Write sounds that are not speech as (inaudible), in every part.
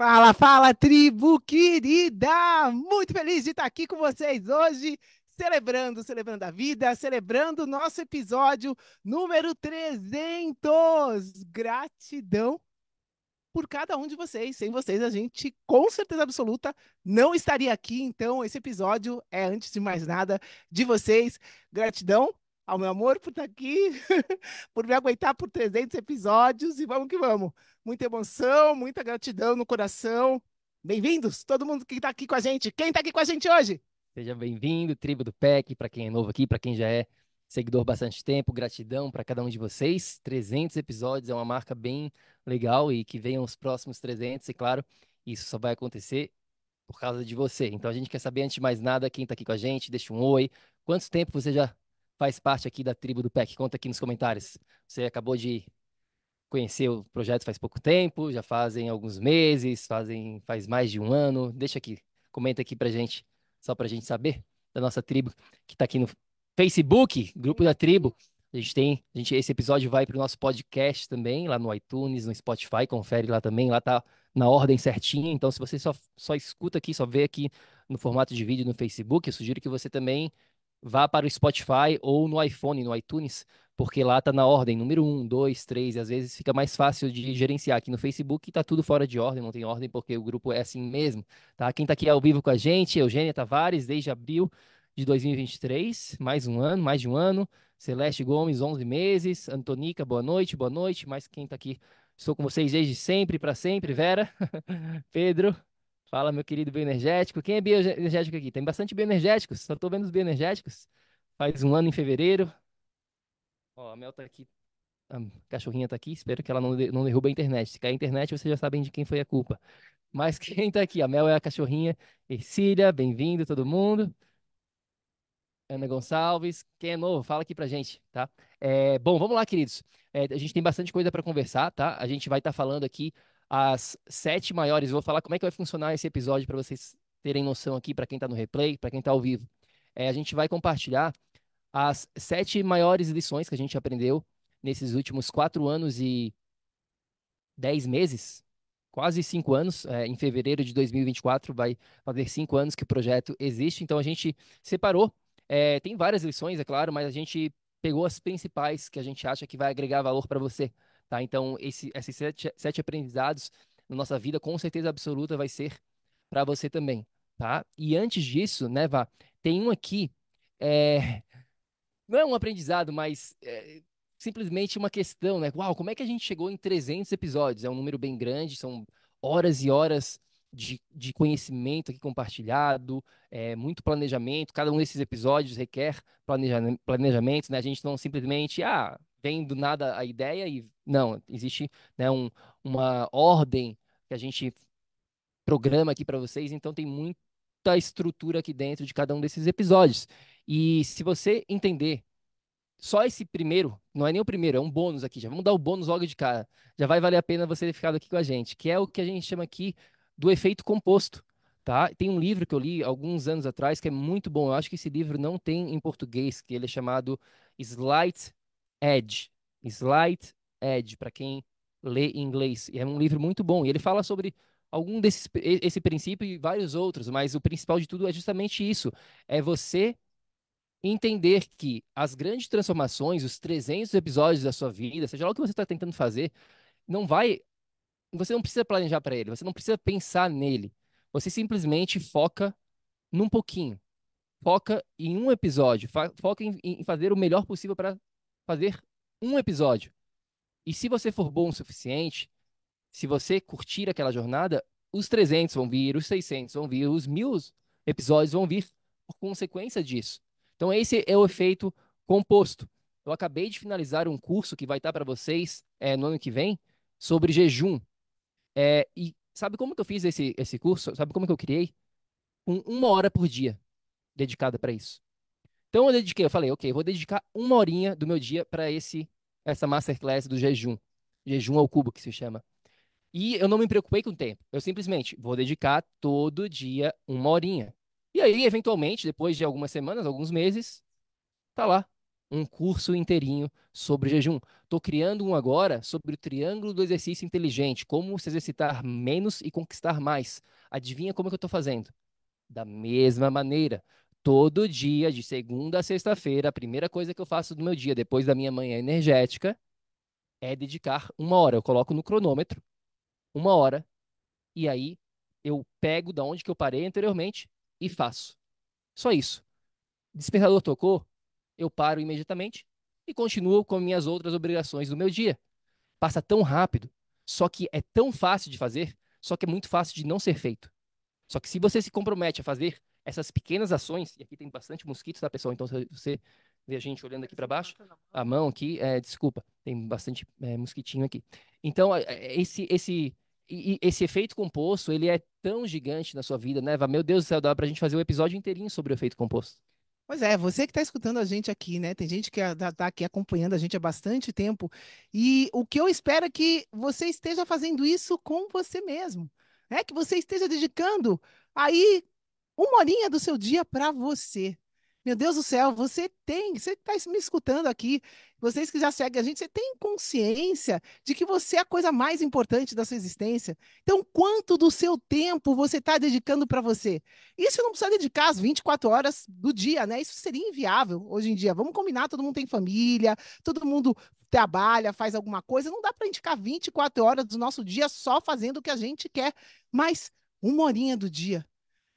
Fala, fala, tribo querida! Muito feliz de estar aqui com vocês hoje, celebrando, celebrando a vida, celebrando o nosso episódio número 300. Gratidão por cada um de vocês. Sem vocês, a gente, com certeza absoluta, não estaria aqui. Então, esse episódio é, antes de mais nada, de vocês. Gratidão ao meu amor por estar aqui, (laughs) por me aguentar por 300 episódios e vamos que vamos. Muita emoção, muita gratidão no coração. Bem-vindos, todo mundo que está aqui com a gente. Quem está aqui com a gente hoje? Seja bem-vindo, tribo do PEC, para quem é novo aqui, para quem já é seguidor bastante tempo, gratidão para cada um de vocês. 300 episódios é uma marca bem legal e que venham os próximos 300, e claro, isso só vai acontecer por causa de você. Então a gente quer saber, antes de mais nada, quem está aqui com a gente, deixa um oi. Quanto tempo você já faz parte aqui da tribo do PEC? Conta aqui nos comentários. Você acabou de conhecer o projeto faz pouco tempo, já fazem alguns meses, fazem faz mais de um ano. Deixa aqui, comenta aqui pra gente, só pra gente saber da nossa tribo que tá aqui no Facebook, grupo da tribo. A gente tem, a gente, esse episódio vai para o nosso podcast também, lá no iTunes, no Spotify, confere lá também, lá tá na ordem certinha. Então, se você só, só escuta aqui, só vê aqui no formato de vídeo no Facebook, eu sugiro que você também vá para o Spotify ou no iPhone, no iTunes, porque lá tá na ordem número 1, 2, 3, e às vezes fica mais fácil de gerenciar. Aqui no Facebook tá tudo fora de ordem, não tem ordem porque o grupo é assim mesmo, tá? Quem tá aqui ao vivo com a gente, Eugênia Tavares, desde abril de 2023, mais um ano, mais de um ano. Celeste Gomes, 11 meses. Antonica, boa noite, boa noite. Mas quem tá aqui, estou com vocês desde sempre, para sempre. Vera, (laughs) Pedro, Fala, meu querido bioenergético. Quem é bioenergético aqui? Tem bastante bioenergéticos. Só tô vendo os bioenergéticos. Faz um ano em fevereiro. Ó, a Mel tá aqui. A cachorrinha tá aqui. Espero que ela não, não derruba a internet. Se cair a internet, vocês já sabem de quem foi a culpa. Mas (laughs) quem tá aqui? A Mel é a cachorrinha. Ercília, bem-vindo todo mundo. Ana Gonçalves. Quem é novo, fala aqui pra gente, tá? É, bom, vamos lá, queridos. É, a gente tem bastante coisa para conversar, tá? A gente vai estar tá falando aqui as sete maiores. Vou falar como é que vai funcionar esse episódio para vocês terem noção aqui, para quem está no replay, para quem está ao vivo. É, a gente vai compartilhar as sete maiores lições que a gente aprendeu nesses últimos quatro anos e dez meses, quase cinco anos. É, em fevereiro de 2024 vai fazer cinco anos que o projeto existe. Então a gente separou. É, tem várias lições, é claro, mas a gente pegou as principais que a gente acha que vai agregar valor para você. Tá? Então, esse, esses sete, sete aprendizados na nossa vida, com certeza absoluta, vai ser para você também. Tá? E antes disso, né, Vá, tem um aqui, é... (laughs) não é um aprendizado, mas é simplesmente uma questão, né? Uau, como é que a gente chegou em 300 episódios? É um número bem grande, são horas e horas de, de conhecimento aqui compartilhado, é, muito planejamento. Cada um desses episódios requer planejamento, planejamento né? A gente não simplesmente, ah, vem do nada a ideia e não, existe né, um, uma ordem que a gente programa aqui para vocês, então tem muita estrutura aqui dentro de cada um desses episódios. E se você entender só esse primeiro, não é nem o primeiro, é um bônus aqui, já vamos dar o bônus logo de cara. Já vai valer a pena você ter ficado aqui com a gente, que é o que a gente chama aqui do efeito composto. Tá? Tem um livro que eu li alguns anos atrás que é muito bom. Eu acho que esse livro não tem em português, que ele é chamado Slight Edge. Slight Edge, para quem lê inglês. E é um livro muito bom. E ele fala sobre algum desses esse princípio e vários outros, mas o principal de tudo é justamente isso. É você entender que as grandes transformações, os 300 episódios da sua vida, seja lá o que você está tentando fazer, não vai. Você não precisa planejar para ele, você não precisa pensar nele. Você simplesmente foca num pouquinho. Foca em um episódio. Foca em, em fazer o melhor possível para fazer um episódio. E se você for bom o suficiente, se você curtir aquela jornada, os 300 vão vir, os 600 vão vir, os mil episódios vão vir por consequência disso. Então, esse é o efeito composto. Eu acabei de finalizar um curso que vai estar para vocês é, no ano que vem sobre jejum. É, e sabe como que eu fiz esse, esse curso? Sabe como que eu criei? Com uma hora por dia dedicada para isso. Então eu dediquei, eu falei, ok, eu vou dedicar uma horinha do meu dia para esse essa masterclass do jejum, jejum ao cubo que se chama. E eu não me preocupei com o tempo. Eu simplesmente vou dedicar todo dia uma horinha. E aí, eventualmente, depois de algumas semanas, alguns meses, tá lá um curso inteirinho sobre jejum. Estou criando um agora sobre o triângulo do exercício inteligente, como se exercitar menos e conquistar mais. Adivinha como é que eu estou fazendo? Da mesma maneira. Todo dia, de segunda a sexta-feira, a primeira coisa que eu faço no meu dia, depois da minha manhã energética, é dedicar uma hora. Eu coloco no cronômetro, uma hora, e aí eu pego da onde que eu parei anteriormente e faço. Só isso. Despertador tocou, eu paro imediatamente e continuo com minhas outras obrigações do meu dia. Passa tão rápido, só que é tão fácil de fazer, só que é muito fácil de não ser feito. Só que se você se compromete a fazer essas pequenas ações, e aqui tem bastante mosquitos, tá, pessoal? Então, se você vê a gente olhando aqui para baixo, a mão aqui, é, desculpa, tem bastante é, mosquitinho aqui. Então, esse, esse, esse efeito composto, ele é tão gigante na sua vida, né, Meu Deus do céu, dá pra gente fazer um episódio inteirinho sobre o efeito composto. Pois é, você que está escutando a gente aqui, né? Tem gente que está aqui acompanhando a gente há bastante tempo. E o que eu espero é que você esteja fazendo isso com você mesmo. Né? Que você esteja dedicando aí uma horinha do seu dia para você. Meu Deus do céu, você tem, você está me escutando aqui, vocês que já seguem a gente, você tem consciência de que você é a coisa mais importante da sua existência. Então, quanto do seu tempo você está dedicando para você? Isso não precisa dedicar as 24 horas do dia, né? Isso seria inviável hoje em dia. Vamos combinar, todo mundo tem família, todo mundo trabalha, faz alguma coisa. Não dá para indicar 24 horas do nosso dia só fazendo o que a gente quer, mas uma horinha do dia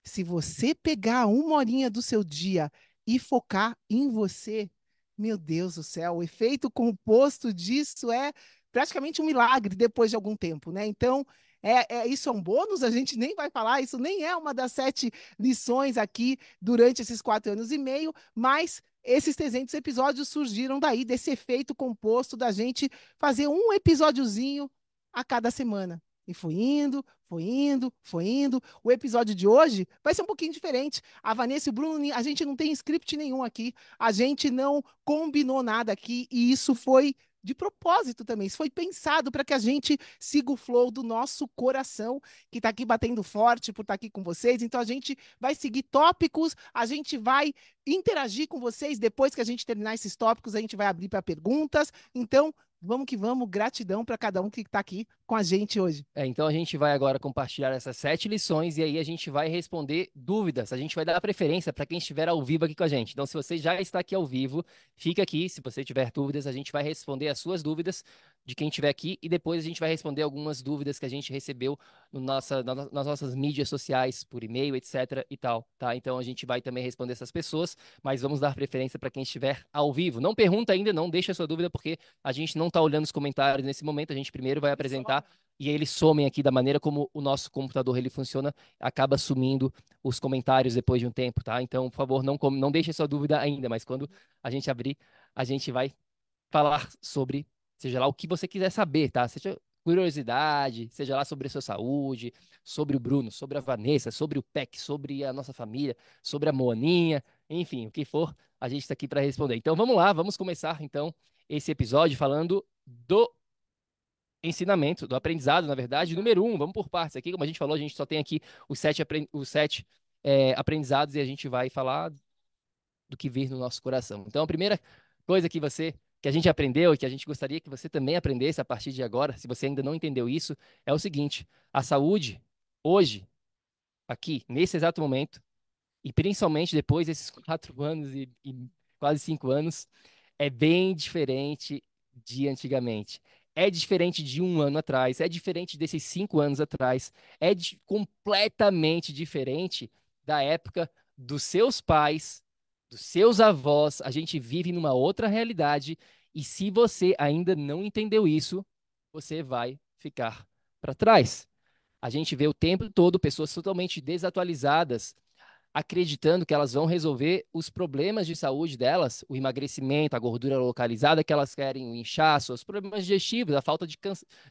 se você pegar uma horinha do seu dia e focar em você, meu Deus do céu, o efeito composto disso é praticamente um milagre depois de algum tempo, né? Então, é, é, isso é um bônus, a gente nem vai falar, isso nem é uma das sete lições aqui durante esses quatro anos e meio, mas esses 300 episódios surgiram daí, desse efeito composto da gente fazer um episódiozinho a cada semana. E foi indo, foi indo, foi indo. O episódio de hoje vai ser um pouquinho diferente. A Vanessa e o Bruno, a gente não tem script nenhum aqui. A gente não combinou nada aqui. E isso foi de propósito também. Isso foi pensado para que a gente siga o flow do nosso coração, que está aqui batendo forte por estar tá aqui com vocês. Então a gente vai seguir tópicos, a gente vai interagir com vocês depois que a gente terminar esses tópicos, a gente vai abrir para perguntas. Então, Vamos que vamos, gratidão para cada um que está aqui com a gente hoje. É, então a gente vai agora compartilhar essas sete lições e aí a gente vai responder dúvidas. A gente vai dar preferência para quem estiver ao vivo aqui com a gente. Então, se você já está aqui ao vivo, fica aqui. Se você tiver dúvidas, a gente vai responder as suas dúvidas de quem estiver aqui e depois a gente vai responder algumas dúvidas que a gente recebeu no nossa, nas nossas mídias sociais, por e-mail, etc. e tal, tá? Então a gente vai também responder essas pessoas, mas vamos dar preferência para quem estiver ao vivo. Não pergunta ainda, não deixa a sua dúvida, porque a gente não está olhando os comentários nesse momento, a gente primeiro vai apresentar e eles somem aqui da maneira como o nosso computador ele funciona, acaba sumindo os comentários depois de um tempo, tá? Então, por favor, não, não deixe sua dúvida ainda, mas quando a gente abrir, a gente vai falar sobre seja lá o que você quiser saber, tá? Seja curiosidade, seja lá sobre a sua saúde, sobre o Bruno, sobre a Vanessa, sobre o PEC, sobre a nossa família, sobre a Moaninha, enfim, o que for, a gente está aqui para responder. Então vamos lá, vamos começar então esse episódio falando do ensinamento, do aprendizado, na verdade, número um, vamos por partes aqui, como a gente falou, a gente só tem aqui os sete, os sete é, aprendizados e a gente vai falar do que vir no nosso coração. Então a primeira coisa que você que a gente aprendeu e que a gente gostaria que você também aprendesse a partir de agora, se você ainda não entendeu isso, é o seguinte: a saúde, hoje, aqui, nesse exato momento, e principalmente depois desses quatro anos e, e quase cinco anos, é bem diferente de antigamente. É diferente de um ano atrás, é diferente desses cinco anos atrás, é de, completamente diferente da época dos seus pais, dos seus avós. A gente vive numa outra realidade e se você ainda não entendeu isso, você vai ficar para trás. A gente vê o tempo todo pessoas totalmente desatualizadas, acreditando que elas vão resolver os problemas de saúde delas, o emagrecimento, a gordura localizada que elas querem, o inchaço, os problemas digestivos, a falta de,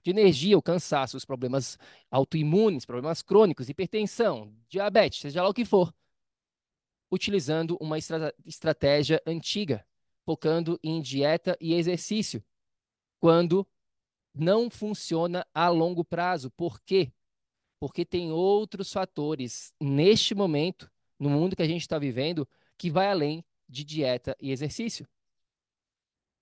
de energia, o cansaço, os problemas autoimunes, problemas crônicos, hipertensão, diabetes, seja lá o que for, utilizando uma estra estratégia antiga, focando em dieta e exercício, quando não funciona a longo prazo. Por quê? Porque tem outros fatores neste momento no mundo que a gente está vivendo que vai além de dieta e exercício.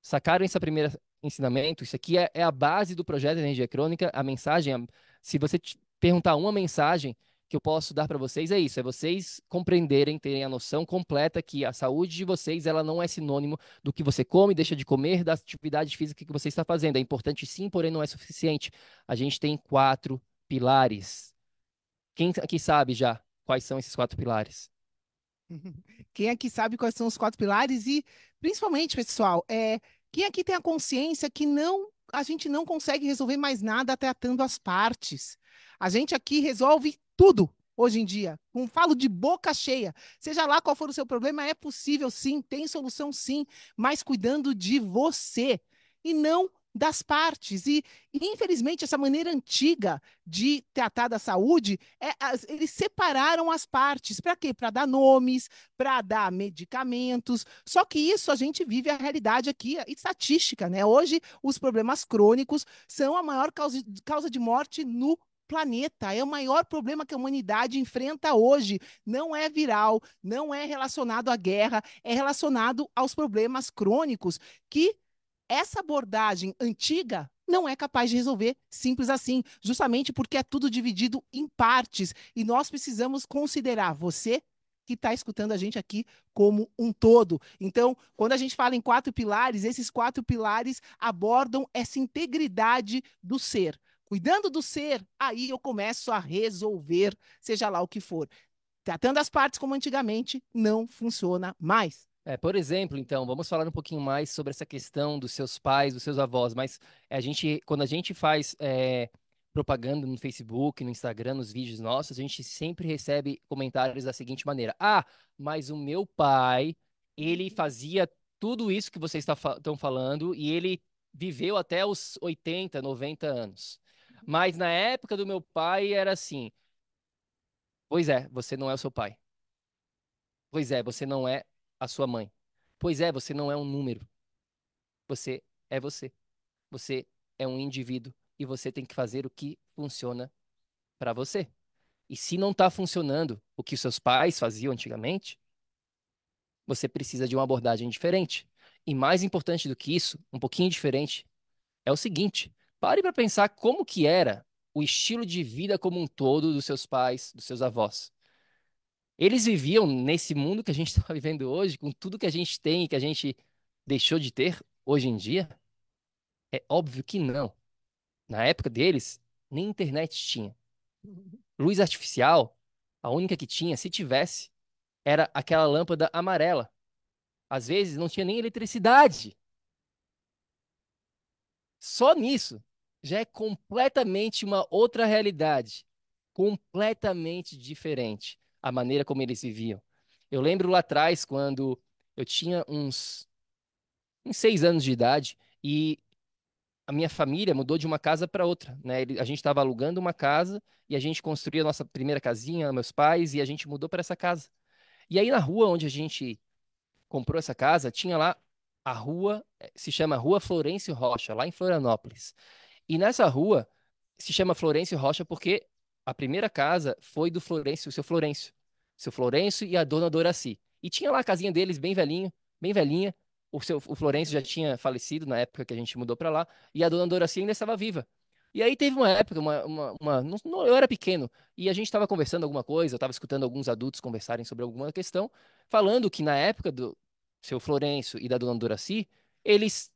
Sacaram esse primeiro ensinamento? Isso aqui é, é a base do projeto Energia Crônica. A mensagem, se você perguntar uma mensagem que eu posso dar para vocês, é isso: é vocês compreenderem, terem a noção completa que a saúde de vocês ela não é sinônimo do que você come, deixa de comer, da atividade física que você está fazendo. É importante sim, porém não é suficiente. A gente tem quatro pilares. Quem aqui sabe já quais são esses quatro pilares? (laughs) Quem aqui sabe quais são os quatro pilares e, principalmente, pessoal, é quem aqui tem a consciência que não a gente não consegue resolver mais nada tratando as partes. A gente aqui resolve tudo hoje em dia. Um falo de boca cheia. Seja lá qual for o seu problema, é possível sim, tem solução sim, mas cuidando de você e não das partes. E, infelizmente, essa maneira antiga de tratar da saúde, é, eles separaram as partes. Para quê? Para dar nomes, para dar medicamentos. Só que isso a gente vive a realidade aqui, a estatística, né? Hoje, os problemas crônicos são a maior causa, causa de morte no planeta. É o maior problema que a humanidade enfrenta hoje. Não é viral, não é relacionado à guerra, é relacionado aos problemas crônicos que essa abordagem antiga não é capaz de resolver simples assim, justamente porque é tudo dividido em partes e nós precisamos considerar você que está escutando a gente aqui como um todo. Então, quando a gente fala em quatro pilares, esses quatro pilares abordam essa integridade do ser. Cuidando do ser, aí eu começo a resolver, seja lá o que for. Tratando as partes como antigamente, não funciona mais. É, por exemplo, então, vamos falar um pouquinho mais sobre essa questão dos seus pais, dos seus avós, mas a gente, quando a gente faz é, propaganda no Facebook, no Instagram, nos vídeos nossos, a gente sempre recebe comentários da seguinte maneira: Ah, mas o meu pai, ele fazia tudo isso que vocês estão falando e ele viveu até os 80, 90 anos. Mas na época do meu pai era assim. Pois é, você não é o seu pai. Pois é, você não é a sua mãe. Pois é, você não é um número. Você é você. Você é um indivíduo e você tem que fazer o que funciona para você. E se não está funcionando o que seus pais faziam antigamente, você precisa de uma abordagem diferente. E mais importante do que isso, um pouquinho diferente, é o seguinte: pare para pensar como que era o estilo de vida como um todo dos seus pais, dos seus avós. Eles viviam nesse mundo que a gente está (laughs) vivendo hoje, com tudo que a gente tem e que a gente deixou de ter hoje em dia? É óbvio que não. Na época deles, nem internet tinha. Luz artificial, a única que tinha, se tivesse, era aquela lâmpada amarela. Às vezes não tinha nem eletricidade. Só nisso já é completamente uma outra realidade, completamente diferente a maneira como eles viviam. Eu lembro lá atrás, quando eu tinha uns, uns seis anos de idade e a minha família mudou de uma casa para outra, né? A gente estava alugando uma casa e a gente construiu a nossa primeira casinha, meus pais, e a gente mudou para essa casa. E aí na rua onde a gente comprou essa casa, tinha lá a rua, eh, se chama Rua Florencio Rocha, lá em Florianópolis. E nessa rua se chama Florencio Rocha porque a primeira casa foi do Florencio, o seu Florencio. Seu Florencio e a dona Doraci. E tinha lá a casinha deles bem velhinho, bem velhinha, o seu o Florencio já tinha falecido na época que a gente mudou para lá, e a dona Doraci ainda estava viva. E aí teve uma época, uma, uma, uma não, eu era pequeno, e a gente estava conversando alguma coisa, eu estava escutando alguns adultos conversarem sobre alguma questão, falando que na época do seu Florencio e da dona Doraci, eles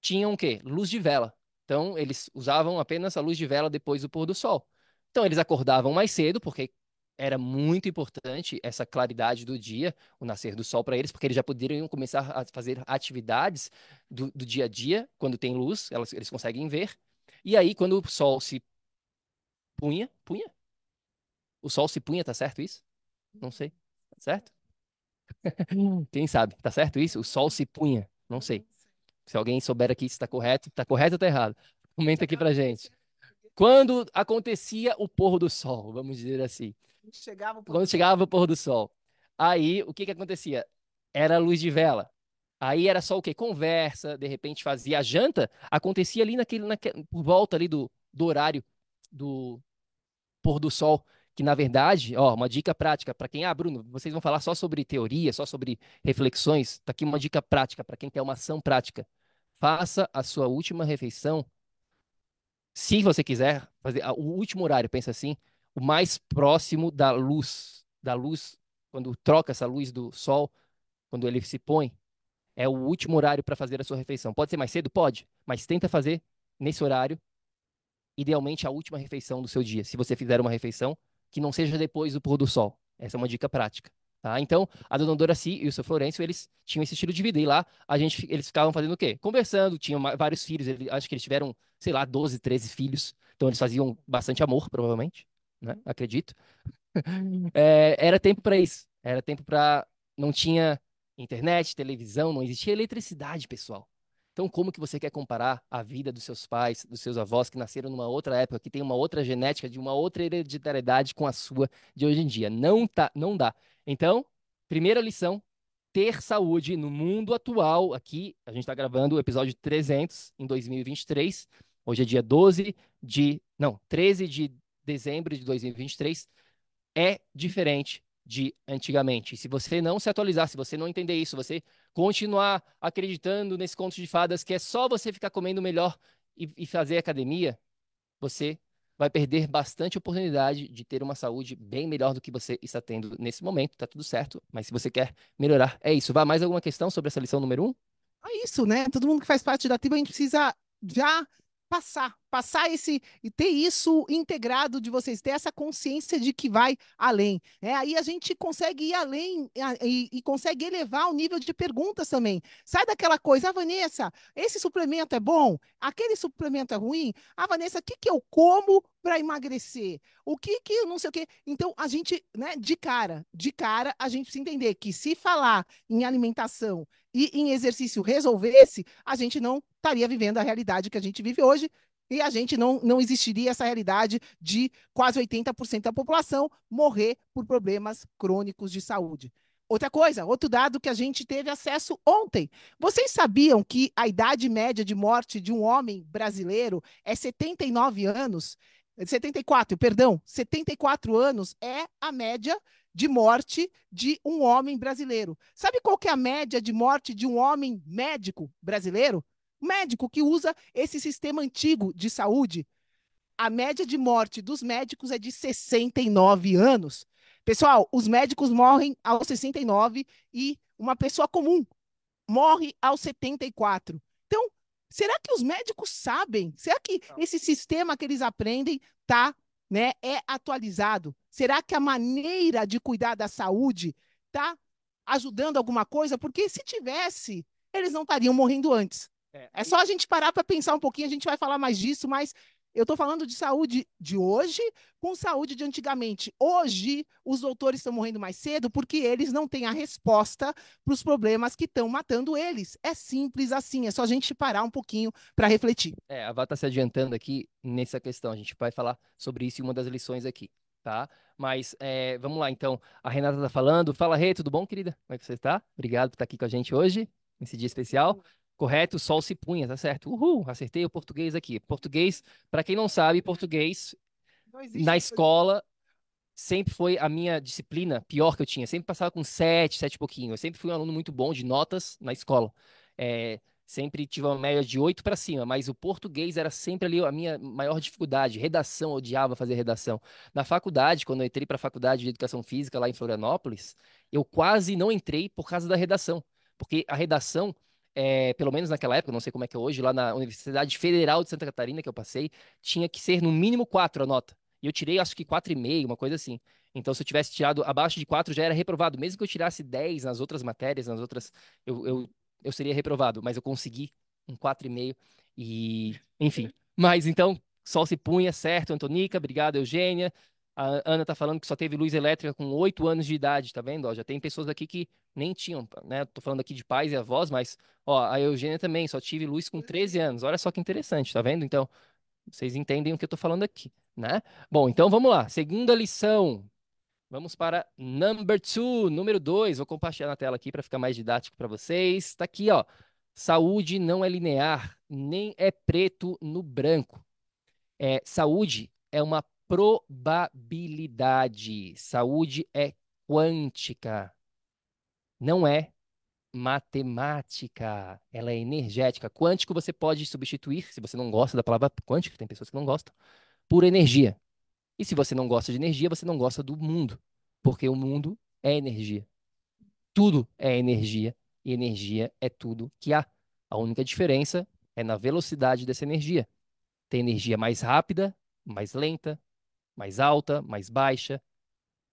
tinham o quê? Luz de vela. Então, eles usavam apenas a luz de vela depois do pôr do sol. Então, eles acordavam mais cedo, porque era muito importante essa claridade do dia, o nascer do sol para eles, porque eles já poderiam começar a fazer atividades do, do dia a dia, quando tem luz, elas, eles conseguem ver. E aí, quando o sol se punha, punha? O sol se punha, tá certo isso? Não sei. Tá certo? (laughs) Quem sabe? Tá certo isso? O sol se punha. Não sei. Se alguém souber aqui se está correto, está correto ou está errado, (laughs) comenta aqui pra gente. Quando acontecia o pôr do sol, vamos dizer assim. Chegava Quando chegava o pôr do sol. Aí, o que que acontecia? Era luz de vela. Aí era só o quê? Conversa, de repente fazia a janta, acontecia ali naquele, naquele, por volta ali do, do horário do pôr do sol, que na verdade, ó, uma dica prática para quem, ah, Bruno, vocês vão falar só sobre teoria, só sobre reflexões, tá aqui uma dica prática para quem quer uma ação prática. Faça a sua última refeição, se você quiser fazer o último horário, pensa assim, o mais próximo da luz, da luz quando troca essa luz do sol, quando ele se põe, é o último horário para fazer a sua refeição. Pode ser mais cedo? Pode, mas tenta fazer nesse horário, idealmente a última refeição do seu dia. Se você fizer uma refeição, que não seja depois do pôr do sol. Essa é uma dica prática. Tá? Então, a dona Doraci e o seu Florencio, eles tinham esse estilo de vida. E lá, a gente, eles ficavam fazendo o quê? Conversando, tinham vários filhos. Acho que eles tiveram, sei lá, 12, 13 filhos. Então, eles faziam bastante amor, provavelmente. Né? Acredito. (laughs) É, era tempo para isso. Era tempo para... Não tinha internet, televisão, não existia eletricidade, pessoal. Então, como que você quer comparar a vida dos seus pais, dos seus avós que nasceram numa outra época, que tem uma outra genética, de uma outra hereditariedade com a sua de hoje em dia? Não, tá, não dá. Então, primeira lição, ter saúde no mundo atual. Aqui, a gente está gravando o episódio 300 em 2023. Hoje é dia 12 de... Não, 13 de dezembro de 2023. É diferente de antigamente. Se você não se atualizar, se você não entender isso, você continuar acreditando nesse conto de fadas que é só você ficar comendo melhor e, e fazer academia, você vai perder bastante oportunidade de ter uma saúde bem melhor do que você está tendo nesse momento. Tá tudo certo, mas se você quer melhorar, é isso. Vá mais alguma questão sobre essa lição número um? É isso, né? Todo mundo que faz parte da tribo, a gente precisa já passar, passar esse e ter isso integrado de vocês, ter essa consciência de que vai além. É, aí a gente consegue ir além e, e, consegue elevar o nível de perguntas também. Sai daquela coisa, ah, Vanessa, esse suplemento é bom? Aquele suplemento é ruim? Ah, Vanessa, o que, que eu como para emagrecer? O que que não sei o quê? Então, a gente, né, de cara, de cara, a gente precisa entender que se falar em alimentação e em exercício resolvesse, a gente não estaria vivendo a realidade que a gente vive hoje e a gente não, não existiria essa realidade de quase 80% da população morrer por problemas crônicos de saúde. Outra coisa, outro dado que a gente teve acesso ontem. Vocês sabiam que a idade média de morte de um homem brasileiro é 79 anos? 74, perdão, 74 anos é a média de morte de um homem brasileiro. Sabe qual que é a média de morte de um homem médico brasileiro? Médico que usa esse sistema antigo de saúde. A média de morte dos médicos é de 69 anos. Pessoal, os médicos morrem aos 69 e uma pessoa comum morre aos 74. Então, será que os médicos sabem? Será que esse sistema que eles aprendem está né, é atualizado? Será que a maneira de cuidar da saúde está ajudando alguma coisa? Porque se tivesse, eles não estariam morrendo antes. É, é só a gente parar para pensar um pouquinho, a gente vai falar mais disso, mas eu estou falando de saúde de hoje com saúde de antigamente. Hoje, os doutores estão morrendo mais cedo porque eles não têm a resposta para os problemas que estão matando eles. É simples assim, é só a gente parar um pouquinho para refletir. É, a Vá está se adiantando aqui nessa questão. A gente vai falar sobre isso em uma das lições aqui, tá? Mas é, vamos lá, então. A Renata está falando. Fala, Rê, tudo bom, querida? Como é que você está? Obrigado por estar aqui com a gente hoje, nesse dia especial. Correto, o sol se punha, tá certo. Uhul, acertei o português aqui. Português, para quem não sabe, português não na escola sempre foi a minha disciplina pior que eu tinha. Sempre passava com sete, sete e pouquinho. Eu sempre fui um aluno muito bom de notas na escola. É, sempre tive uma média de oito para cima, mas o português era sempre ali a minha maior dificuldade. Redação, eu odiava fazer redação. Na faculdade, quando eu entrei para a faculdade de educação física lá em Florianópolis, eu quase não entrei por causa da redação, porque a redação é, pelo menos naquela época, não sei como é que é hoje, lá na Universidade Federal de Santa Catarina, que eu passei, tinha que ser no mínimo quatro a nota. E eu tirei, acho que 4,5, uma coisa assim. Então, se eu tivesse tirado abaixo de 4, já era reprovado. Mesmo que eu tirasse 10 nas outras matérias, nas outras, eu, eu, eu seria reprovado. Mas eu consegui um 4,5 e, enfim. Mas, então, sol se punha, certo, Antonica, obrigado, Eugênia. A Ana tá falando que só teve luz elétrica com 8 anos de idade, tá vendo? Ó, já tem pessoas aqui que nem tinham, né? Tô falando aqui de pais e avós, mas, ó, a Eugênia também só tive luz com 13 anos. Olha só que interessante, tá vendo? Então, vocês entendem o que eu tô falando aqui né? Bom, então vamos lá. Segunda lição. Vamos para number two, número dois. Vou compartilhar na tela aqui para ficar mais didático para vocês. Está aqui, ó. Saúde não é linear, nem é preto no branco. É, saúde é uma probabilidade. Saúde é quântica. Não é matemática. Ela é energética. Quântico você pode substituir, se você não gosta da palavra quântico, tem pessoas que não gostam por energia. E se você não gosta de energia, você não gosta do mundo, porque o mundo é energia. Tudo é energia e energia é tudo que há. A única diferença é na velocidade dessa energia. Tem energia mais rápida, mais lenta, mais alta, mais baixa.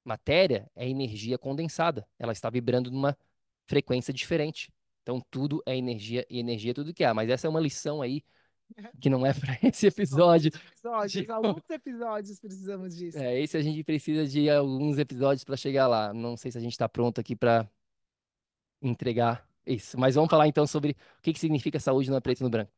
Matéria é energia condensada. Ela está vibrando numa frequência diferente. Então, tudo é energia e energia é tudo que há. Mas essa é uma lição aí (laughs) que não é para esse episódio. Alguns episódios, alguns episódios precisamos disso. É, esse a gente precisa de alguns episódios para chegar lá. Não sei se a gente está pronto aqui para entregar isso. Mas vamos falar então sobre o que, que significa saúde no preto e no branco.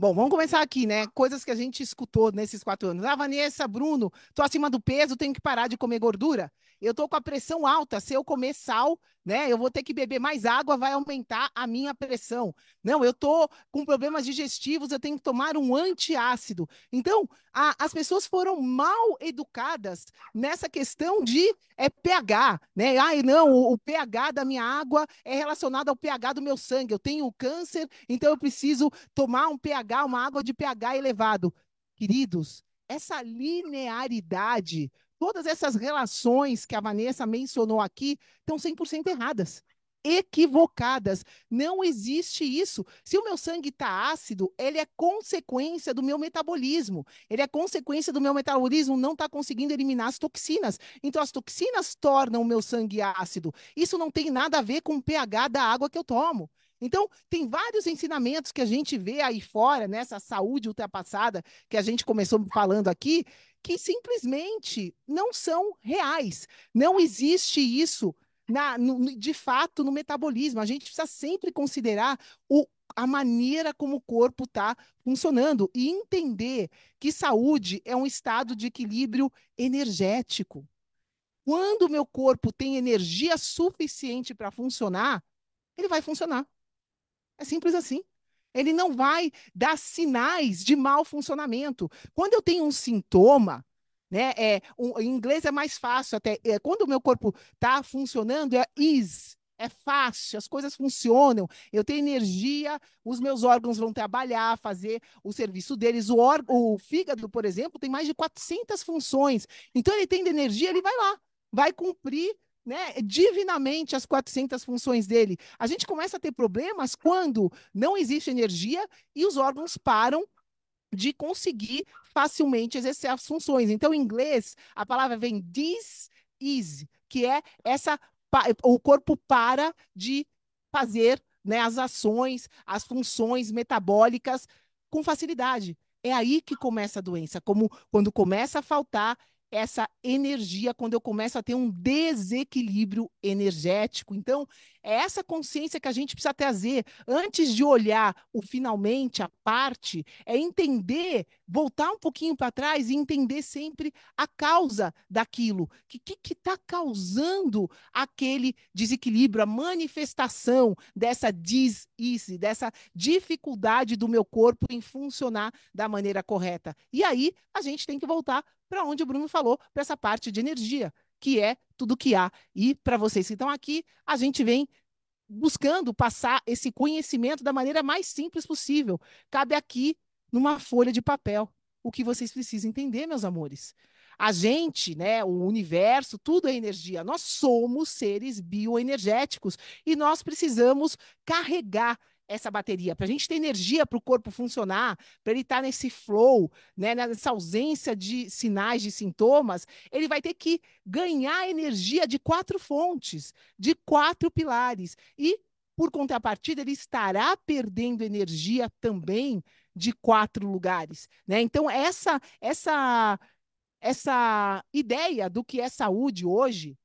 Bom, vamos começar aqui, né? Coisas que a gente escutou nesses quatro anos. Ah, Vanessa, Bruno, tô acima do peso, tenho que parar de comer gordura. Eu tô com a pressão alta. Se eu comer sal, né? Eu vou ter que beber mais água, vai aumentar a minha pressão. Não, eu tô com problemas digestivos, eu tenho que tomar um antiácido. Então, a, as pessoas foram mal educadas nessa questão de é, pH, né? Ai, não, o, o pH da minha água é relacionado ao pH do meu sangue. Eu tenho câncer, então eu preciso tomar um pH, uma água de pH elevado. Queridos, essa linearidade Todas essas relações que a Vanessa mencionou aqui estão 100% erradas, equivocadas. Não existe isso. Se o meu sangue está ácido, ele é consequência do meu metabolismo. Ele é consequência do meu metabolismo não estar tá conseguindo eliminar as toxinas. Então, as toxinas tornam o meu sangue ácido. Isso não tem nada a ver com o pH da água que eu tomo. Então, tem vários ensinamentos que a gente vê aí fora, nessa saúde ultrapassada que a gente começou falando aqui, que simplesmente não são reais. Não existe isso na, no, de fato no metabolismo. A gente precisa sempre considerar o, a maneira como o corpo está funcionando e entender que saúde é um estado de equilíbrio energético. Quando o meu corpo tem energia suficiente para funcionar, ele vai funcionar. É simples assim ele não vai dar sinais de mau funcionamento. Quando eu tenho um sintoma, né, é, um, em inglês é mais fácil até, é, quando o meu corpo está funcionando, é is, é fácil, as coisas funcionam, eu tenho energia, os meus órgãos vão trabalhar, fazer o serviço deles. O, o fígado, por exemplo, tem mais de 400 funções. Então, ele tem energia, ele vai lá, vai cumprir né, divinamente as 400 funções dele. A gente começa a ter problemas quando não existe energia e os órgãos param de conseguir facilmente exercer as funções. Então, em inglês, a palavra vem this is, que é essa o corpo para de fazer né, as ações, as funções metabólicas com facilidade. É aí que começa a doença, como quando começa a faltar essa energia quando eu começo a ter um desequilíbrio energético. Então, é essa consciência que a gente precisa trazer antes de olhar o finalmente, a parte, é entender, voltar um pouquinho para trás e entender sempre a causa daquilo. O que está causando aquele desequilíbrio, a manifestação dessa disease, dessa dificuldade do meu corpo em funcionar da maneira correta. E aí, a gente tem que voltar para onde o Bruno falou, para essa parte de energia. que é tudo que há. E para vocês que estão aqui, a gente vem buscando passar esse conhecimento da maneira mais simples possível. Cabe aqui numa folha de papel o que vocês precisam entender, meus amores. A gente, né, o universo, tudo é energia. Nós somos seres bioenergéticos e nós precisamos carregar essa bateria, para a gente ter energia para o corpo funcionar, para ele estar tá nesse flow, né, nessa ausência de sinais, de sintomas, ele vai ter que ganhar energia de quatro fontes, de quatro pilares. E, por contrapartida, ele estará perdendo energia também de quatro lugares. Né? Então, essa, essa, essa ideia do que é saúde hoje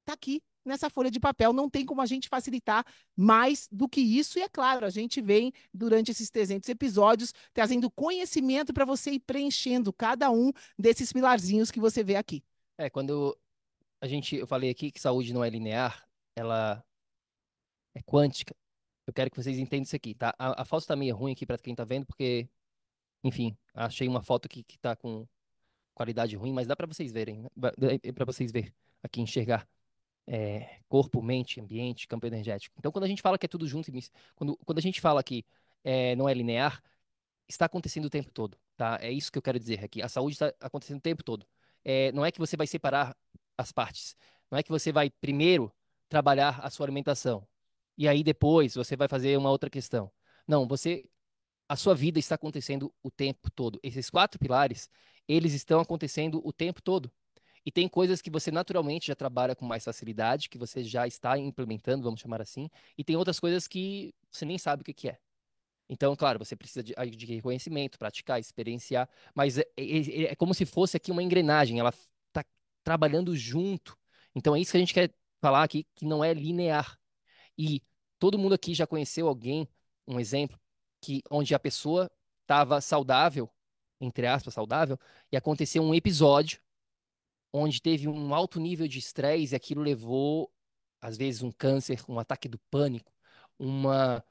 está aqui nessa folha de papel. Não tem como a gente facilitar mais do que isso. E é claro, a gente vem, durante esses 300 episódios, trazendo conhecimento para você ir preenchendo cada um desses pilarzinhos que você vê aqui. É, quando a gente, eu falei aqui que saúde não é linear, ela é quântica. Eu quero que vocês entendam isso aqui, tá? A, a foto tá meio ruim aqui para quem tá vendo, porque, enfim, achei uma foto aqui que tá com qualidade ruim, mas dá para vocês verem, né? para vocês ver aqui, enxergar é, corpo, mente, ambiente, campo energético. Então, quando a gente fala que é tudo junto, quando, quando a gente fala que é, não é linear, está acontecendo o tempo todo, tá? É isso que eu quero dizer aqui. A saúde está acontecendo o tempo todo. É, não é que você vai separar as partes. Não é que você vai primeiro trabalhar a sua alimentação e aí depois você vai fazer uma outra questão. Não, você a sua vida está acontecendo o tempo todo. Esses quatro pilares, eles estão acontecendo o tempo todo. E tem coisas que você naturalmente já trabalha com mais facilidade, que você já está implementando, vamos chamar assim, e tem outras coisas que você nem sabe o que, que é. Então, claro, você precisa de, de reconhecimento, praticar, experienciar, mas é, é, é, é, como se fosse aqui uma engrenagem, ela está trabalhando junto. Então, é isso que a gente quer falar aqui, que não é linear. E todo mundo aqui já conheceu alguém, um exemplo, que onde a pessoa estava saudável, entre aspas, saudável, e aconteceu um episódio onde teve um alto nível de estresse e aquilo levou, às vezes, um câncer, um ataque do pânico, uma.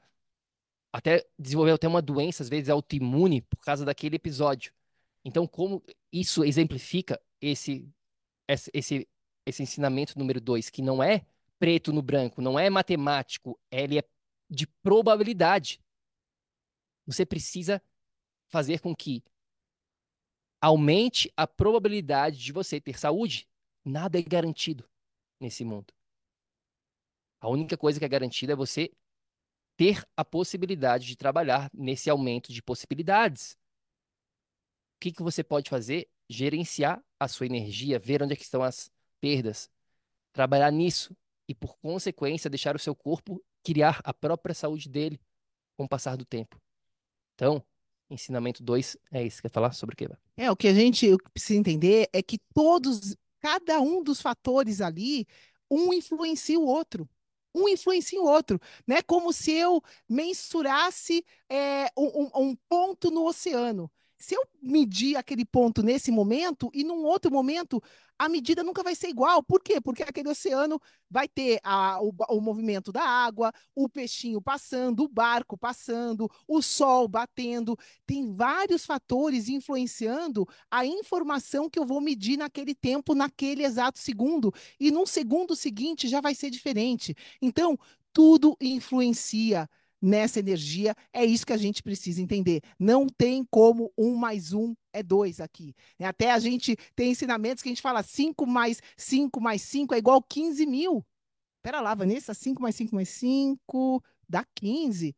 Até desenvolveu até uma doença, às vezes autoimune, por causa daquele episódio. Então, como isso exemplifica esse, esse, esse ensinamento número dois, que não é preto no branco, não é matemático, ele é de probabilidade. Você precisa fazer com que aumente a probabilidade de você ter saúde. Nada é garantido nesse mundo. A única coisa que é garantida é você ter a possibilidade de trabalhar nesse aumento de possibilidades. O que, que você pode fazer? Gerenciar a sua energia, ver onde é estão as perdas, trabalhar nisso e, por consequência, deixar o seu corpo criar a própria saúde dele com o passar do tempo. Então, ensinamento 2 é isso. Quer falar sobre o que? É, o que a gente precisa entender é que todos, cada um dos fatores ali, um influencia o outro. Um influencia o outro, né? Como se eu mensurasse é, um, um ponto no oceano. Se eu medir aquele ponto nesse momento e num outro momento a medida nunca vai ser igual. Por quê? Porque aquele oceano vai ter a, o, o movimento da água, o peixinho passando, o barco passando, o sol batendo. Tem vários fatores influenciando a informação que eu vou medir naquele tempo, naquele exato segundo. E num segundo seguinte já vai ser diferente. Então, tudo influencia nessa energia. É isso que a gente precisa entender. Não tem como um mais um é dois aqui. Né? Até a gente tem ensinamentos que a gente fala 5 mais 5 mais 5 é igual 15 mil. Pera lá, Vanessa, 5 mais 5 mais 5 dá 15.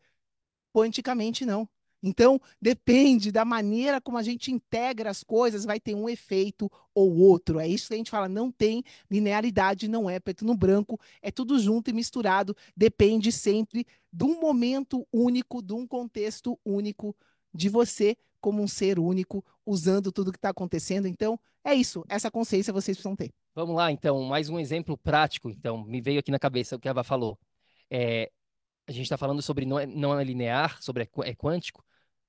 Quanticamente, não. Então, depende da maneira como a gente integra as coisas, vai ter um efeito ou outro. É isso que a gente fala, não tem linearidade, não é preto no branco, é tudo junto e misturado, depende sempre de um momento único, de um contexto único, de você como um ser único, usando tudo que está acontecendo. Então, é isso, essa consciência vocês precisam ter. Vamos lá, então, mais um exemplo prático, então, me veio aqui na cabeça o que a Eva falou. É, a gente está falando sobre não é, não é linear, sobre é, é quântico.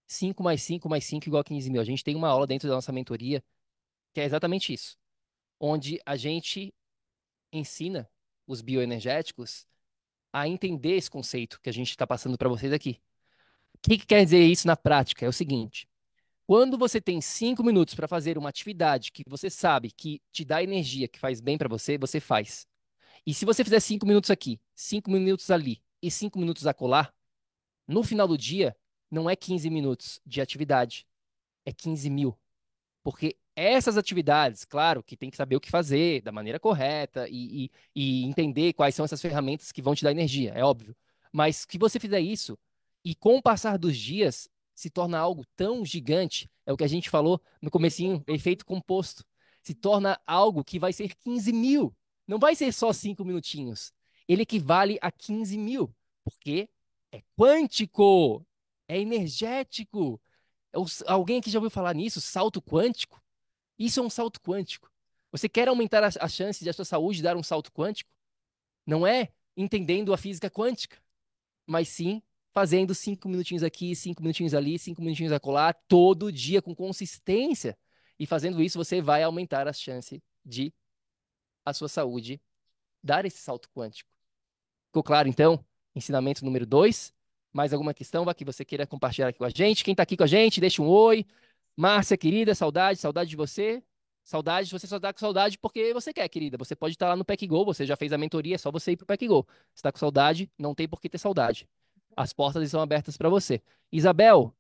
5 mais 5 mais 5 igual a 15 mil. A gente tem uma aula dentro da nossa mentoria que é exatamente isso. Onde a gente ensina os bioenergéticos a entender esse conceito que a gente está passando para vocês aqui. O que, que quer dizer isso na prática? É o seguinte: Quando você tem cinco minutos para fazer uma atividade que você sabe que te dá energia, que faz bem para você, você faz. E se você fizer cinco minutos aqui, cinco minutos ali e cinco minutos acolá, no final do dia, não é 15 minutos de atividade, é 15 mil. Porque essas atividades, claro, que tem que saber o que fazer da maneira correta e, e, e entender quais são essas ferramentas que vão te dar energia, é óbvio. Mas se você fizer isso e com o passar dos dias se torna algo tão gigante, é o que a gente falou no comecinho, efeito composto, se torna algo que vai ser 15 mil. Não vai ser só cinco minutinhos. Ele equivale a 15 mil, porque é quântico, é energético. Alguém aqui já ouviu falar nisso? Salto quântico? Isso é um salto quântico. Você quer aumentar a, a chance de a sua saúde dar um salto quântico? Não é entendendo a física quântica, mas sim fazendo cinco minutinhos aqui, cinco minutinhos ali, cinco minutinhos acolá, todo dia com consistência. E fazendo isso, você vai aumentar a chance de a sua saúde dar esse salto quântico. Ficou claro, então? Ensinamento número dois. Mais alguma questão que você queira compartilhar aqui com a gente? Quem está aqui com a gente, deixa um oi. Márcia, querida, saudade, saudade de você. Saudade, você só está com saudade porque você quer, querida. Você pode estar tá lá no PECGO, você já fez a mentoria, é só você ir para o PECGO. Você está com saudade, não tem por que ter saudade. As portas estão abertas para você. Isabel,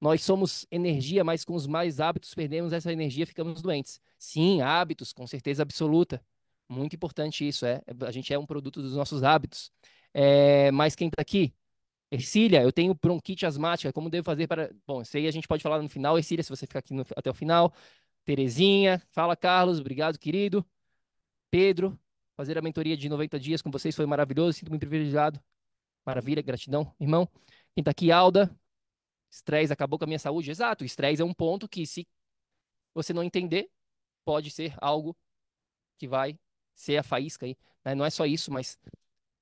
nós somos energia, mas com os mais hábitos perdemos essa energia, ficamos doentes. Sim, hábitos, com certeza absoluta. Muito importante isso, é. A gente é um produto dos nossos hábitos. É, mas quem está aqui? Ercília, eu tenho bronquite asmática, como devo fazer para. Bom, isso aí a gente pode falar no final. Ercília, se você ficar aqui no... até o final. Terezinha, fala Carlos, obrigado, querido. Pedro, fazer a mentoria de 90 dias com vocês foi maravilhoso, sinto-me privilegiado. Maravilha, gratidão, irmão. Quem está aqui, Alda. Estresse acabou com a minha saúde. Exato, estresse é um ponto que, se você não entender, pode ser algo que vai ser a faísca aí. Né? Não é só isso, mas.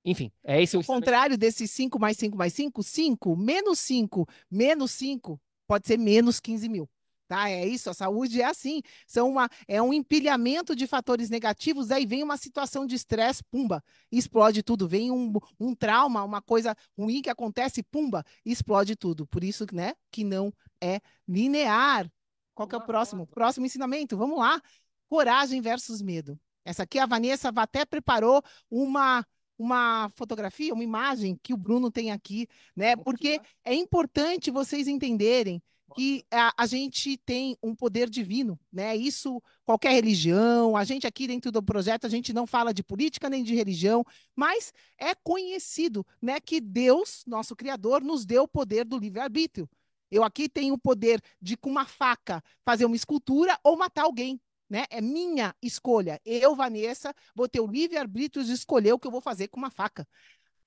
Enfim, é esse o. O contrário desse 5 mais 5 mais 5, 5 menos 5 menos 5 pode ser menos 15 mil. Tá? É isso, a saúde é assim. São uma, é um empilhamento de fatores negativos, aí vem uma situação de estresse, pumba, explode tudo. Vem um, um trauma, uma coisa ruim que acontece, pumba, explode tudo. Por isso, né, que não é linear. Qual que é o próximo? Próximo ensinamento, vamos lá. Coragem versus medo. Essa aqui a Vanessa até preparou uma uma fotografia, uma imagem que o Bruno tem aqui, né? Porque é importante vocês entenderem que a, a, gente tem um poder divino, né? Isso qualquer religião, a gente aqui dentro do projeto a gente não fala de política nem de religião, mas é conhecido, né, que Deus, nosso criador, nos deu o poder do livre-arbítrio. Eu aqui tenho o poder de com uma faca fazer uma escultura ou matar alguém, né? É minha escolha. Eu, Vanessa, vou ter o livre-arbítrio de escolher o que eu vou fazer com uma faca.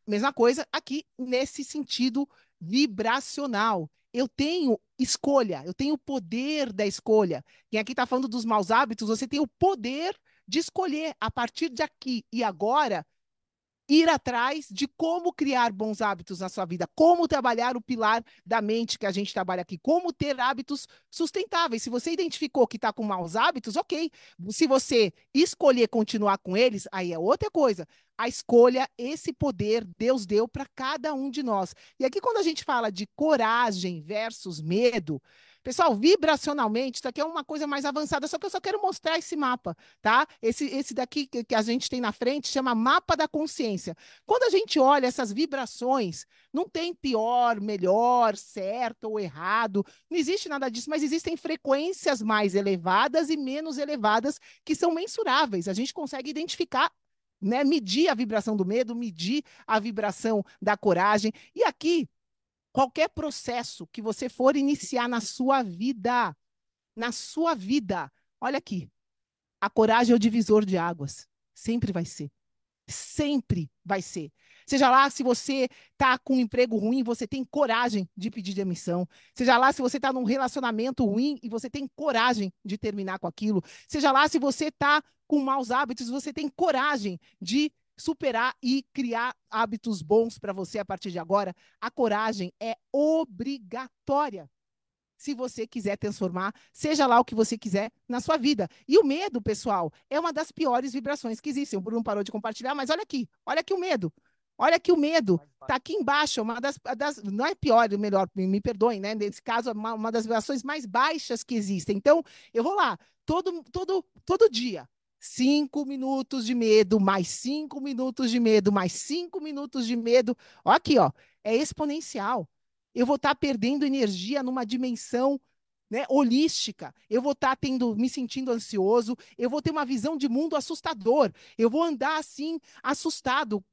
Mesma coisa aqui nesse sentido vibracional. Eu tenho escolha, eu tenho o poder da escolha. Quem aqui está falando dos maus hábitos, você tem o poder de escolher a partir de aqui e agora ir atrás de como criar bons hábitos na sua vida, como trabalhar o pilar da mente que a gente trabalha aqui, como ter hábitos sustentáveis. Se você identificou que está com maus hábitos, ok. Se você escolher continuar com eles, aí é outra coisa. A escolha, esse poder Deus deu para cada um de nós. E aqui, quando a gente fala de coragem versus medo, Pessoal, vibracionalmente, isso aqui é uma coisa mais avançada, só que eu só quero mostrar esse mapa, tá? Esse, esse daqui que a gente tem na frente chama mapa da consciência. Quando a gente olha essas vibrações, não tem pior, melhor, certo ou errado, não existe nada disso, mas existem frequências mais elevadas e menos elevadas que são mensuráveis. A gente consegue identificar né, medir a vibração do medo, medir a vibração da coragem. E aqui Qualquer processo que você for iniciar na sua vida, na sua vida, olha aqui, a coragem é o divisor de águas. Sempre vai ser. Sempre vai ser. Seja lá se você está com um emprego ruim, você tem coragem de pedir demissão. Seja lá se você está num relacionamento ruim e você tem coragem de terminar com aquilo. Seja lá se você está com maus hábitos, você tem coragem de superar e criar hábitos bons para você a partir de agora, a coragem é obrigatória. Se você quiser transformar, seja lá o que você quiser na sua vida. E o medo, pessoal, é uma das piores vibrações que existem. O Bruno parou de compartilhar, mas olha aqui, olha aqui o medo. Olha que o medo está aqui embaixo, uma das, das, não é pior, melhor, me, me perdoem, né? Nesse caso, uma, uma das vibrações mais baixas que existem. Então, eu vou lá, todo, todo, todo dia, cinco minutos de medo, mais cinco minutos de medo, mais cinco minutos de medo. Ó, aqui, ó, é exponencial. Eu vou estar tá perdendo energia numa dimensão né, holística. Eu vou estar tá tendo, me sentindo ansioso, eu vou ter uma visão de mundo assustador. Eu vou andar assim, assustado,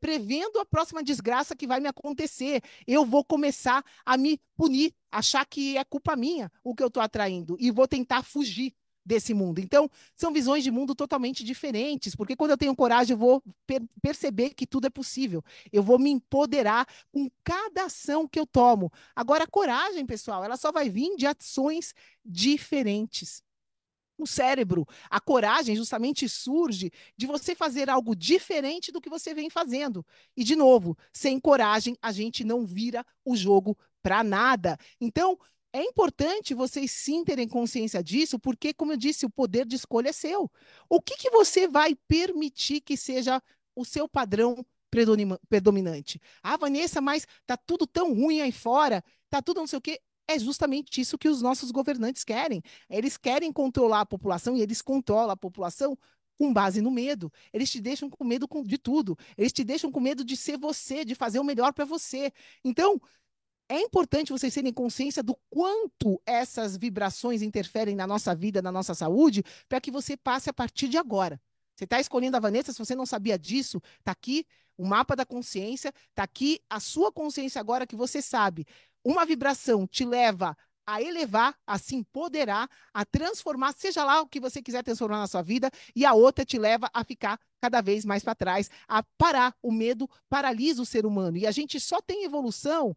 prevendo a próxima desgraça que vai me acontecer. Eu vou começar a me punir, achar que é culpa minha o que eu estou atraindo e vou tentar fugir desse mundo. Então, são visões de mundo totalmente diferentes, porque quando eu tenho coragem, eu vou per perceber que tudo é possível. Eu vou me empoderar com cada ação que eu tomo. Agora, a coragem, pessoal, ela só vai vir de ações diferentes. O cérebro, a coragem justamente surge de você fazer algo diferente do que você vem fazendo. E, de novo, sem coragem, a gente não vira o jogo para nada. Então, é importante vocês sim terem consciência disso, porque, como eu disse, o poder de escolha é seu. O que, que você vai permitir que seja o seu padrão predominante? Ah, Vanessa, mas tá tudo tão ruim aí fora, tá tudo não sei o quê. É justamente isso que os nossos governantes querem. Eles querem controlar a população e eles controlam a população com base no medo. Eles te deixam com medo de tudo. Eles te deixam com medo de ser você, de fazer o melhor para você. Então, é importante vocês terem consciência do quanto essas vibrações interferem na nossa vida, na nossa saúde, para que você passe a partir de agora. Você está escolhendo a Vanessa, se você não sabia disso, está aqui o mapa da consciência, está aqui a sua consciência agora que você sabe. Uma vibração te leva a elevar, a se empoderar, a transformar, seja lá o que você quiser transformar na sua vida, e a outra te leva a ficar cada vez mais para trás, a parar. O medo paralisa o ser humano. E a gente só tem evolução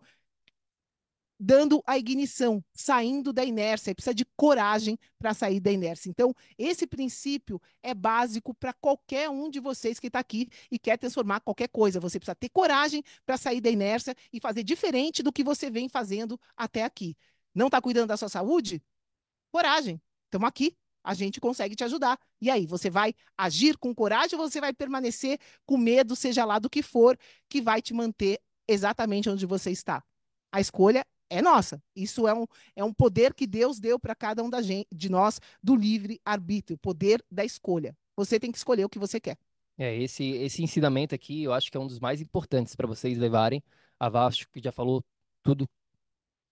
dando a ignição, saindo da inércia. Precisa de coragem para sair da inércia. Então, esse princípio é básico para qualquer um de vocês que está aqui e quer transformar qualquer coisa. Você precisa ter coragem para sair da inércia e fazer diferente do que você vem fazendo até aqui. Não está cuidando da sua saúde? Coragem. Estamos aqui. A gente consegue te ajudar. E aí, você vai agir com coragem ou você vai permanecer com medo, seja lá do que for, que vai te manter exatamente onde você está? A escolha é nossa. Isso é um, é um poder que Deus deu para cada um da gente, de nós do livre arbítrio, poder da escolha. Você tem que escolher o que você quer. É, esse, esse ensinamento aqui eu acho que é um dos mais importantes para vocês levarem. A Vasco que já falou tudo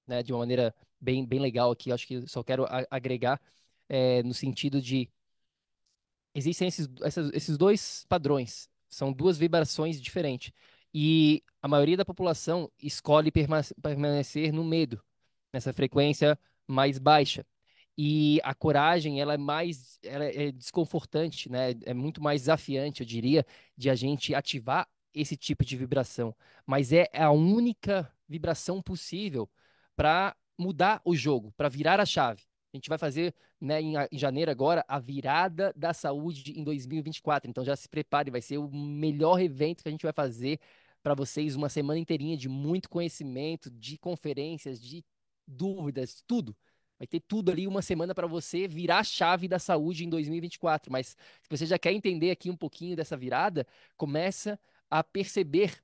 né, de uma maneira bem, bem legal aqui. Acho que só quero agregar é, no sentido de existem esses, esses dois padrões, são duas vibrações diferentes. E a maioria da população escolhe permanecer no medo, nessa frequência mais baixa. E a coragem, ela é mais, ela é desconfortante, né? É muito mais desafiante, eu diria, de a gente ativar esse tipo de vibração. Mas é a única vibração possível para mudar o jogo, para virar a chave. A gente vai fazer, né, em, em, janeiro agora, a virada da saúde em 2024. Então já se prepare, vai ser o melhor evento que a gente vai fazer para vocês, uma semana inteirinha de muito conhecimento, de conferências, de dúvidas, tudo. Vai ter tudo ali, uma semana para você virar a chave da saúde em 2024. Mas se você já quer entender aqui um pouquinho dessa virada, começa a perceber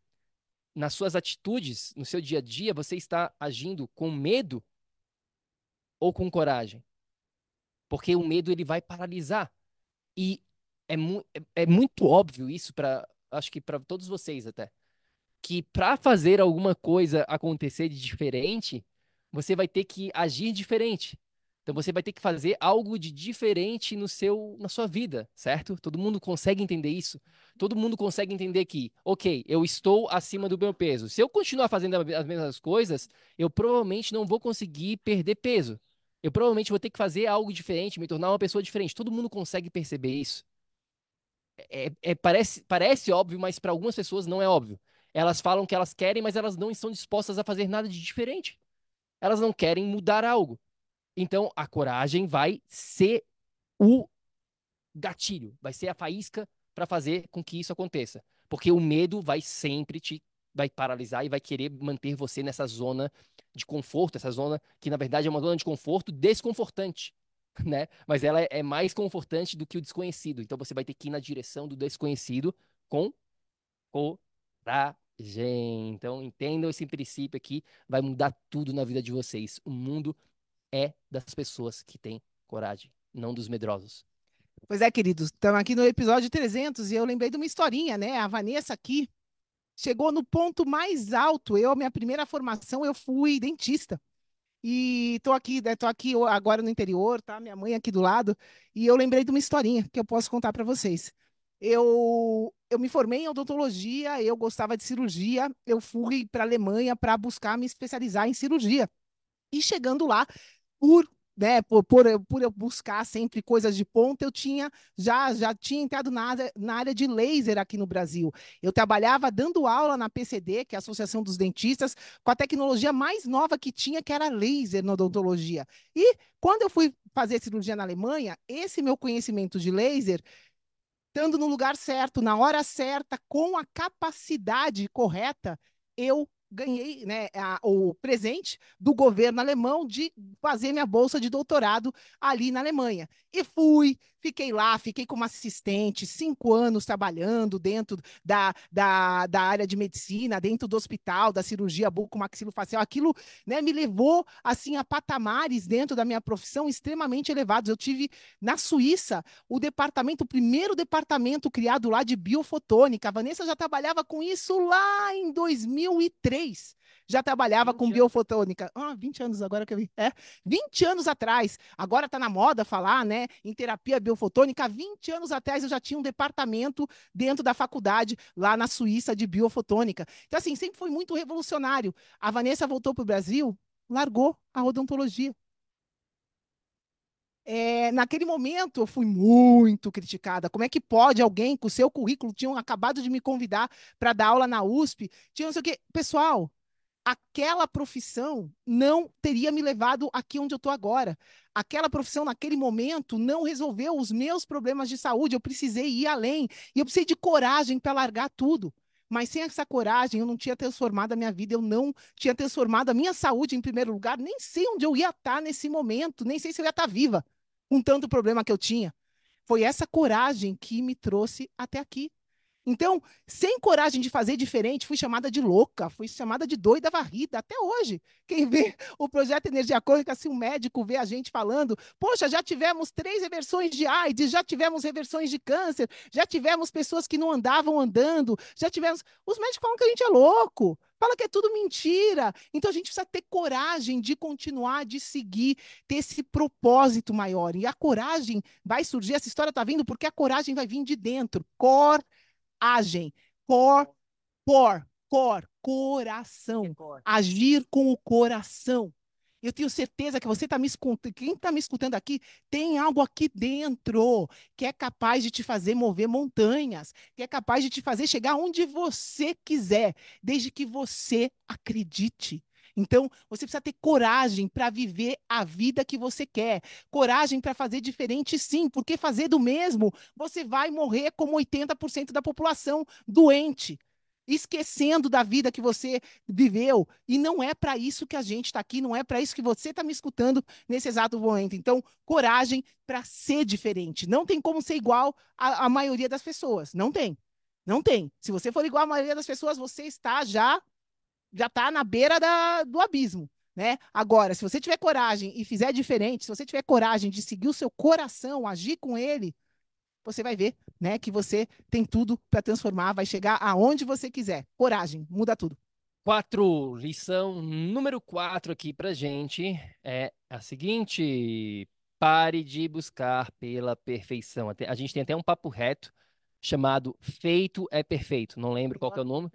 nas suas atitudes, no seu dia a dia, você está agindo com medo ou com coragem? Porque o medo ele vai paralisar. E é, mu é, é muito óbvio isso para acho que para todos vocês até que para fazer alguma coisa acontecer de diferente, você vai ter que agir diferente. Então você vai ter que fazer algo de diferente no seu, na sua vida, certo? Todo mundo consegue entender isso. Todo mundo consegue entender que, ok, eu estou acima do meu peso. Se eu continuar fazendo as mesmas coisas, eu provavelmente não vou conseguir perder peso. Eu provavelmente vou ter que fazer algo diferente, me tornar uma pessoa diferente. Todo mundo consegue perceber isso. É, é parece, parece óbvio, mas para algumas pessoas não é óbvio. Elas falam que elas querem, mas elas não estão dispostas a fazer nada de diferente. Elas não querem mudar algo. Então, a coragem vai ser o gatilho, vai ser a faísca para fazer com que isso aconteça. Porque o medo vai sempre te vai paralisar e vai querer manter você nessa zona de conforto, essa zona que na verdade é uma zona de conforto desconfortante, (laughs) né? Mas ela é mais confortante do que o desconhecido. Então você vai ter que ir na direção do desconhecido com coragem. Então, entendam esse princípio aqui, vai mudar tudo na vida de vocês. O mundo é das pessoas que têm coragem, não dos medrosos. Pois é, queridos, estamos aqui no episódio 300 e eu lembrei de uma historinha, né? A Vanessa aqui chegou no ponto mais alto. Eu, minha primeira formação, eu fui dentista. E tô aqui, né, tô aqui agora no interior, tá? Minha mãe aqui do lado, e eu lembrei de uma historinha que eu posso contar para vocês. Eu, eu me formei em odontologia, eu gostava de cirurgia, eu fui para a Alemanha para buscar me especializar em cirurgia. E chegando lá, por né, por, por, por, eu buscar sempre coisas de ponta, eu tinha já já tinha entrado na na área de laser aqui no Brasil. Eu trabalhava dando aula na PCD, que é a Associação dos Dentistas, com a tecnologia mais nova que tinha, que era laser na odontologia. E quando eu fui fazer cirurgia na Alemanha, esse meu conhecimento de laser estando no lugar certo, na hora certa, com a capacidade correta, eu ganhei né, a, o presente do governo alemão de fazer minha bolsa de doutorado ali na Alemanha. E fui, fiquei lá, fiquei como assistente, cinco anos trabalhando dentro da, da, da área de medicina, dentro do hospital, da cirurgia bucomaxilofacial. Aquilo né, me levou assim a patamares dentro da minha profissão extremamente elevados. Eu tive na Suíça o departamento, o primeiro departamento criado lá de biofotônica. A Vanessa já trabalhava com isso lá em 2003 já trabalhava com biofotônica. Ah, 20 anos agora que eu vi. É, 20 anos atrás. Agora está na moda falar, né, em terapia biofotônica. 20 anos atrás eu já tinha um departamento dentro da faculdade lá na Suíça de biofotônica. Então assim, sempre foi muito revolucionário. A Vanessa voltou para o Brasil, largou a odontologia. É, naquele momento eu fui muito criticada. Como é que pode alguém com o seu currículo, tinham acabado de me convidar para dar aula na USP, tinha não sei o quê. Pessoal, aquela profissão não teria me levado aqui onde eu estou agora. Aquela profissão, naquele momento, não resolveu os meus problemas de saúde. Eu precisei ir além. E eu precisei de coragem para largar tudo. Mas sem essa coragem, eu não tinha transformado a minha vida, eu não tinha transformado a minha saúde em primeiro lugar. Nem sei onde eu ia estar nesse momento, nem sei se eu ia estar viva com tanto problema que eu tinha. Foi essa coragem que me trouxe até aqui. Então, sem coragem de fazer diferente, fui chamada de louca, fui chamada de doida varrida, até hoje. Quem vê o projeto Energia Cônica, se um médico vê a gente falando, poxa, já tivemos três reversões de AIDS, já tivemos reversões de câncer, já tivemos pessoas que não andavam andando, já tivemos. Os médicos falam que a gente é louco, fala que é tudo mentira. Então a gente precisa ter coragem de continuar, de seguir, ter esse propósito maior. E a coragem vai surgir, essa história está vindo porque a coragem vai vir de dentro. Cor agem. Cor, cor, cor, coração. Agir com o coração. Eu tenho certeza que você está me escutando, quem está me escutando aqui, tem algo aqui dentro que é capaz de te fazer mover montanhas, que é capaz de te fazer chegar onde você quiser, desde que você acredite. Então, você precisa ter coragem para viver a vida que você quer. Coragem para fazer diferente, sim, porque fazer do mesmo, você vai morrer como 80% da população doente esquecendo da vida que você viveu. E não é para isso que a gente está aqui, não é para isso que você está me escutando nesse exato momento. Então, coragem para ser diferente. Não tem como ser igual à, maioria das pessoas. Não tem. Não tem. Se você for igual à maioria das pessoas, você está já já está na beira da, do abismo. Né? Agora, se você tiver coragem e fizer diferente, se você tiver coragem de seguir o seu coração, agir com ele, você vai ver né, que você tem tudo para transformar, vai chegar aonde você quiser. Coragem, muda tudo. Quatro, lição número quatro aqui para gente é a seguinte: pare de buscar pela perfeição. A gente tem até um papo reto chamado Feito é Perfeito. Não lembro qual é o nome.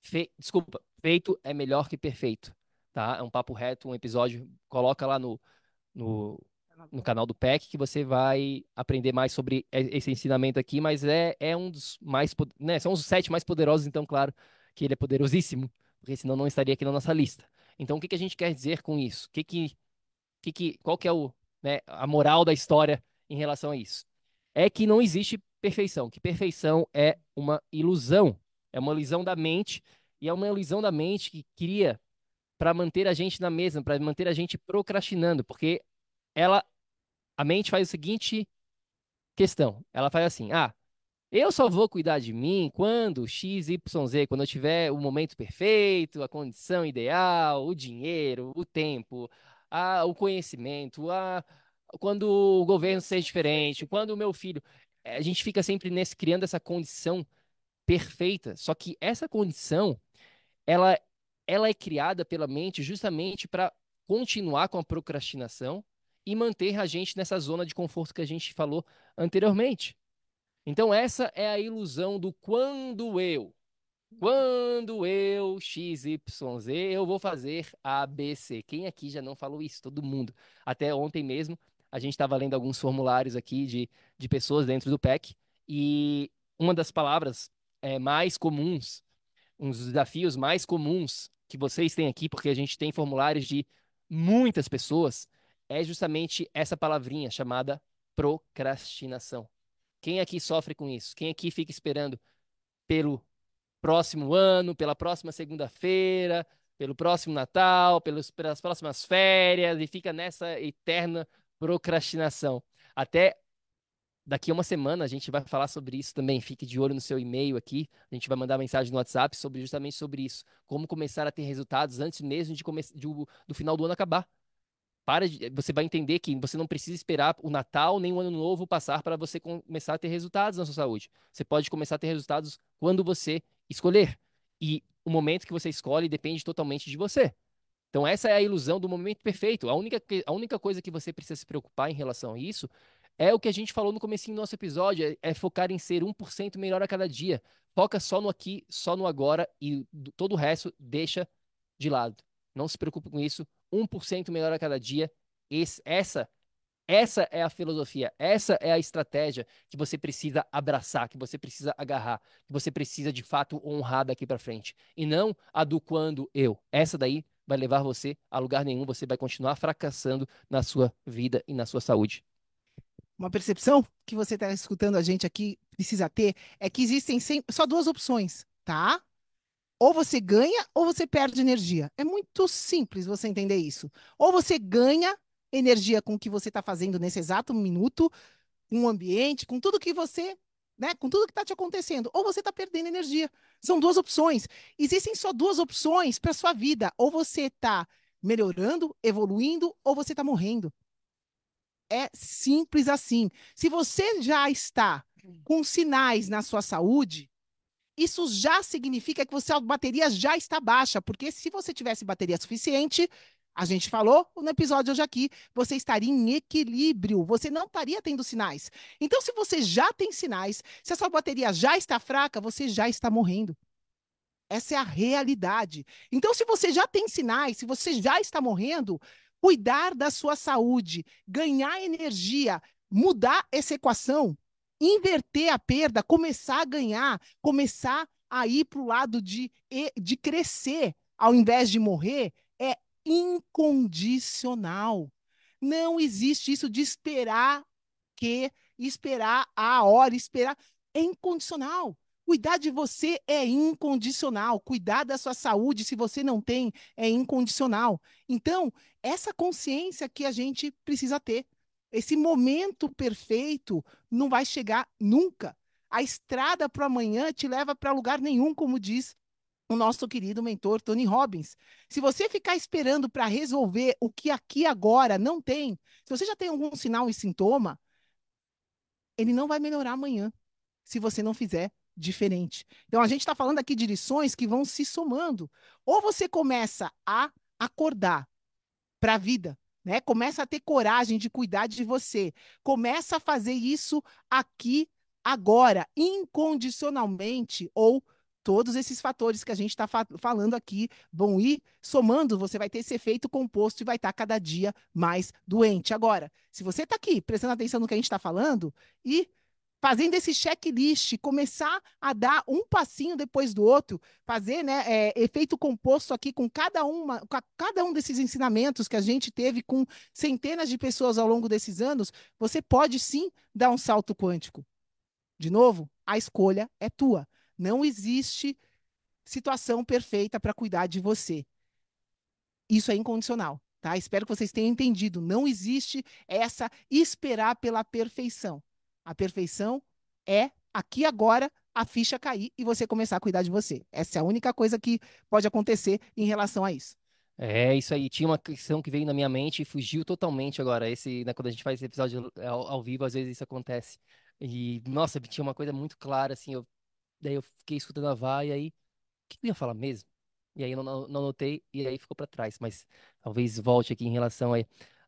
Fe... Desculpa, feito é melhor que perfeito, tá? É um papo reto, um episódio, coloca lá no, no, no canal do PEC que você vai aprender mais sobre esse ensinamento aqui, mas é, é um dos mais, né, são os sete mais poderosos, então, claro, que ele é poderosíssimo, porque senão não estaria aqui na nossa lista. Então, o que, que a gente quer dizer com isso? Que que, que, que, qual que é o, né, a moral da história em relação a isso? É que não existe perfeição, que perfeição é uma ilusão, é uma ilusão da mente e é uma ilusão da mente que cria para manter a gente na mesa, para manter a gente procrastinando, porque ela a mente faz o seguinte questão, ela faz assim: "Ah, Eu só vou cuidar de mim quando X, Y, Z, quando eu tiver o momento perfeito, a condição ideal, o dinheiro, o tempo, a, o conhecimento, a, quando o governo seja diferente, quando o meu filho. A gente fica sempre nesse, criando essa condição perfeita. Só que essa condição, ela, ela é criada pela mente justamente para continuar com a procrastinação e manter a gente nessa zona de conforto que a gente falou anteriormente. Então, essa é a ilusão do quando eu. Quando eu, XYZ, eu vou fazer ABC. Quem aqui já não falou isso? Todo mundo. Até ontem mesmo, a gente estava lendo alguns formulários aqui de, de pessoas dentro do PEC, e uma das palavras é, mais comuns, dos desafios mais comuns que vocês têm aqui, porque a gente tem formulários de muitas pessoas, é justamente essa palavrinha chamada procrastinação. Quem aqui sofre com isso? Quem aqui fica esperando pelo próximo ano, pela próxima segunda-feira, pelo próximo Natal, pelos, pelas próximas férias e fica nessa eterna procrastinação? Até daqui a uma semana a gente vai falar sobre isso também. Fique de olho no seu e-mail aqui. A gente vai mandar mensagem no WhatsApp sobre justamente sobre isso. Como começar a ter resultados antes mesmo de, de do final do ano acabar. Para de, você vai entender que você não precisa esperar o Natal nem o Ano Novo passar para você começar a ter resultados na sua saúde. Você pode começar a ter resultados quando você escolher. E o momento que você escolhe depende totalmente de você. Então, essa é a ilusão do momento perfeito. A única, a única coisa que você precisa se preocupar em relação a isso é o que a gente falou no começo do nosso episódio, é, é, focar em ser 1% melhor a cada dia. Foca só no aqui, só no agora e todo o resto deixa de lado. Não se preocupe com isso. 1% melhor a cada dia. Esse, essa, essa é a filosofia, essa é a estratégia que você precisa abraçar, que você precisa agarrar, que você precisa de fato honrar daqui para frente. E não a do quando eu. Essa daí vai levar você a lugar nenhum, você vai continuar fracassando na sua vida e na sua saúde. Uma percepção que você está escutando a gente aqui precisa ter é que existem sempre, só duas opções, tá? Ou você ganha ou você perde energia. É muito simples você entender isso. Ou você ganha energia com o que você está fazendo nesse exato minuto, com o ambiente, com tudo que você, né, com tudo que está te acontecendo. Ou você está perdendo energia. São duas opções. Existem só duas opções para sua vida. Ou você está melhorando, evoluindo, ou você está morrendo. É simples assim. Se você já está com sinais na sua saúde, isso já significa que você, a bateria já está baixa, porque se você tivesse bateria suficiente, a gente falou no episódio hoje aqui, você estaria em equilíbrio, você não estaria tendo sinais. Então, se você já tem sinais, se a sua bateria já está fraca, você já está morrendo. Essa é a realidade. Então, se você já tem sinais, se você já está morrendo, cuidar da sua saúde, ganhar energia, mudar essa equação inverter a perda, começar a ganhar, começar a ir para o lado de, de crescer, ao invés de morrer, é incondicional. Não existe isso de esperar que, esperar a hora, esperar. É incondicional. Cuidar de você é incondicional. Cuidar da sua saúde, se você não tem, é incondicional. Então, essa consciência que a gente precisa ter. Esse momento perfeito não vai chegar nunca. A estrada para amanhã te leva para lugar nenhum, como diz o nosso querido mentor Tony Robbins. Se você ficar esperando para resolver o que aqui agora não tem, se você já tem algum sinal e sintoma, ele não vai melhorar amanhã, se você não fizer diferente. Então a gente está falando aqui de lições que vão se somando. Ou você começa a acordar para a vida, né? Começa a ter coragem de cuidar de você. Começa a fazer isso aqui, agora, incondicionalmente, ou todos esses fatores que a gente está fa falando aqui vão ir somando, você vai ter esse efeito composto e vai estar tá cada dia mais doente. Agora, se você está aqui prestando atenção no que a gente está falando e fazendo esse checklist, começar a dar um passinho depois do outro, fazer né, é, efeito composto aqui com cada, uma, com cada um desses ensinamentos que a gente teve com centenas de pessoas ao longo desses anos, você pode sim dar um salto quântico. De novo, a escolha é tua. Não existe situação perfeita para cuidar de você. Isso é incondicional. Tá? Espero que vocês tenham entendido. Não existe essa esperar pela perfeição. A perfeição é aqui agora a ficha cair e você começar a cuidar de você. Essa é a única coisa que pode acontecer em relação a isso. É, isso aí. Tinha uma questão que veio na minha mente e fugiu totalmente agora. Esse, né, quando a gente faz esse episódio ao, ao vivo, às vezes isso acontece. E, nossa, tinha uma coisa muito clara, assim. Eu, daí eu fiquei escutando a Vá e aí, o que eu ia falar mesmo? E aí eu não, não notei e aí ficou para trás. Mas talvez volte aqui em relação a,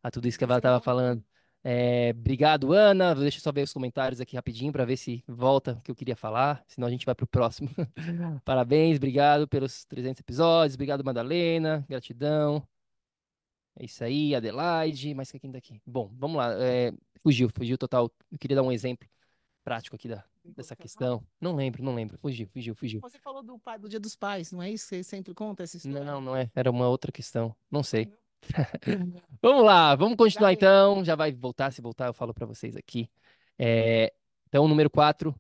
a tudo isso que a Vá estava falando. É, obrigado, Ana. Deixa eu só ver os comentários aqui rapidinho para ver se volta o que eu queria falar, senão a gente vai para o próximo. (laughs) Parabéns, obrigado pelos 300 episódios, obrigado, Madalena, gratidão. É isso aí, Adelaide, mais que quem tá aqui. Bom, vamos lá. É, fugiu, fugiu total. Eu queria dar um exemplo prático aqui da, dessa questão. Não lembro, não lembro. Fugiu, fugiu, fugiu. Você falou do, pai, do Dia dos Pais, não é isso? Você sempre conta essa história? Não, não é. Era uma outra questão. Não sei. (laughs) vamos lá, vamos continuar então. Já vai voltar, se voltar, eu falo para vocês aqui. É, então, número 4,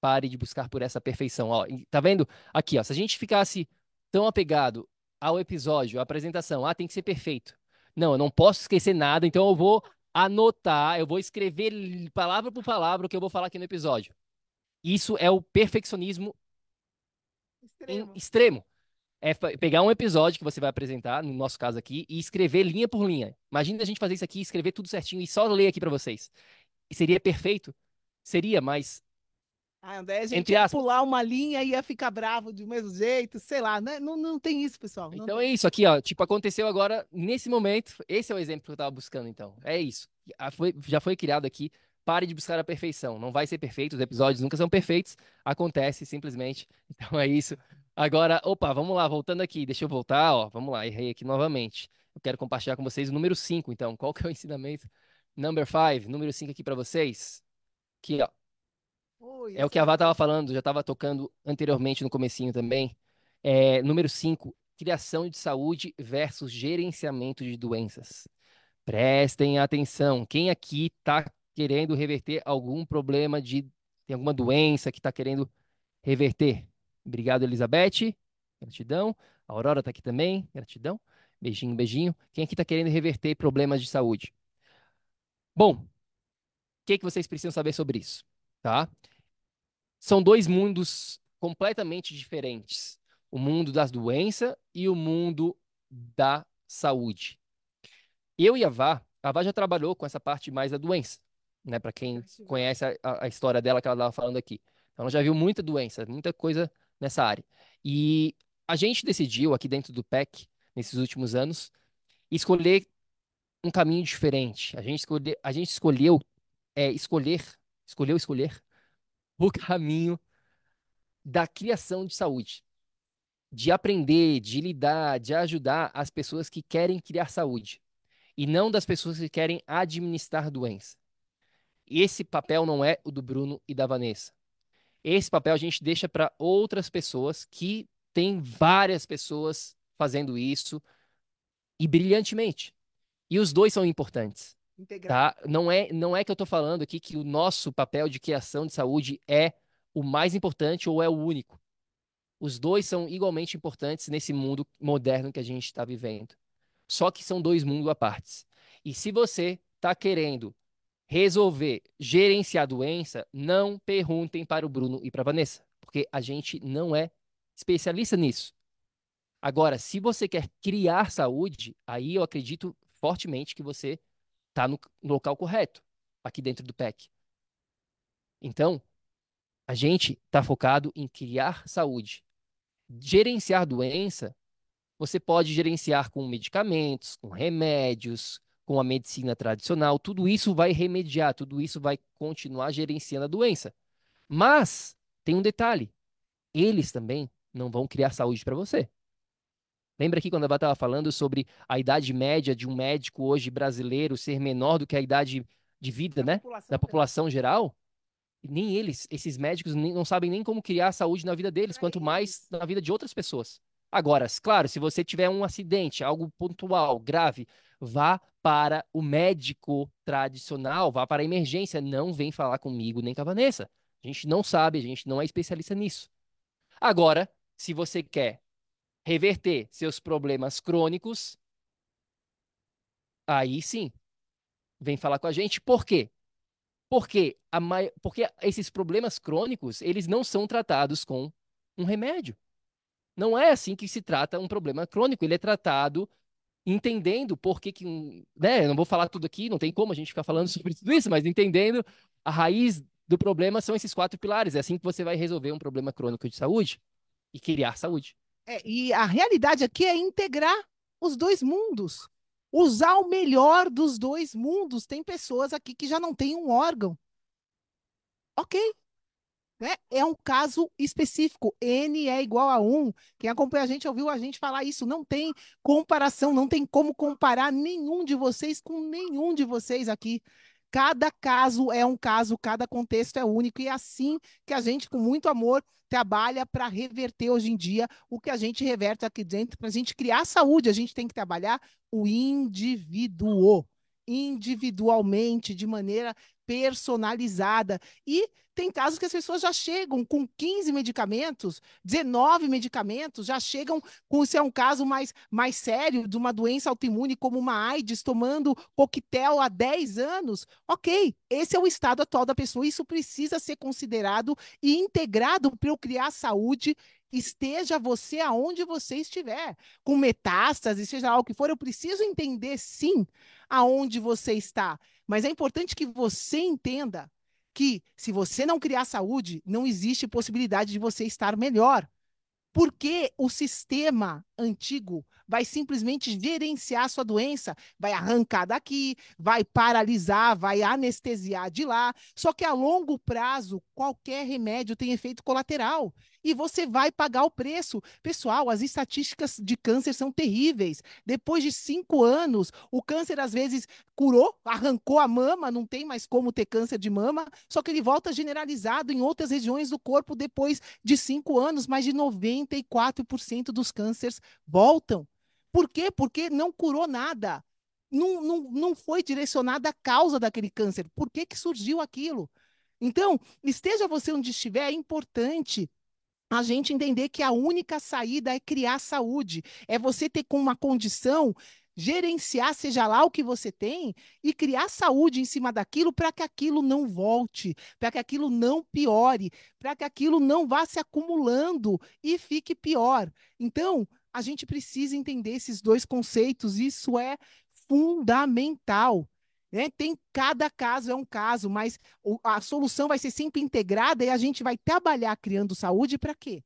pare de buscar por essa perfeição. Ó, tá vendo? Aqui, ó, se a gente ficasse tão apegado ao episódio, à apresentação, ah, tem que ser perfeito. Não, eu não posso esquecer nada, então eu vou anotar, eu vou escrever palavra por palavra o que eu vou falar aqui no episódio. Isso é o perfeccionismo extremo. extremo é pegar um episódio que você vai apresentar, no nosso caso aqui, e escrever linha por linha. Imagina a gente fazer isso aqui, escrever tudo certinho e só ler aqui para vocês. E seria perfeito? Seria, mas. Ah, André, a gente Entre ia aspas, pular uma linha e ia ficar bravo do mesmo jeito, sei lá, né? não, não tem isso, pessoal. Não então tem. é isso aqui, ó. Tipo, aconteceu agora, nesse momento. Esse é o exemplo que eu tava buscando, então. É isso. Já foi criado aqui pare de buscar a perfeição. Não vai ser perfeito, os episódios nunca são perfeitos, acontece simplesmente. (laughs) Então é isso. Agora, opa, vamos lá, voltando aqui, deixa eu voltar, ó, vamos lá, errei aqui novamente. Eu quero compartilhar com vocês o número 5, então, (laughs) qual que é o ensinamento? Number 5, número 5 aqui para vocês. Aqui, ó. É o que a Vá estava falando, já estava tocando anteriormente no comecinho também. É, número 5, criação de saúde versus gerenciamento de doenças. Prestem atenção, quem aqui está querendo reverter algum problema de tem alguma doença que está querendo reverter? Obrigado, Elizabeth. Gratidão. A Aurora está aqui também. Gratidão. Beijinho, beijinho. Quem aqui está querendo reverter problemas de saúde? Bom, o que, que vocês precisam saber sobre isso? Tá? São dois mundos completamente diferentes: o mundo das doenças e o mundo da saúde. Eu e a Vá, a Vá já trabalhou com essa parte mais da doença, né? Para quem conhece a, a, história dela que ela estava falando aqui. Então, ela já viu muita doença, muita coisa nessa área. E a gente decidiu, aqui dentro do PEC, nesses últimos anos, escolher um caminho diferente. A gente, escolhe, a gente escolheu é, escolher, escolheu escolher o caminho da criação de saúde, de aprender, de lidar, de ajudar as pessoas que querem criar saúde e não das pessoas que querem administrar doença. Esse papel não é o do Bruno e da Vanessa. Esse papel a gente deixa para outras pessoas que tem várias pessoas fazendo isso e brilhantemente. E os dois são importantes. Tá? Não é não é que eu estou falando aqui que o nosso papel de criação de saúde é o mais importante ou é o único. Os dois são igualmente importantes nesse mundo moderno que a gente está vivendo. Só que são dois mundos à parte. E se você está querendo resolver gerenciar a doença, não perguntem para o Bruno e para a Vanessa, porque a gente não é especialista nisso. Agora, se você quer criar saúde, aí eu acredito fortemente que você está no, no local correto, aqui dentro do PEC. Então, a gente está focado em criar saúde. Gerenciar doença, você pode gerenciar com medicamentos, com remédios, com a medicina tradicional, tudo isso vai remediar, tudo isso vai continuar gerenciando a doença. Mas tem um detalhe: eles também não vão criar saúde para você. Lembra aqui quando eu estava falando sobre a idade média de um médico hoje brasileiro ser menor do que a idade de vida, da né? População da população geral? geral? Nem eles, esses médicos, nem, não sabem nem como criar saúde na vida deles, quanto mais na vida de outras pessoas. Agora, claro, se você tiver um acidente, algo pontual, grave, vá para o médico tradicional, vá para a emergência, não vem falar comigo nem com a Vanessa. A gente não sabe, a gente não é especialista nisso. Agora, se você quer reverter seus problemas crônicos, aí sim, vem falar com a gente. Por quê? Por quê? A mai... Porque esses problemas crônicos, eles não são tratados com um remédio. Não é assim que se trata um problema crônico. Ele é tratado entendendo por que, que né, não vou falar tudo aqui, não tem como a gente ficar falando (laughs) sobre tudo isso, mas entendendo a raiz do problema são esses quatro pilares. É assim que você vai resolver um problema crônico de saúde e criar saúde. É, e a realidade aqui é integrar os dois mundos. Usar o melhor dos dois mundos. Tem pessoas aqui que já não têm um órgão. Ok, né? É um caso específico. N é igual a 1. Quem acompanha a gente ouviu a gente falar isso. Não tem comparação, não tem como comparar nenhum de vocês com nenhum de vocês aqui. Cada caso é um caso, cada contexto é único, e é assim que a gente, com muito amor, trabalha para reverter hoje em dia o que a gente reverte aqui dentro. Para a gente criar saúde, a gente tem que trabalhar o indivíduo, individualmente, de maneira personalizada. E tem casos que as pessoas já chegam com 15 medicamentos, 19 medicamentos, já chegam com, se é um caso mais, mais sério, de uma doença autoimune como uma AIDS, tomando coquetel há 10 anos. Ok, esse é o estado atual da pessoa. Isso precisa ser considerado e integrado para eu criar saúde esteja você aonde você estiver, com metástase, seja lá o que for, eu preciso entender sim aonde você está. Mas é importante que você entenda que se você não criar saúde, não existe possibilidade de você estar melhor. Porque o sistema antigo vai simplesmente gerenciar sua doença, vai arrancar daqui, vai paralisar, vai anestesiar de lá. Só que a longo prazo, qualquer remédio tem efeito colateral e você vai pagar o preço. Pessoal, as estatísticas de câncer são terríveis. Depois de cinco anos, o câncer às vezes curou, arrancou a mama, não tem mais como ter câncer de mama, só que ele volta generalizado em outras regiões do corpo depois de cinco anos. Mais de 94% dos cânceres voltam. Por quê? Porque não curou nada. Não, não, não foi direcionada a causa daquele câncer. Por que, que surgiu aquilo? Então, esteja você onde estiver, é importante a gente entender que a única saída é criar saúde, é você ter com uma condição gerenciar, seja lá o que você tem, e criar saúde em cima daquilo para que aquilo não volte, para que aquilo não piore, para que aquilo não vá se acumulando e fique pior. Então, a gente precisa entender esses dois conceitos, isso é fundamental. Né? Tem cada caso é um caso, mas a solução vai ser sempre integrada e a gente vai trabalhar criando saúde para quê?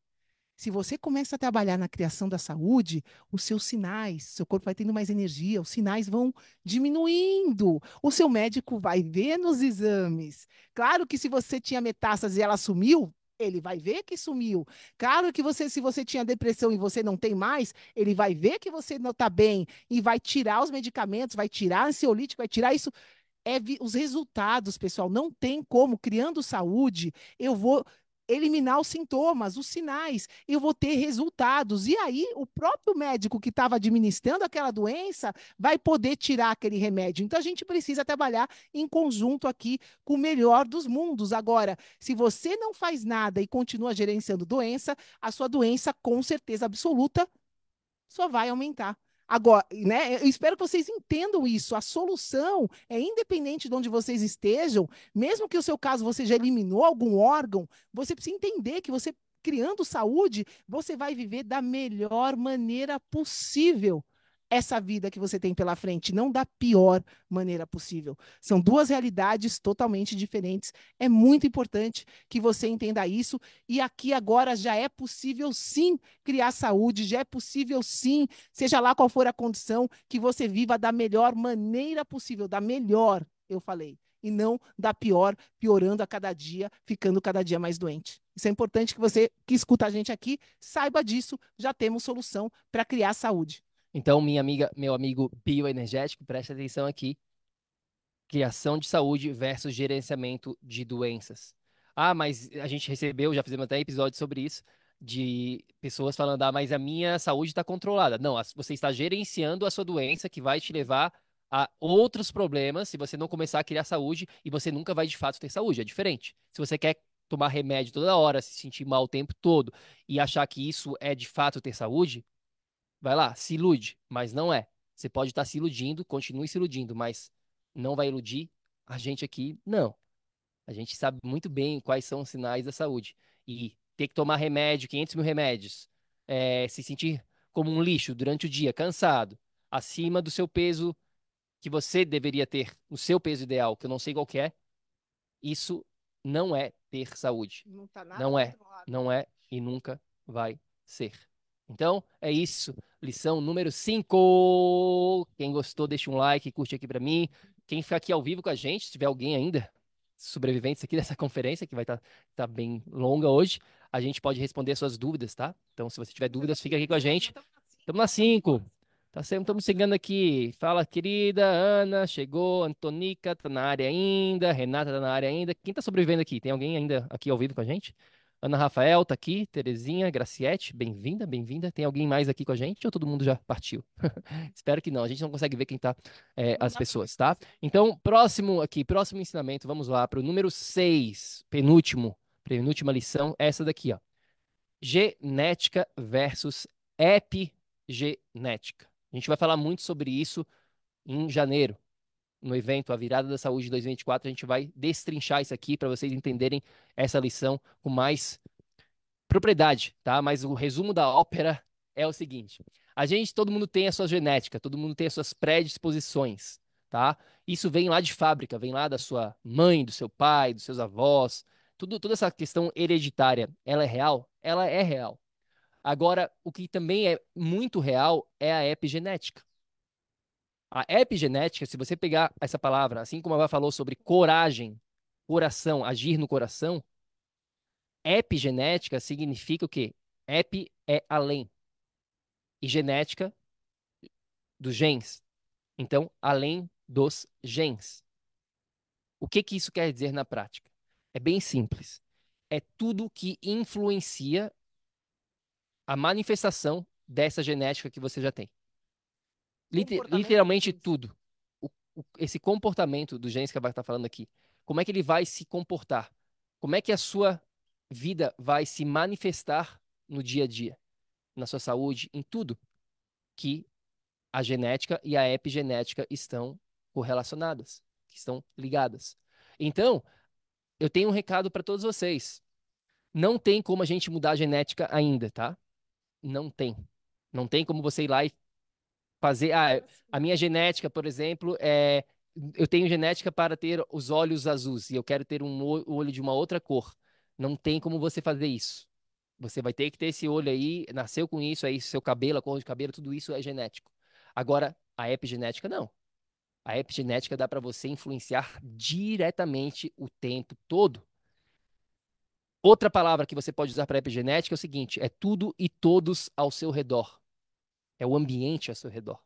Se você começa a trabalhar na criação da saúde, os seus sinais, seu corpo vai tendo mais energia, os sinais vão diminuindo. O seu médico vai ver nos exames. Claro que se você tinha metástase e ela sumiu, ele vai ver que sumiu. Claro que você, se você tinha depressão e você não tem mais, ele vai ver que você não está bem e vai tirar os medicamentos, vai tirar ansiolítico, vai tirar isso. É os resultados, pessoal, não tem como, criando saúde, eu vou eliminar os sintomas, os sinais, eu vou ter resultados. E aí, o próprio médico que estava administrando aquela doença vai poder tirar aquele remédio. Então, a gente precisa trabalhar em conjunto aqui com o melhor dos mundos. Agora, se você não faz nada e continua gerenciando doença, a sua doença, com certeza absoluta, só vai aumentar. Agora, né, eu espero que vocês entendam isso. A solução é independente de onde vocês estejam, mesmo que o seu caso você já eliminou algum órgão, você precisa entender que você criando saúde, você vai viver da melhor maneira possível essa vida que você tem pela frente, não da pior maneira possível. São duas realidades totalmente diferentes. É muito importante que você entenda isso. E aqui agora já é possível sim criar saúde, já é possível sim, seja lá qual for a condição, que você viva da melhor maneira possível, da melhor, eu falei. E não da pior, piorando a cada dia, ficando cada dia mais doente. Isso é importante que você que escuta a gente aqui saiba disso. Já temos solução para criar saúde. Então, minha amiga, meu amigo bioenergético, preste atenção aqui. Criação de saúde versus gerenciamento de doenças. Ah, mas a gente recebeu, já fizemos até episódio sobre isso, de pessoas falando, ah, mas a minha saúde está controlada. Não, você está gerenciando a sua doença que vai te levar a outros problemas se você não começar a criar saúde e você nunca vai de fato ter saúde. É diferente. Se você quer tomar remédio toda hora, se sentir mal o tempo todo e achar que isso é de fato ter saúde, vai lá, se ilude, mas não é. Você pode estar se iludindo, continue se iludindo, mas não vai iludir a gente aqui, não. A gente sabe muito bem quais são os sinais da saúde. E ter que tomar remédio, 500 mil remédios, é, se sentir como um lixo durante o dia, cansado, acima do seu peso que você deveria ter, o seu peso ideal, que eu não sei qual é, isso não é ter saúde. Não, tá não é, não é e nunca vai ser. Então, é isso. Lição número 5. Quem gostou, deixa um like, curte aqui para mim. Quem ficar aqui ao vivo com a gente, se tiver alguém ainda, sobreviventes aqui (laughs) dessa conferência, que vai estar tá, tá bem longa hoje, a gente pode responder suas dúvidas, tá? Então, se você tiver dúvidas, fica aqui com a gente. Estamos na 5. Tá sempre estamos chegando aqui. Fala, querida Ana, chegou. Antonica tá na área ainda. Renata tá na área ainda. Quem tá sobrevivendo aqui? Tem alguém ainda aqui ao vivo com a gente? Ana Rafael tá aqui, Terezinha, Graciete, bem-vinda, bem-vinda. Tem alguém mais aqui com a gente ou todo mundo já partiu? (laughs) Espero que não, a gente não consegue ver quem tá, é, as pessoas, tá? Então, próximo aqui, próximo ensinamento, vamos lá para o número 6, penúltimo, penúltima lição, essa daqui, ó. Genética versus epigenética. A gente vai falar muito sobre isso em janeiro, no evento A Virada da Saúde 2024. A gente vai destrinchar isso aqui para vocês entenderem essa lição com mais propriedade, tá? Mas o resumo da ópera é o seguinte: a gente, todo mundo tem a sua genética, todo mundo tem as suas predisposições, tá? Isso vem lá de fábrica, vem lá da sua mãe, do seu pai, dos seus avós. Tudo, toda essa questão hereditária, ela é real? Ela é real. Agora, o que também é muito real é a epigenética. A epigenética, se você pegar essa palavra, assim como a Ava falou sobre coragem, coração, agir no coração, epigenética significa o quê? Epi é além. E genética dos genes. Então, além dos genes. O que, que isso quer dizer na prática? É bem simples. É tudo que influencia a manifestação dessa genética que você já tem. Liter, literalmente tudo. O, o, esse comportamento do genes que a Bárbara está falando aqui. Como é que ele vai se comportar? Como é que a sua vida vai se manifestar no dia a dia? Na sua saúde, em tudo que a genética e a epigenética estão correlacionadas, que estão ligadas. Então, eu tenho um recado para todos vocês. Não tem como a gente mudar a genética ainda, tá? Não tem. Não tem como você ir lá e fazer. Ah, a minha genética, por exemplo, é. Eu tenho genética para ter os olhos azuis e eu quero ter um olho de uma outra cor. Não tem como você fazer isso. Você vai ter que ter esse olho aí, nasceu com isso, aí seu cabelo, a cor de cabelo, tudo isso é genético. Agora, a epigenética não. A epigenética dá para você influenciar diretamente o tempo todo. Outra palavra que você pode usar para epigenética é o seguinte: é tudo e todos ao seu redor. É o ambiente ao seu redor.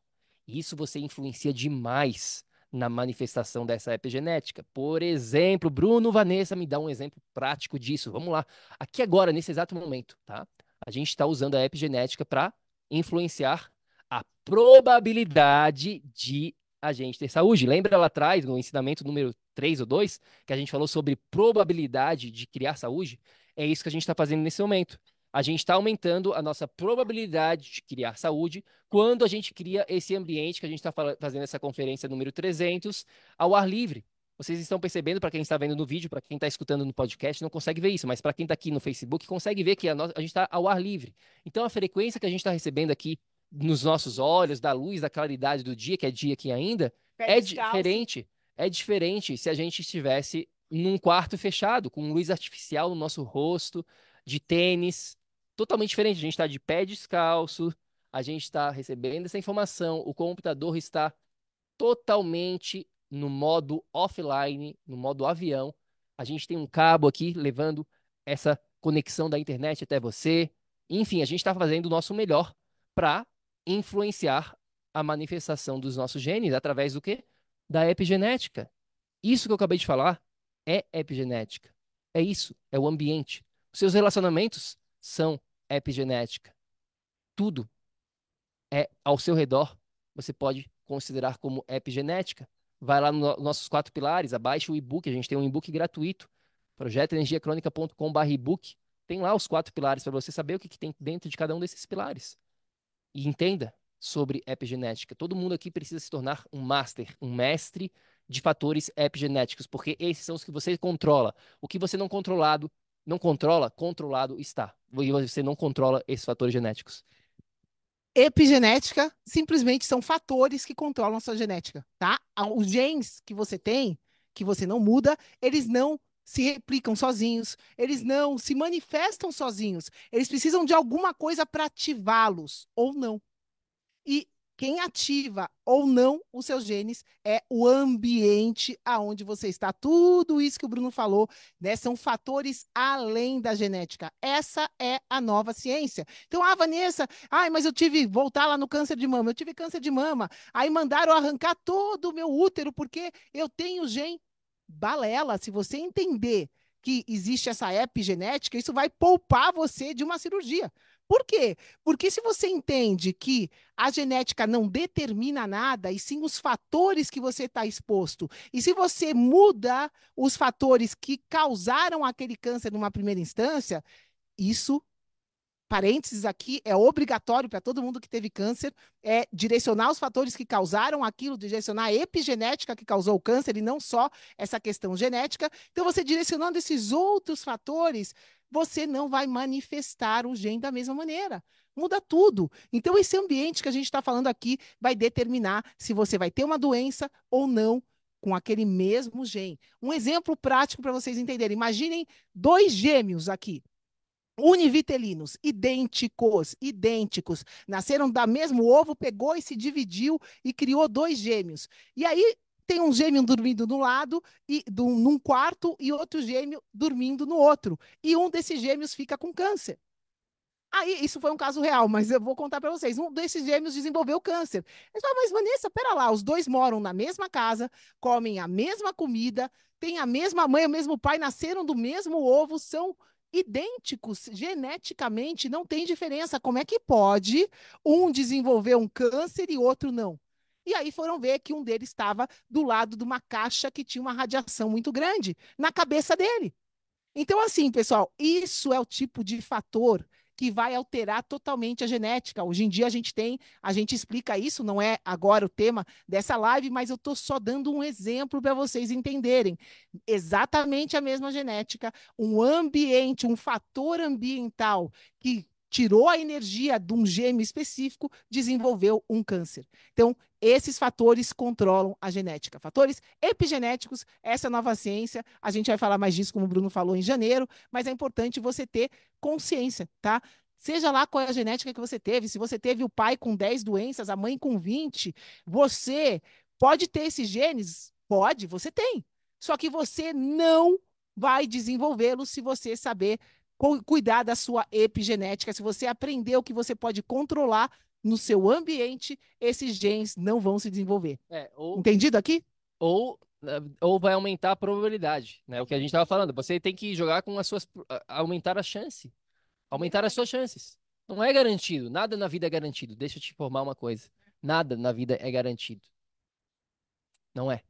E isso você influencia demais na manifestação dessa epigenética. Por exemplo, Bruno, Vanessa, me dá um exemplo prático disso. Vamos lá. Aqui agora, nesse exato momento, tá? A gente está usando a epigenética para influenciar a probabilidade de a gente ter saúde. Lembra lá atrás, no ensinamento número 3 ou 2, que a gente falou sobre probabilidade de criar saúde? É isso que a gente está fazendo nesse momento. A gente está aumentando a nossa probabilidade de criar saúde quando a gente cria esse ambiente que a gente está fazendo essa conferência número 300 ao ar livre. Vocês estão percebendo, para quem está vendo no vídeo, para quem está escutando no podcast, não consegue ver isso, mas para quem está aqui no Facebook, consegue ver que a, no... a gente está ao ar livre. Então, a frequência que a gente está recebendo aqui nos nossos olhos, da luz, da claridade do dia, que é dia aqui ainda, é descalço. diferente. É diferente se a gente estivesse num quarto fechado, com luz artificial no nosso rosto, de tênis. Totalmente diferente. A gente está de pé descalço, a gente está recebendo essa informação, o computador está totalmente no modo offline, no modo avião. A gente tem um cabo aqui levando essa conexão da internet até você. Enfim, a gente está fazendo o nosso melhor para influenciar a manifestação dos nossos genes através do quê? Da epigenética. Isso que eu acabei de falar é epigenética. É isso, é o ambiente. Seus relacionamentos são epigenética. Tudo é ao seu redor, você pode considerar como epigenética. Vai lá nos no nossos quatro pilares, abaixa o e-book, a gente tem um e-book gratuito, projetoenergiacronica.com.br e-book. Tem lá os quatro pilares para você saber o que, que tem dentro de cada um desses pilares e entenda sobre epigenética. Todo mundo aqui precisa se tornar um master, um mestre de fatores epigenéticos, porque esses são os que você controla. O que você não controlado, não controla, controlado está. E você não controla esses fatores genéticos. Epigenética simplesmente são fatores que controlam a sua genética, tá? Os genes que você tem, que você não muda, eles não se replicam sozinhos, eles não se manifestam sozinhos, eles precisam de alguma coisa para ativá-los ou não. E quem ativa ou não os seus genes é o ambiente aonde você está. Tudo isso que o Bruno falou, né, são fatores além da genética. Essa é a nova ciência. Então, ah, Vanessa, ai, mas eu tive voltar lá no câncer de mama. Eu tive câncer de mama. Aí mandaram arrancar todo o meu útero porque eu tenho gene balela. Se você entender que existe essa epigenética, isso vai poupar você de uma cirurgia. Por quê? Porque se você entende que a genética não determina nada, e sim os fatores que você está exposto, e se você muda os fatores que causaram aquele câncer numa primeira instância, isso parênteses aqui, é obrigatório para todo mundo que teve câncer, é direcionar os fatores que causaram aquilo, direcionar a epigenética que causou o câncer e não só essa questão genética. Então, você direcionando esses outros fatores, você não vai manifestar o gene da mesma maneira. Muda tudo. Então, esse ambiente que a gente está falando aqui vai determinar se você vai ter uma doença ou não com aquele mesmo gene. Um exemplo prático para vocês entenderem. Imaginem dois gêmeos aqui univitelinos, idênticos, idênticos, nasceram da mesmo ovo, pegou e se dividiu e criou dois gêmeos. E aí tem um gêmeo dormindo no lado e do, num quarto e outro gêmeo dormindo no outro. E um desses gêmeos fica com câncer. Aí, isso foi um caso real, mas eu vou contar para vocês. Um desses gêmeos desenvolveu câncer. Eles falaram, mas Vanessa, pera lá, os dois moram na mesma casa, comem a mesma comida, têm a mesma mãe, o mesmo pai, nasceram do mesmo ovo, são idênticos geneticamente, não tem diferença. Como é que pode um desenvolver um câncer e outro não? E aí foram ver que um deles estava do lado de uma caixa que tinha uma radiação muito grande na cabeça dele. Então, assim, pessoal, isso é o tipo de fator que vai alterar totalmente a genética. Hoje em dia a gente tem, a gente explica isso, não é agora o tema dessa live, mas eu estou só dando um exemplo para vocês entenderem. Exatamente a mesma genética, um ambiente, um fator ambiental que tirou a energia de um gêmeo específico, desenvolveu um câncer. Então, esses fatores controlam a genética. Fatores epigenéticos, essa é nova ciência. A gente vai falar mais disso, como o Bruno falou, em janeiro, mas é importante você ter consciência, tá? Seja lá qual é a genética que você teve, se você teve o pai com 10 doenças, a mãe com 20, você pode ter esses genes? Pode, você tem. Só que você não vai desenvolvê-los se você saber cuidar da sua epigenética, se você aprender o que você pode controlar no seu ambiente, esses genes não vão se desenvolver. É, ou, Entendido aqui? Ou, eh, ou vai aumentar a probabilidade, né? O que a gente estava falando. Você tem que jogar com as suas. aumentar a chance. Aumentar as suas chances. Não é garantido. Nada na vida é garantido. Deixa eu te informar uma coisa. Nada na vida é garantido. Não é.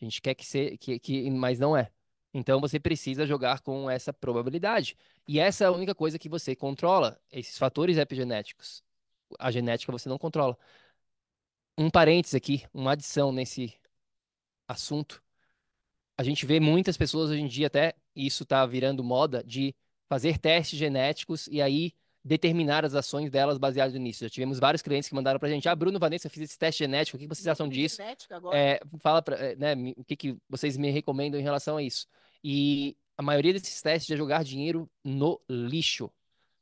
A gente quer que seja, que, que, mas não é. Então você precisa jogar com essa probabilidade. E essa é a única coisa que você controla, esses fatores epigenéticos. A genética você não controla. Um parênteses aqui, uma adição nesse assunto. A gente vê muitas pessoas hoje em dia, até isso está virando moda, de fazer testes genéticos e aí determinar as ações delas baseadas nisso. Já tivemos vários clientes que mandaram para a gente, ah, Bruno, Vanessa, eu fiz esse teste genético, o que vocês acham disso? É, fala para, é, né, o que, que vocês me recomendam em relação a isso. E a maioria desses testes é jogar dinheiro no lixo.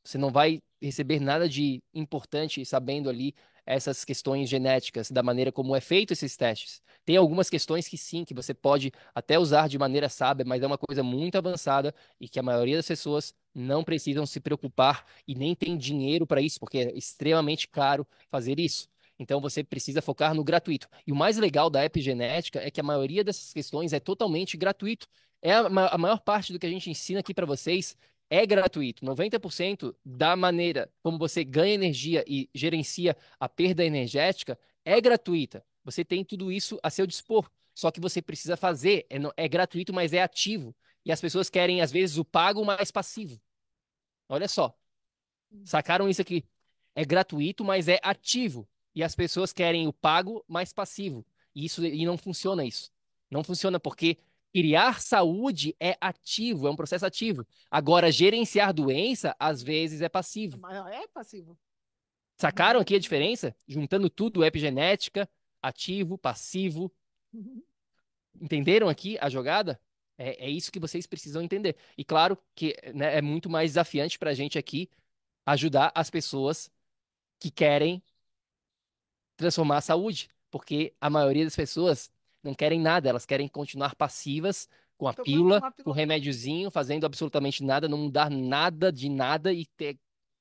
Você não vai receber nada de importante sabendo ali essas questões genéticas, da maneira como é feito esses testes. Tem algumas questões que sim, que você pode até usar de maneira sábia, mas é uma coisa muito avançada e que a maioria das pessoas não precisam se preocupar e nem tem dinheiro para isso, porque é extremamente caro fazer isso. Então você precisa focar no gratuito. E o mais legal da epigenética é que a maioria dessas questões é totalmente gratuito. É a, a maior parte do que a gente ensina aqui para vocês é gratuito. 90% da maneira como você ganha energia e gerencia a perda energética é gratuita. Você tem tudo isso a seu dispor. Só que você precisa fazer. É, é gratuito, mas é ativo. E as pessoas querem, às vezes, o pago mais passivo. Olha só. Sacaram isso aqui? É gratuito, mas é ativo. E as pessoas querem o pago mais passivo. E, isso, e não funciona isso. Não funciona porque criar saúde é ativo, é um processo ativo. Agora, gerenciar doença, às vezes, é passivo. É passivo. Sacaram aqui a diferença? Juntando tudo, epigenética, ativo, passivo. Uhum. Entenderam aqui a jogada? É, é isso que vocês precisam entender. E claro que né, é muito mais desafiante para a gente aqui ajudar as pessoas que querem transformar a saúde, porque a maioria das pessoas não querem nada, elas querem continuar passivas com a pílula, com o remédiozinho, fazendo absolutamente nada, não mudar nada de nada e ter,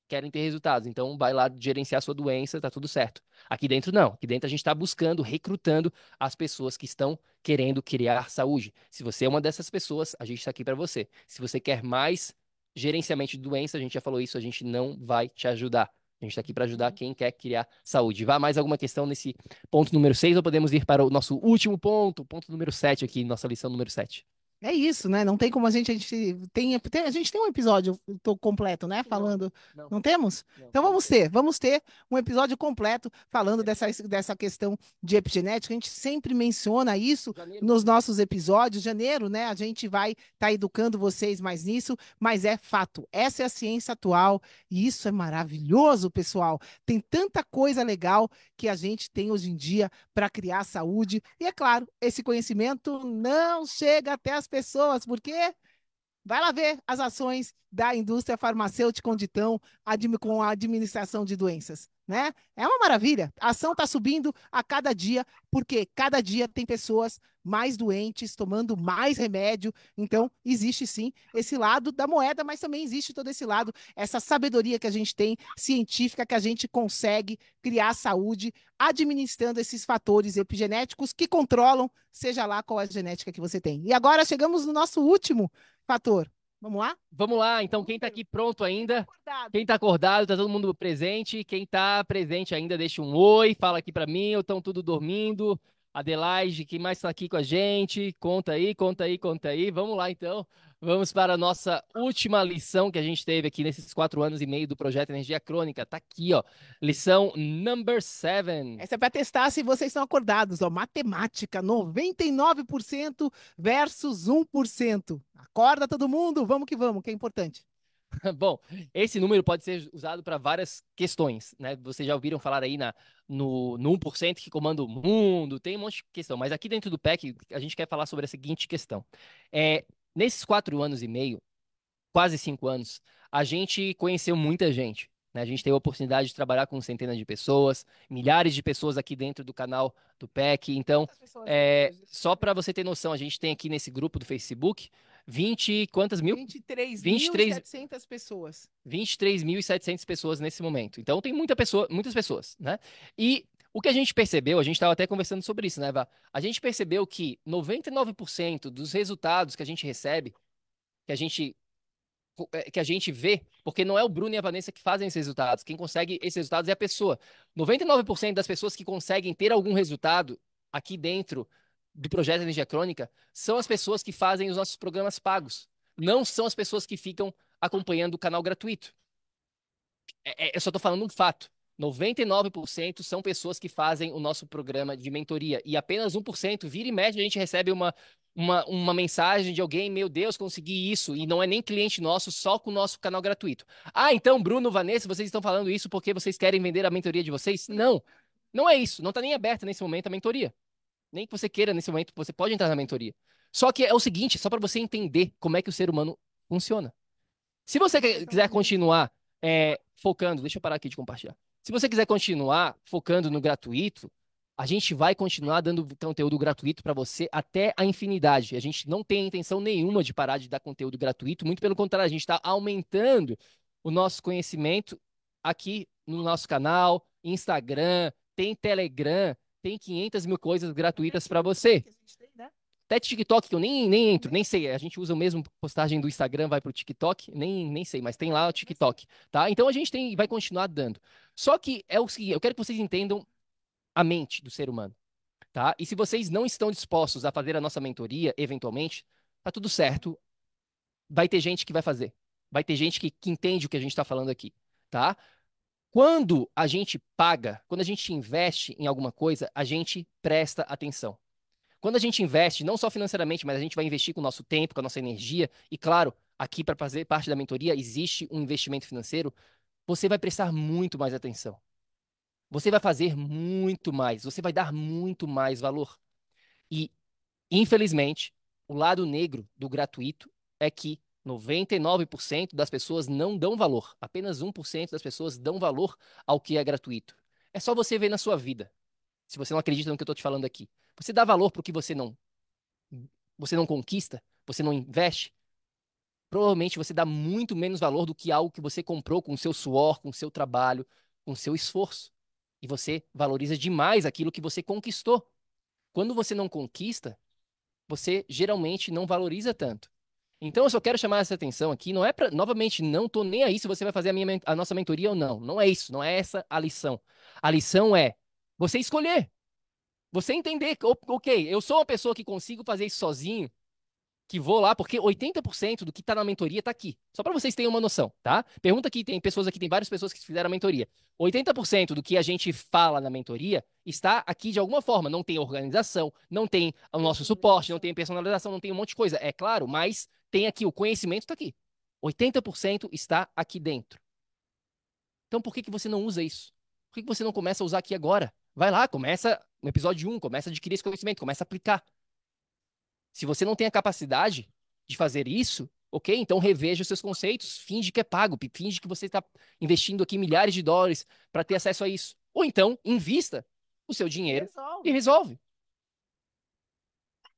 querem ter resultados. Então, vai lá gerenciar a sua doença, tá tudo certo. Aqui dentro, não. Aqui dentro, a gente está buscando, recrutando as pessoas que estão querendo criar saúde. Se você é uma dessas pessoas, a gente está aqui para você. Se você quer mais gerenciamento de doença, a gente já falou isso, a gente não vai te ajudar. A gente está aqui para ajudar quem quer criar saúde. Vá mais alguma questão nesse ponto número 6 ou podemos ir para o nosso último ponto, ponto número 7 aqui, nossa lição número 7? É isso, né? Não tem como a gente. A gente tem, a gente tem um episódio completo, né? Falando. Não, Não temos? não. Então vamos ter, vamos ter um episódio completo falando dessa, dessa questão de epigenética. A gente sempre menciona isso Janeiro. nos nossos episódios. Janeiro, né? A gente vai estar educando vocês mais nisso, mas é fato. Essa é a ciência atual e isso é maravilhoso, pessoal. Tem tanta coisa legal que a gente tem hoje em dia para criar saúde. E é claro, esse conhecimento não chega até as pessoas, porque Vai lá ver as ações da indústria farmacêutica onde estão com a administração de doenças, né? É uma maravilha. A ação está subindo a cada dia, porque cada dia tem pessoas mais doentes, tomando mais remédio. Então, existe sim esse lado da moeda, mas também existe todo esse lado, essa sabedoria que a gente tem, científica, que a gente consegue criar saúde administrando esses fatores epigenéticos que controlam, seja lá qual é a genética que você tem. E agora chegamos no nosso último fator. Vamos lá? Vamos lá, então quem está aqui pronto ainda? Acordado. Quem está acordado, tá todo mundo presente. Quem está presente ainda, deixa um oi, fala aqui para mim, ou estão tudo dormindo. Adelaide, quem mais está aqui com a gente? Conta aí, conta aí, conta aí. Vamos lá, então. Vamos para a nossa última lição que a gente teve aqui nesses quatro anos e meio do projeto Energia Crônica. Tá aqui, ó. Lição number seven. Essa é para testar se vocês estão acordados. Ó, matemática, 99% versus 1%. Acorda todo mundo, vamos que vamos, que é importante. (laughs) Bom, esse número pode ser usado para várias questões, né? Vocês já ouviram falar aí na, no, no 1% que comanda o mundo, tem um monte de questão, mas aqui dentro do PEC a gente quer falar sobre a seguinte questão. É, nesses quatro anos e meio, quase cinco anos, a gente conheceu muita gente. né? A gente teve a oportunidade de trabalhar com centenas de pessoas, milhares de pessoas aqui dentro do canal do PEC. Então, é, só para você ter noção, a gente tem aqui nesse grupo do Facebook 20, quantas mil? 23.700 pessoas. 23.700 pessoas nesse momento. Então tem muita pessoa, muitas pessoas, né? E o que a gente percebeu, a gente estava até conversando sobre isso, né, Vá? A gente percebeu que 99% dos resultados que a gente recebe, que a gente que a gente vê, porque não é o Bruno e a Vanessa que fazem esses resultados, quem consegue esses resultados é a pessoa. 99% das pessoas que conseguem ter algum resultado aqui dentro do projeto Energia Crônica são as pessoas que fazem os nossos programas pagos. Não são as pessoas que ficam acompanhando o canal gratuito. É, é, eu só estou falando um fato. 99% são pessoas que fazem o nosso programa de mentoria. E apenas 1%, vira e mexe, a gente recebe uma, uma, uma mensagem de alguém, meu Deus, consegui isso. E não é nem cliente nosso, só com o nosso canal gratuito. Ah, então, Bruno, Vanessa, vocês estão falando isso porque vocês querem vender a mentoria de vocês? Não, não é isso. Não está nem aberta nesse momento a mentoria. Nem que você queira nesse momento, você pode entrar na mentoria. Só que é o seguinte, só para você entender como é que o ser humano funciona. Se você quiser continuar é, focando, deixa eu parar aqui de compartilhar. Se você quiser continuar focando no gratuito, a gente vai continuar dando conteúdo gratuito para você até a infinidade. A gente não tem intenção nenhuma de parar de dar conteúdo gratuito, muito pelo contrário, a gente está aumentando o nosso conhecimento aqui no nosso canal, Instagram, tem Telegram, tem 500 mil coisas gratuitas para você. Né? Até TikTok, que eu nem, nem entro, nem sei. A gente usa o mesmo postagem do Instagram, vai pro TikTok, nem, nem sei, mas tem lá o TikTok, tá? Então a gente tem, vai continuar dando. Só que é o seguinte, eu quero que vocês entendam a mente do ser humano, tá? E se vocês não estão dispostos a fazer a nossa mentoria, eventualmente, tá tudo certo. Vai ter gente que vai fazer. Vai ter gente que, que entende o que a gente está falando aqui, tá? Quando a gente paga, quando a gente investe em alguma coisa, a gente presta atenção. Quando a gente investe, não só financeiramente, mas a gente vai investir com o nosso tempo, com a nossa energia, e claro, aqui para fazer parte da mentoria existe um investimento financeiro, você vai prestar muito mais atenção. Você vai fazer muito mais, você vai dar muito mais valor. E, infelizmente, o lado negro do gratuito é que 99% das pessoas não dão valor. Apenas 1% das pessoas dão valor ao que é gratuito. É só você ver na sua vida. Se você não acredita no que eu estou te falando aqui. Você dá valor para o que você não, você não conquista, você não investe. Provavelmente você dá muito menos valor do que algo que você comprou com o seu suor, com o seu trabalho, com o seu esforço. E você valoriza demais aquilo que você conquistou. Quando você não conquista, você geralmente não valoriza tanto. Então, eu só quero chamar essa atenção aqui, não é para, novamente, não tô nem aí se você vai fazer a, minha, a nossa mentoria ou não. Não é isso, não é essa a lição. A lição é você escolher. Você entender, ok, eu sou uma pessoa que consigo fazer isso sozinho, que vou lá, porque 80% do que está na mentoria está aqui. Só para vocês terem uma noção, tá? Pergunta aqui, tem pessoas aqui, tem várias pessoas que fizeram a mentoria. 80% do que a gente fala na mentoria está aqui de alguma forma. Não tem organização, não tem o nosso suporte, não tem personalização, não tem um monte de coisa. É claro, mas tem aqui, o conhecimento está aqui. 80% está aqui dentro. Então por que, que você não usa isso? Por que, que você não começa a usar aqui agora? Vai lá, começa no episódio 1, começa a adquirir esse conhecimento, começa a aplicar. Se você não tem a capacidade de fazer isso, ok? Então reveja os seus conceitos, finge que é pago, finge que você está investindo aqui milhares de dólares para ter acesso a isso. Ou então, invista o seu dinheiro resolve. e resolve.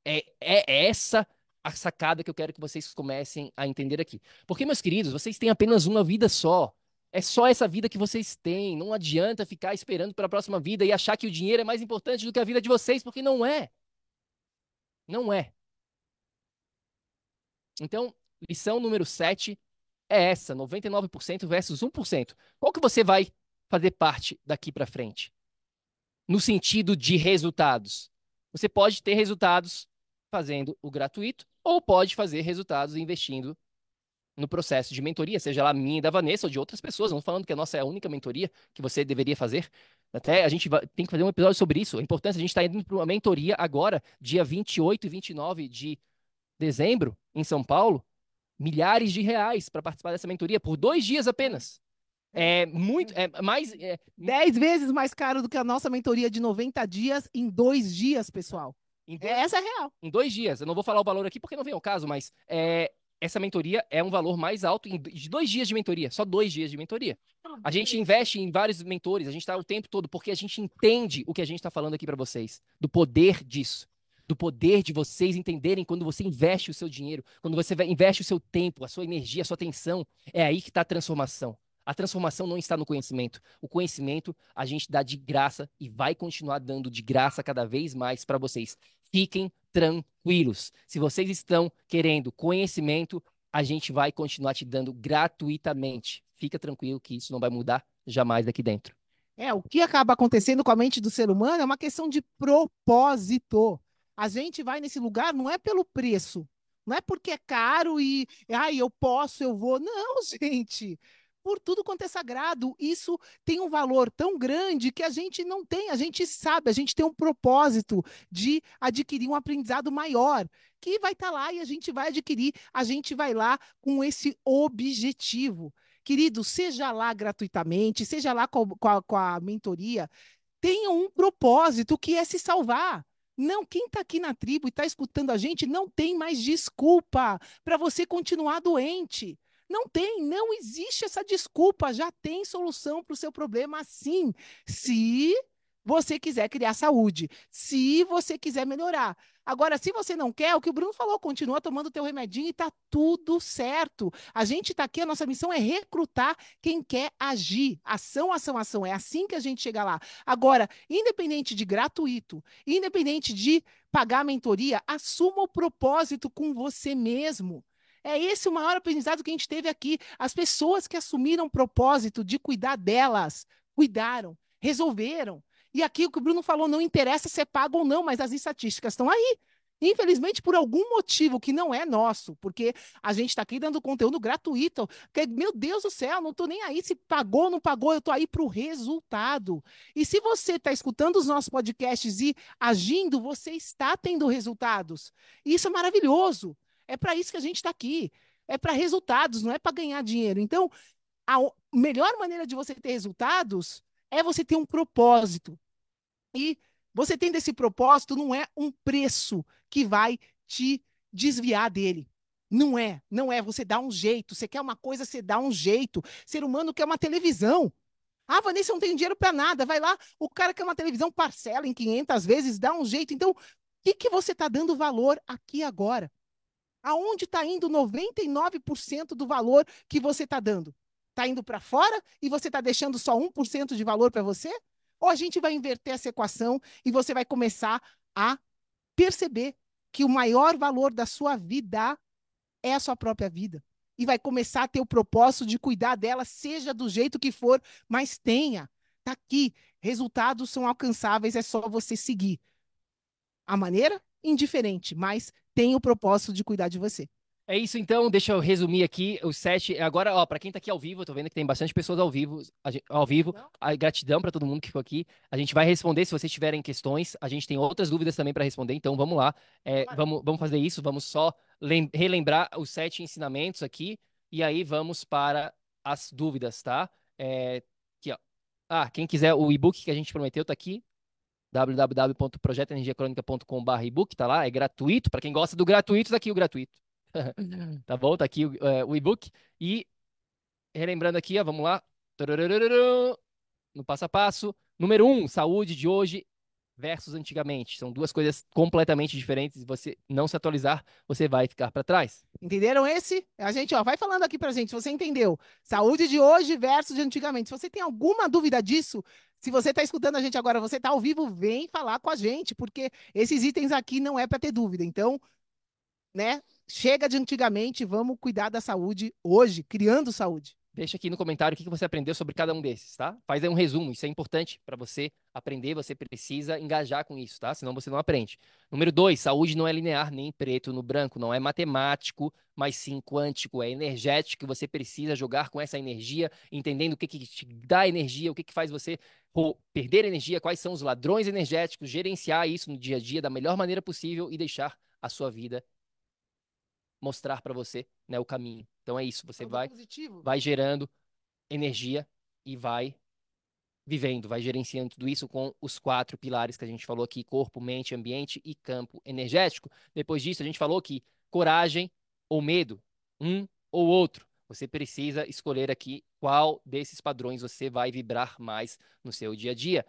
É, é essa a sacada que eu quero que vocês comecem a entender aqui. Porque, meus queridos, vocês têm apenas uma vida só. É só essa vida que vocês têm. Não adianta ficar esperando pela próxima vida e achar que o dinheiro é mais importante do que a vida de vocês, porque não é. Não é. Então, lição número 7 é essa, 99% versus 1%. Qual que você vai fazer parte daqui para frente? No sentido de resultados. Você pode ter resultados fazendo o gratuito ou pode fazer resultados investindo no processo de mentoria, seja lá minha e da Vanessa ou de outras pessoas. Não falando que a nossa é a única mentoria que você deveria fazer. Até a gente vai, tem que fazer um episódio sobre isso. A importância, a gente está indo para uma mentoria agora, dia 28 e 29 de dezembro, em São Paulo, milhares de reais para participar dessa mentoria por dois dias apenas. É muito, é mais. É... Dez vezes mais caro do que a nossa mentoria de 90 dias em dois dias, pessoal. Dois, Essa é real. Em dois dias. Eu não vou falar o valor aqui porque não vem ao caso, mas é, essa mentoria é um valor mais alto em, de dois dias de mentoria. Só dois dias de mentoria. A gente investe em vários mentores, a gente está o tempo todo, porque a gente entende o que a gente está falando aqui para vocês, do poder disso. Do poder de vocês entenderem quando você investe o seu dinheiro, quando você investe o seu tempo, a sua energia, a sua atenção. É aí que está a transformação. A transformação não está no conhecimento. O conhecimento a gente dá de graça e vai continuar dando de graça cada vez mais para vocês. Fiquem tranquilos. Se vocês estão querendo conhecimento, a gente vai continuar te dando gratuitamente. Fica tranquilo que isso não vai mudar jamais daqui dentro. É, o que acaba acontecendo com a mente do ser humano é uma questão de propósito. A gente vai nesse lugar não é pelo preço, não é porque é caro e, ai, eu posso, eu vou. Não, (laughs) gente por tudo quanto é sagrado. Isso tem um valor tão grande que a gente não tem, a gente sabe, a gente tem um propósito de adquirir um aprendizado maior, que vai estar tá lá e a gente vai adquirir, a gente vai lá com esse objetivo. Querido, seja lá gratuitamente, seja lá com a, com a mentoria, tenha um propósito que é se salvar. Não, quem está aqui na tribo e está escutando a gente não tem mais desculpa para você continuar doente. Não tem, não existe essa desculpa. Já tem solução para o seu problema, sim. Se você quiser criar saúde, se você quiser melhorar. Agora, se você não quer, o que o Bruno falou, continua tomando o teu remedinho e está tudo certo. A gente está aqui, a nossa missão é recrutar quem quer agir. Ação, ação, ação. É assim que a gente chega lá. Agora, independente de gratuito, independente de pagar a mentoria, assuma o propósito com você mesmo. É esse o maior aprendizado que a gente teve aqui. As pessoas que assumiram o propósito de cuidar delas, cuidaram, resolveram. E aqui o que o Bruno falou, não interessa se é pago ou não, mas as estatísticas estão aí. Infelizmente, por algum motivo que não é nosso, porque a gente está aqui dando conteúdo gratuito. Meu Deus do céu, não estou nem aí se pagou ou não pagou, eu estou aí para o resultado. E se você está escutando os nossos podcasts e agindo, você está tendo resultados. E isso é maravilhoso. É para isso que a gente está aqui. É para resultados, não é para ganhar dinheiro. Então, a melhor maneira de você ter resultados é você ter um propósito. E você tendo esse propósito, não é um preço que vai te desviar dele. Não é, não é. Você dá um jeito. Você quer uma coisa, você dá um jeito. Ser humano quer uma televisão. Ah, Vanessa, não tem dinheiro para nada. Vai lá, o cara quer uma televisão, parcela em 500 vezes, dá um jeito. Então, o que, que você está dando valor aqui agora? Aonde está indo 99% do valor que você está dando? Está indo para fora e você está deixando só 1% de valor para você? Ou a gente vai inverter essa equação e você vai começar a perceber que o maior valor da sua vida é a sua própria vida. E vai começar a ter o propósito de cuidar dela, seja do jeito que for, mas tenha. Está aqui. Resultados são alcançáveis, é só você seguir. A maneira? Indiferente, mas tem o propósito de cuidar de você. É isso então, deixa eu resumir aqui os sete. Agora, ó, para quem tá aqui ao vivo, eu tô vendo que tem bastante pessoas ao vivo, gente, ao vivo. A gratidão para todo mundo que ficou aqui. A gente vai responder se vocês tiverem questões. A gente tem outras dúvidas também para responder, então vamos lá. É, vamos, vamos fazer isso, vamos só relembrar os sete ensinamentos aqui e aí vamos para as dúvidas, tá? É, aqui, ó. Ah, quem quiser o e-book que a gente prometeu tá aqui, www.projetoenergiacronica.com.br e tá lá, é gratuito. Para quem gosta do gratuito, tá aqui o gratuito. (laughs) tá bom? Tá aqui o, é, o e-book. E relembrando aqui, ó, vamos lá. No passo a passo. Número um, saúde de hoje versus antigamente. São duas coisas completamente diferentes. Se você não se atualizar, você vai ficar para trás. Entenderam esse? A gente, ó, vai falando aqui pra gente, se você entendeu. Saúde de hoje versus de antigamente. Se você tem alguma dúvida disso, se você está escutando a gente agora, você está ao vivo, vem falar com a gente, porque esses itens aqui não é para ter dúvida. Então, né? Chega de antigamente, vamos cuidar da saúde hoje, criando saúde. Deixa aqui no comentário o que você aprendeu sobre cada um desses, tá? Faz aí um resumo, isso é importante para você aprender, você precisa engajar com isso, tá? Senão você não aprende. Número dois, saúde não é linear nem preto no branco, não é matemático, mas sim quântico, é energético, você precisa jogar com essa energia, entendendo o que, que te dá energia, o que, que faz você perder energia, quais são os ladrões energéticos, gerenciar isso no dia a dia da melhor maneira possível e deixar a sua vida mostrar para você né, o caminho. Então é isso, você vai, vai gerando energia e vai vivendo, vai gerenciando tudo isso com os quatro pilares que a gente falou aqui: corpo, mente, ambiente e campo energético. Depois disso, a gente falou que coragem ou medo, um ou outro. Você precisa escolher aqui qual desses padrões você vai vibrar mais no seu dia a dia.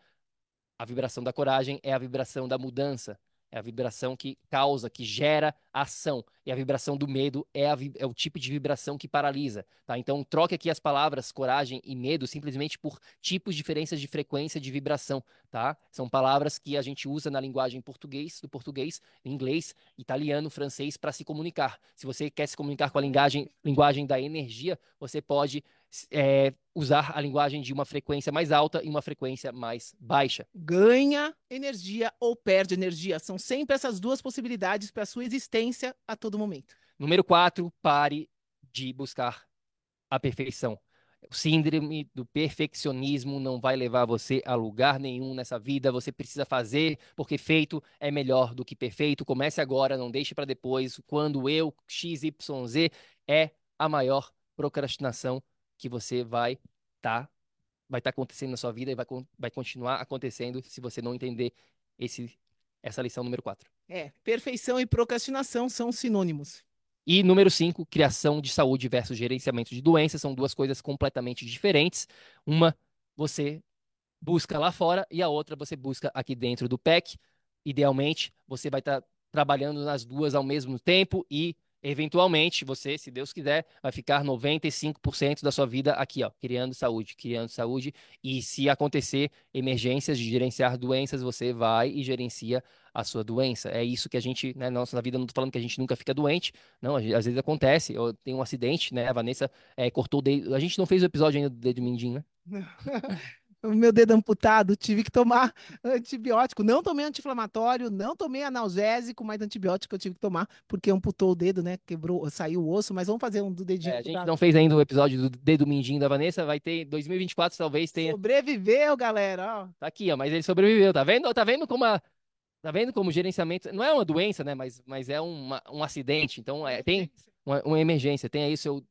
A vibração da coragem é a vibração da mudança. É a vibração que causa, que gera ação. E a vibração do medo é, é, o tipo de vibração que paralisa. Tá? Então, troque aqui as palavras coragem e medo simplesmente por tipos diferentes de frequência de vibração. Tá? São palavras que a gente usa na linguagem português, do português, inglês, italiano, francês para se comunicar. Se você quer se comunicar com a linguagem, linguagem da energia, você pode é, usar a linguagem de uma frequência mais alta e uma frequência mais baixa. Ganha energia ou perde energia. São sempre essas duas possibilidades para a sua existência a todo momento. Número 4, pare de buscar a perfeição. O síndrome do perfeccionismo não vai levar você a lugar nenhum nessa vida. Você precisa fazer, porque feito é melhor do que perfeito. Comece agora, não deixe para depois. Quando eu, XYZ, é a maior procrastinação que você vai tá vai estar tá acontecendo na sua vida e vai, vai continuar acontecendo se você não entender esse essa lição número 4. É, perfeição e procrastinação são sinônimos. E número 5, criação de saúde versus gerenciamento de doenças são duas coisas completamente diferentes. Uma você busca lá fora e a outra você busca aqui dentro do PEC. Idealmente, você vai estar tá trabalhando nas duas ao mesmo tempo e eventualmente você, se Deus quiser, vai ficar 95% da sua vida aqui, ó, criando saúde, criando saúde. E se acontecer emergências de gerenciar doenças, você vai e gerencia a sua doença. É isso que a gente, né, nossa vida, não estou falando que a gente nunca fica doente, não, às vezes acontece. Eu tenho um acidente, né, a Vanessa é, cortou o dedo, a gente não fez o episódio ainda do dedo mindinho, né? (laughs) o meu dedo amputado, tive que tomar antibiótico. Não tomei anti-inflamatório, não tomei analgésico, mas antibiótico eu tive que tomar, porque amputou o dedo, né? Quebrou, saiu o osso, mas vamos fazer um do dedinho. É, a gente não fez ainda o episódio do dedo mindinho da Vanessa, vai ter 2024 talvez tenha. Sobreviveu, galera, ó. Tá aqui, ó, mas ele sobreviveu, tá vendo? Tá vendo como a... Tá vendo como gerenciamento não é uma doença, né? Mas, mas é uma, um acidente. Então é, tem uma, uma emergência, tem aí seu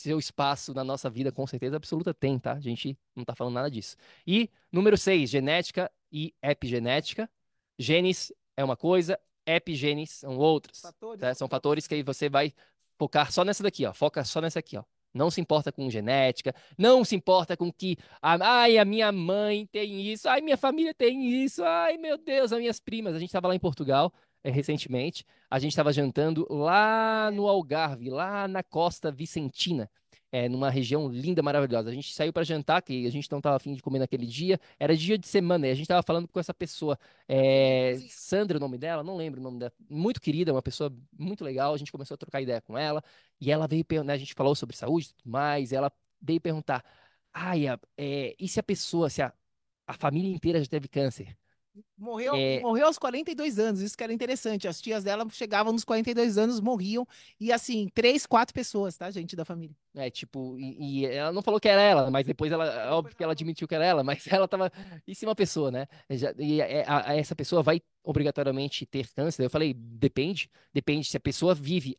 seu espaço na nossa vida, com certeza absoluta tem, tá? A gente não tá falando nada disso. E número 6, genética e epigenética. Genes é uma coisa, epigenes são outras. Fatores, tá? São fatores que aí você vai focar só nessa daqui, ó. Foca só nessa aqui, ó. Não se importa com genética, não se importa com que, ai, a minha mãe tem isso, ai, minha família tem isso, ai, meu Deus, as minhas primas. A gente estava lá em Portugal recentemente, a gente estava jantando lá no Algarve, lá na costa vicentina, é, numa região linda, maravilhosa. A gente saiu para jantar, que a gente não estava afim de comer naquele dia, era dia de semana, e a gente estava falando com essa pessoa, é, Sandra, o nome dela, não lembro o nome dela, muito querida, uma pessoa muito legal, a gente começou a trocar ideia com ela, e ela veio, né, a gente falou sobre saúde e tudo mais, ela veio perguntar, ai, é, e se a pessoa, se a, a família inteira já teve câncer? Morreu, é... morreu aos 42 anos, isso que era interessante. As tias dela chegavam nos 42 anos, morriam, e assim, três, quatro pessoas, tá, gente, da família. É, tipo, e, e ela não falou que era ela, mas depois ela, é óbvio que ela admitiu que era ela, mas (laughs) ela tava em cima pessoa, né? E a, a, essa pessoa vai obrigatoriamente ter câncer? Eu falei, depende, depende. Se a pessoa vive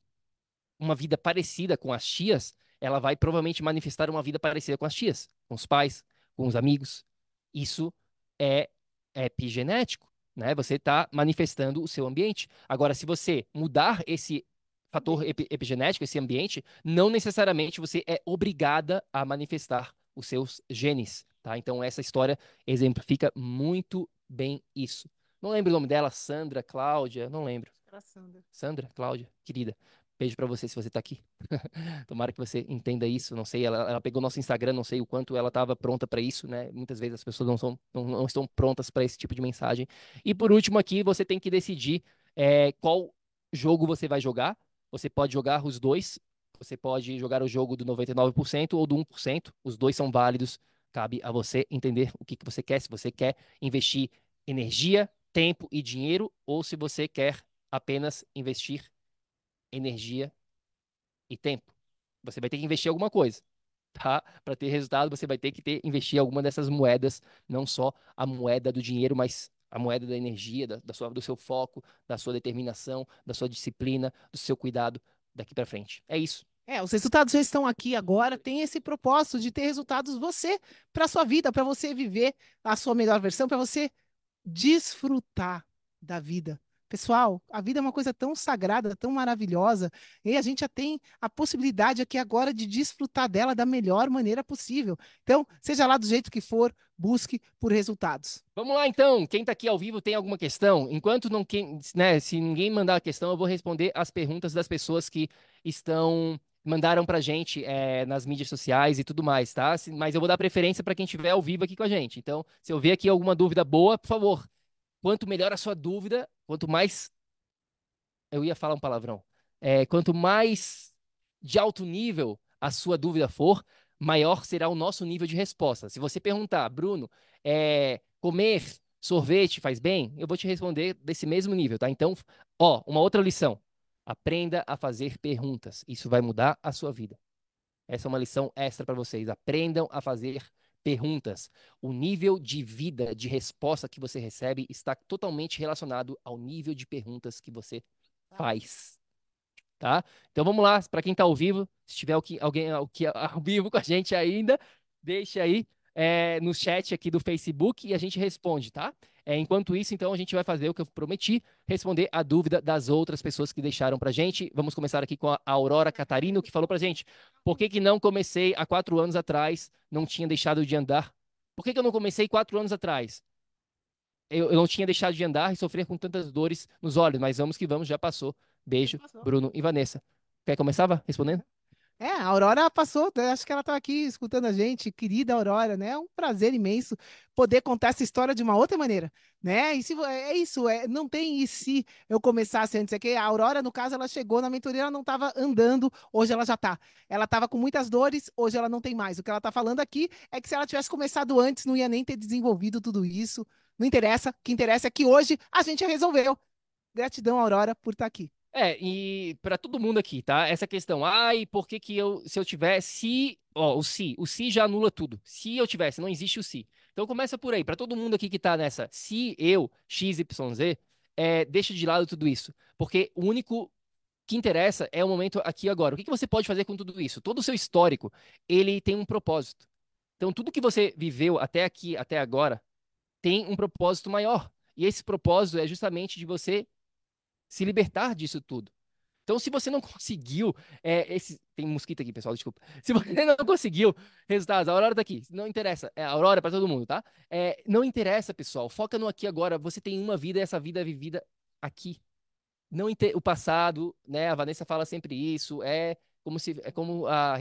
uma vida parecida com as tias, ela vai provavelmente manifestar uma vida parecida com as tias, com os pais, com os amigos. Isso é epigenético, né? Você está manifestando o seu ambiente. Agora, se você mudar esse fator epigenético, esse ambiente, não necessariamente você é obrigada a manifestar os seus genes, tá? Então, essa história exemplifica muito bem isso. Não lembro o nome dela, Sandra, Cláudia, não lembro. Sandra. Sandra, Cláudia, querida. Beijo para você se você tá aqui. (laughs) Tomara que você entenda isso. Não sei, ela, ela pegou nosso Instagram, não sei o quanto ela estava pronta para isso, né? Muitas vezes as pessoas não, são, não, não estão prontas para esse tipo de mensagem. E por último, aqui você tem que decidir é, qual jogo você vai jogar. Você pode jogar os dois. Você pode jogar o jogo do 99% ou do 1%. Os dois são válidos. Cabe a você entender o que, que você quer. Se você quer investir energia, tempo e dinheiro, ou se você quer apenas investir energia e tempo. Você vai ter que investir alguma coisa, tá? Para ter resultado, você vai ter que ter, investir alguma dessas moedas, não só a moeda do dinheiro, mas a moeda da energia, da, da sua, do seu foco, da sua determinação, da sua disciplina, do seu cuidado daqui para frente. É isso. É, os resultados já estão aqui agora. Tem esse propósito de ter resultados você para sua vida, para você viver a sua melhor versão, para você desfrutar da vida, Pessoal, a vida é uma coisa tão sagrada, tão maravilhosa, e a gente já tem a possibilidade aqui agora de desfrutar dela da melhor maneira possível. Então, seja lá do jeito que for, busque por resultados. Vamos lá, então. Quem está aqui ao vivo tem alguma questão? Enquanto não, quem, né, se ninguém mandar a questão, eu vou responder as perguntas das pessoas que estão mandaram para gente é, nas mídias sociais e tudo mais, tá? Mas eu vou dar preferência para quem estiver ao vivo aqui com a gente. Então, se eu ver aqui alguma dúvida boa, por favor, quanto melhor a sua dúvida, quanto mais. Eu ia falar um palavrão. É, quanto mais de alto nível a sua dúvida for, maior será o nosso nível de resposta. Se você perguntar, Bruno, é, comer sorvete faz bem? Eu vou te responder desse mesmo nível, tá? Então, ó, uma outra lição. Aprenda a fazer perguntas. Isso vai mudar a sua vida. Essa é uma lição extra para vocês. Aprendam a fazer perguntas. O nível de vida, de resposta que você recebe está totalmente relacionado ao nível de perguntas que você faz. Tá? Então vamos lá, para quem está ao vivo, se tiver alguém ao vivo com a gente ainda, deixa aí é, no chat aqui do Facebook e a gente responde, tá? É, enquanto isso, então, a gente vai fazer o que eu prometi, responder a dúvida das outras pessoas que deixaram pra gente. Vamos começar aqui com a Aurora Catarino, que falou pra gente, por que, que não comecei há quatro anos atrás, não tinha deixado de andar? Por que, que eu não comecei quatro anos atrás? Eu, eu não tinha deixado de andar e sofrer com tantas dores nos olhos, mas vamos que vamos, já passou. Beijo, Bruno e Vanessa. Quer começar, respondendo? É, a Aurora passou, né, acho que ela estava aqui escutando a gente, querida Aurora, né? É um prazer imenso poder contar essa história de uma outra maneira, né? E se, é isso, é, não tem e se eu começasse antes, é que a Aurora, no caso, ela chegou na mentoria, ela não estava andando, hoje ela já está. Ela estava com muitas dores, hoje ela não tem mais. O que ela está falando aqui é que se ela tivesse começado antes, não ia nem ter desenvolvido tudo isso. Não interessa, o que interessa é que hoje a gente resolveu. Gratidão, Aurora, por estar tá aqui. É, e para todo mundo aqui, tá? Essa questão, ai, por que que eu, se eu tivesse, ó, o se, o se já anula tudo. Se eu tivesse, não existe o se. Então começa por aí, para todo mundo aqui que tá nessa, se eu, x, y, z, é, deixa de lado tudo isso, porque o único que interessa é o momento aqui agora. O que que você pode fazer com tudo isso? Todo o seu histórico, ele tem um propósito. Então tudo que você viveu até aqui, até agora, tem um propósito maior. E esse propósito é justamente de você se libertar disso tudo. Então, se você não conseguiu, é, esse... tem mosquito aqui, pessoal, desculpa. (laughs) Se você não conseguiu resultados, a Aurora tá aqui, não interessa, é a Aurora para todo mundo, tá? É, não interessa, pessoal, foca no aqui agora. Você tem uma vida e essa vida é vivida aqui. Não o passado, né? A Vanessa fala sempre isso, é como se é como a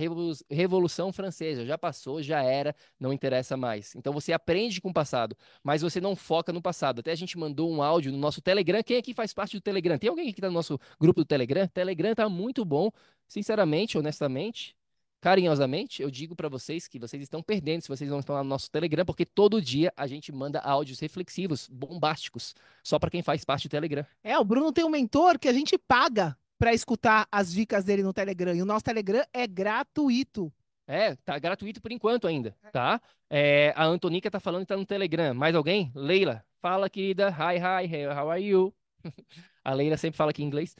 Revolução Francesa, já passou, já era, não interessa mais. Então você aprende com o passado, mas você não foca no passado. Até a gente mandou um áudio no nosso Telegram. Quem aqui faz parte do Telegram? Tem alguém aqui que está no nosso grupo do Telegram? Telegram tá muito bom, sinceramente, honestamente. Carinhosamente, eu digo para vocês que vocês estão perdendo se vocês não estão lá no nosso Telegram, porque todo dia a gente manda áudios reflexivos, bombásticos, só para quem faz parte do Telegram. É, o Bruno tem um mentor que a gente paga para escutar as dicas dele no Telegram. E o nosso Telegram é gratuito. É, tá gratuito por enquanto ainda, tá? É, a Antonica tá falando que tá no Telegram. Mais alguém? Leila, fala, querida. Hi, hi, how are you? (laughs) a Leila sempre fala aqui em inglês.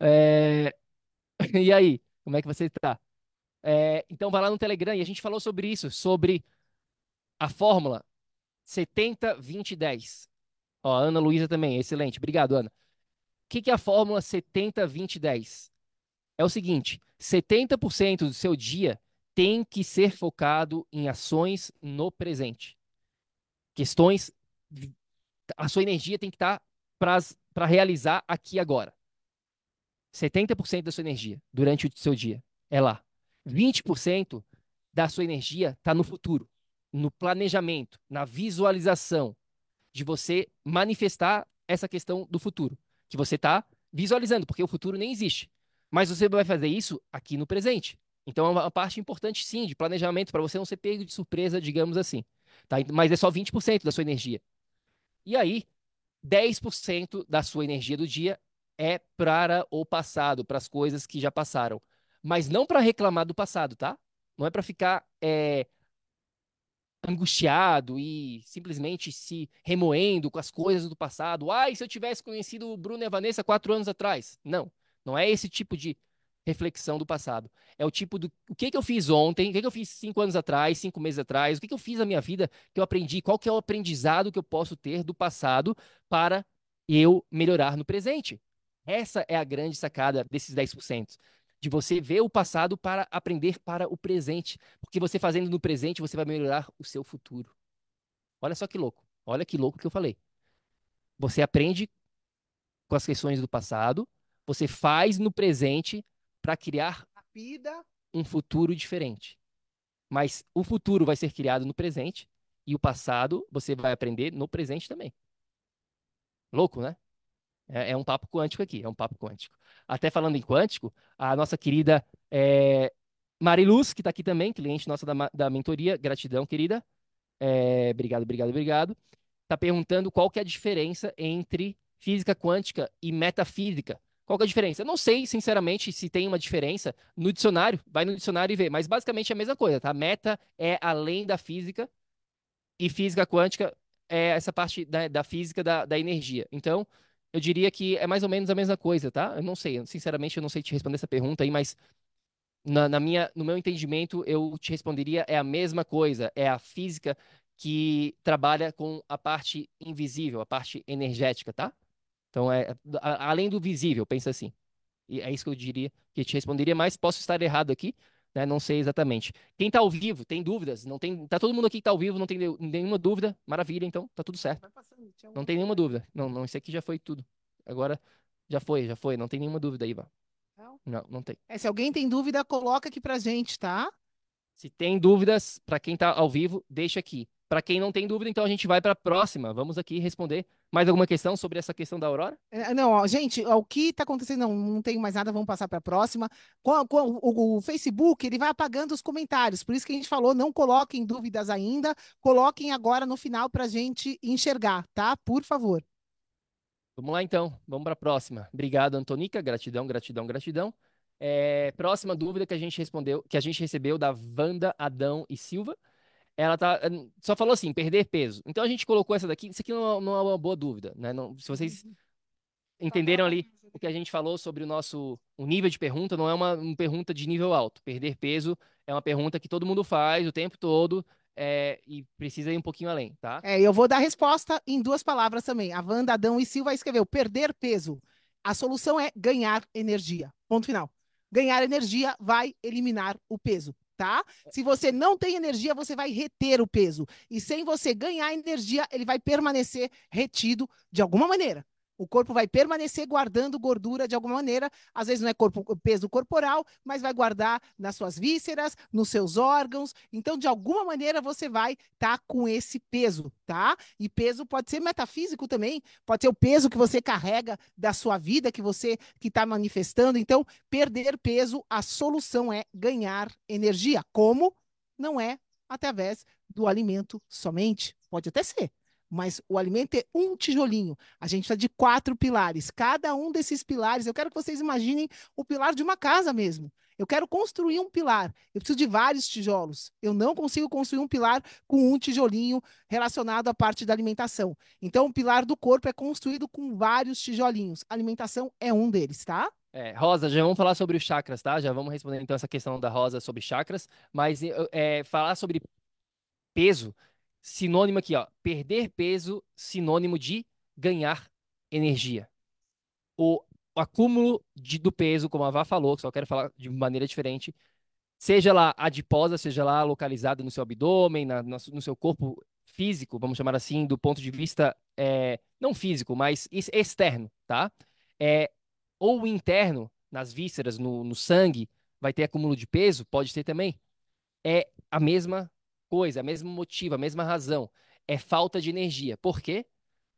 É... (laughs) e aí, como é que você tá? É, então vai lá no Telegram e a gente falou sobre isso, sobre a fórmula 70, 20, 10. Ó, a Ana Luísa também, excelente. Obrigado, Ana que, que é a fórmula 70, 20, 10? É o seguinte: 70% do seu dia tem que ser focado em ações no presente. Questões. A sua energia tem que estar para realizar aqui e agora. 70% da sua energia durante o seu dia é lá. 20% da sua energia está no futuro, no planejamento, na visualização de você manifestar essa questão do futuro que você está visualizando, porque o futuro nem existe. Mas você vai fazer isso aqui no presente. Então é uma parte importante, sim, de planejamento, para você não ser pego de surpresa, digamos assim. Tá? Mas é só 20% da sua energia. E aí, 10% da sua energia do dia é para o passado, para as coisas que já passaram. Mas não para reclamar do passado, tá? Não é para ficar é, angustiado e simplesmente se remoendo com as coisas do passado. Ai, se eu tivesse conhecido o Bruno e a Vanessa quatro anos atrás. Não, não é esse tipo de reflexão do passado. É o tipo do o que, que eu fiz ontem, o que, que eu fiz cinco anos atrás, cinco meses atrás, o que, que eu fiz na minha vida que eu aprendi, qual que é o aprendizado que eu posso ter do passado para eu melhorar no presente. Essa é a grande sacada desses 10% de você ver o passado para aprender para o presente. Porque você fazendo no presente, você vai melhorar o seu futuro. Olha só que louco. Olha que louco que eu falei. Você aprende com as questões do passado, você faz no presente para criar um futuro diferente. Mas o futuro vai ser criado no presente e o passado você vai aprender no presente também. Louco, né? É, é, um papo quântico aqui, é um papo quântico. Até falando em quântico, a nossa querida é, Mariluz, que está aqui também, cliente nossa da, da mentoria, gratidão, querida. É, obrigado, obrigado, obrigado. Está perguntando qual que é a diferença entre física quântica e metafísica. Qual que é a diferença? Eu não sei, sinceramente, se tem uma diferença no dicionário. Vai no dicionário e vê. Mas basicamente é a mesma coisa, tá? Meta é além da física e física quântica é essa parte da, da física da, da energia. Então, eu diria que é mais ou menos a mesma coisa, tá? Eu não sei, sinceramente, eu não sei te responder essa pergunta aí, mas na, na, minha, no meu entendimento, eu te responderia é a mesma coisa, é a física que trabalha com a parte invisível, a parte energética, tá? Então, é a, além do visível, pensa assim. E é isso que eu diria, que te responderia, mas posso estar errado aqui, né? Não sei exatamente. Quem está ao vivo, tem dúvidas? Não tem, tá todo mundo aqui que está ao vivo, não tem nenhuma dúvida? Maravilha, então tá tudo certo. Não tem nenhuma dúvida. Não, não, isso aqui já foi tudo. Agora já foi, já foi, não tem nenhuma dúvida aí, Ivan. Não, não, não tem. É, se alguém tem dúvida, coloca aqui pra gente, tá? Se tem dúvidas, para quem está ao vivo, deixa aqui. Para quem não tem dúvida, então a gente vai para a próxima. Vamos aqui responder mais alguma questão sobre essa questão da Aurora? É, Não, ó, gente, ó, o que está acontecendo? Não, não tenho mais nada, vamos passar para a próxima. Com- com- o, o Facebook, ele vai apagando os comentários, por isso que a gente falou, não coloquem dúvidas ainda, coloquem agora no final para a gente enxergar, tá? Por favor. Vamos lá então, vamos para a próxima. Obrigado, Antonica. Gratidão, gratidão, gratidão. É, próxima dúvida que a gente respondeu, que a gente recebeu da Wanda Adão e Silva. Ela tá, só falou assim, perder peso. Então a gente colocou essa daqui. Isso aqui não, não é uma boa dúvida, né? Não- se vocês entenderam ali o que a gente falou sobre o nosso o nível de pergunta, não é uma, uma pergunta de nível alto. Perder peso é uma pergunta que todo mundo faz o tempo todo é, e precisa ir um pouquinho além, tá? É, eu vou dar a resposta em duas palavras também. A Wanda Adão e Silva escreveu: perder peso. A solução é ganhar energia. Ponto final. Ganhar energia vai eliminar o peso, tá? Se você não tem energia, você vai reter o peso. E sem você ganhar energia, ele vai permanecer retido de alguma maneira. O corpo vai permanecer guardando gordura de alguma maneira. Às vezes não é corpo, peso corporal, mas vai guardar nas suas vísceras, nos seus órgãos. Então, de alguma maneira, você vai estar com esse peso, tá? E peso pode ser metafísico também, pode ser o peso que você carrega da sua vida, que você que está manifestando. Então, perder peso, a solução é ganhar energia. Como? Não é através do alimento somente. Pode até ser. Mas o alimento é um tijolinho. A gente precisa de quatro pilares. Cada um desses pilares, eu quero que vocês imaginem o pilar de uma casa mesmo. Eu quero construir um pilar. Eu preciso de vários tijolos. Eu não consigo construir um pilar com um tijolinho relacionado à parte da alimentação. Então, o pilar do corpo é construído com vários tijolinhos. A alimentação é um deles, tá? É, Rosa, já vamos falar sobre os chakras, tá? Já vamos responder então essa questão da Rosa sobre chakras, mas é, falar sobre peso, sinônimo aqui, ó, perder peso, sinônimo de ganhar energia. O, acúmulo de, do peso, como a Vá falou, que só quero falar de maneira diferente, seja lá adiposa, seja lá localizada no seu abdômen, na, no, no seu corpo físico, vamos chamar assim, do ponto de vista é, não físico, mas externo, tá? É, ou interno, nas vísceras, no, no sangue, vai ter acúmulo de peso, pode ter também. É a mesma coisa, a mesmo motivo, a mesma razão. É falta de energia. Por quê?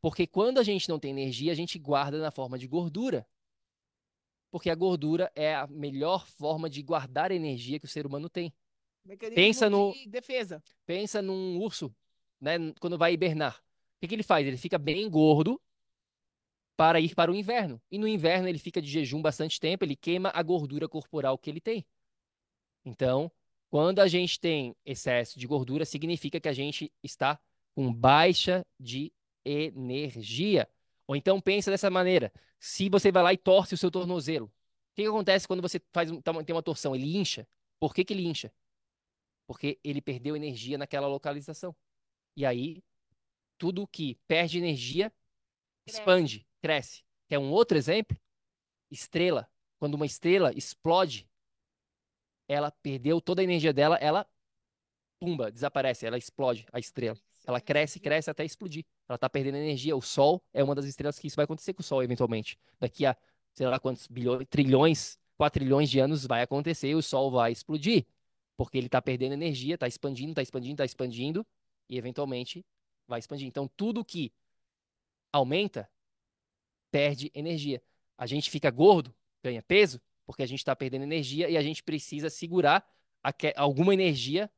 Porque quando a gente não tem energia, a gente guarda na forma de gordura. Porque a gordura é a melhor forma de guardar energia que o ser humano tem. Mecanismo pensa no de defesa. Pensa num urso, né, quando vai hibernar. O que, que ele faz? Ele fica bem gordo para ir para o inverno. E no inverno ele fica de jejum bastante tempo, ele queima a gordura corporal que ele tem. Então, quando a gente tem excesso de gordura, significa que a gente está com baixa de energia. Ou então pensa dessa maneira: se você vai lá e torce o seu tornozelo, o que, que acontece quando você faz tem uma torção? Ele incha. Por que, que ele incha? Porque ele perdeu energia naquela localização. E aí, tudo que perde energia expande, cresce. Quer um outro exemplo? Estrela. Quando uma estrela explode, ela perdeu toda a energia dela, ela pumba, desaparece, ela explode a estrela. Ela cresce, cresce até explodir. Ela está perdendo energia. O Sol é uma das estrelas que isso vai acontecer com o Sol, eventualmente. Daqui a, sei lá quantos bilhões, trilhões, quatrilhões de anos vai acontecer e o Sol vai explodir. Porque ele está perdendo energia, está expandindo, está expandindo, está expandindo, e eventualmente vai expandir. Então, tudo que aumenta, perde energia. A gente fica gordo, ganha peso, porque a gente está perdendo energia e a gente precisa segurar alguma energia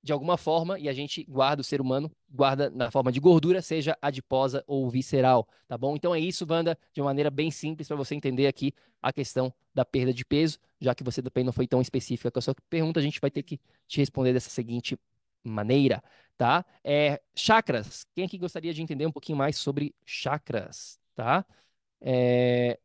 de alguma forma e a gente guarda, o ser humano guarda na forma de gordura, seja adiposa ou visceral, tá bom? Então é isso, Wanda, de uma maneira bem simples para você entender aqui a questão da perda de peso, já que você também não foi tão específica com a sua pergunta, a gente vai ter que te responder dessa seguinte maneira, tá? É, chakras, quem aqui gostaria de entender um pouquinho mais sobre chakras, tá? É...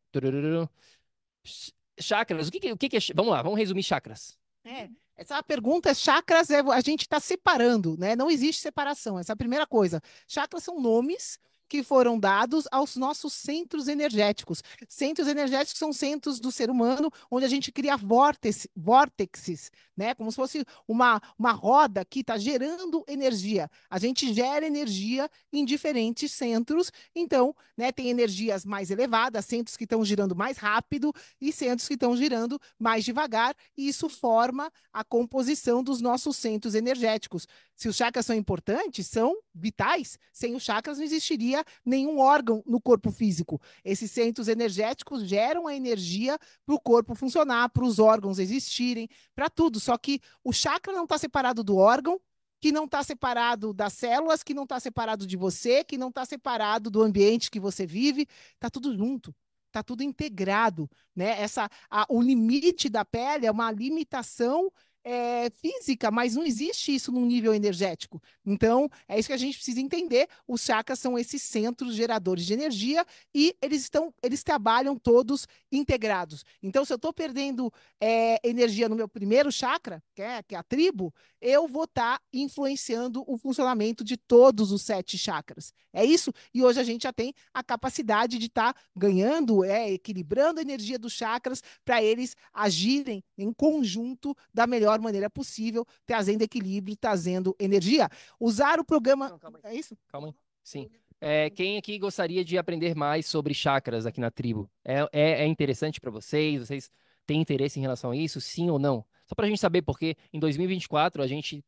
Chakras, o que, que, o que, que é... Vamos lá, vamos resumir chakras. É, essa pergunta, chakras, é, a gente está separando, né? Não existe separação, essa é a primeira coisa. Chakras são nomes que foram dados aos nossos centros energéticos. Centros energéticos são centros do ser humano onde a gente cria vórtices, né? Como se fosse uma, uma roda que está gerando energia. A gente gera energia em diferentes centros, então, né, tem energias mais elevadas, centros que estão girando mais rápido e centros que estão girando mais devagar, e isso forma a composição dos nossos centros energéticos. Se os chakras são importantes, são vitais. Sem os chakras não existiria nenhum órgão no corpo físico. Esses centros energéticos geram a energia para o corpo funcionar, para os órgãos existirem, para tudo. Só que o chakra não está separado do órgão, que não está separado das células, que não está separado de você, que não está separado do ambiente que você vive, está tudo junto. Está tudo integrado, né? Essa, a, o limite da pele é uma limitação é, física, mas não existe isso no nível energético. Então, é isso que a gente precisa entender. Os chakras são esses centros geradores de energia e eles estão, eles trabalham todos integrados. Então, se eu estou perdendo é, energia no meu primeiro chakra, que é, que é a tribo, eu vou estar tá influenciando o funcionamento de todos os sete chakras. É isso. E hoje a gente já tem a capacidade de estar tá ganhando, é, equilibrando a energia dos chakras para eles agirem em conjunto da melhor melhor maneira possível, trazendo equilíbrio, trazendo energia. Usar o programa. Não, é isso? Calma aí. Sim. É, quem aqui gostaria de aprender mais sobre chakras aqui na tribo? É, é, é interessante para vocês? Vocês têm interesse em relação a isso? Sim ou não? Só para a gente saber, porque em 2024 a gente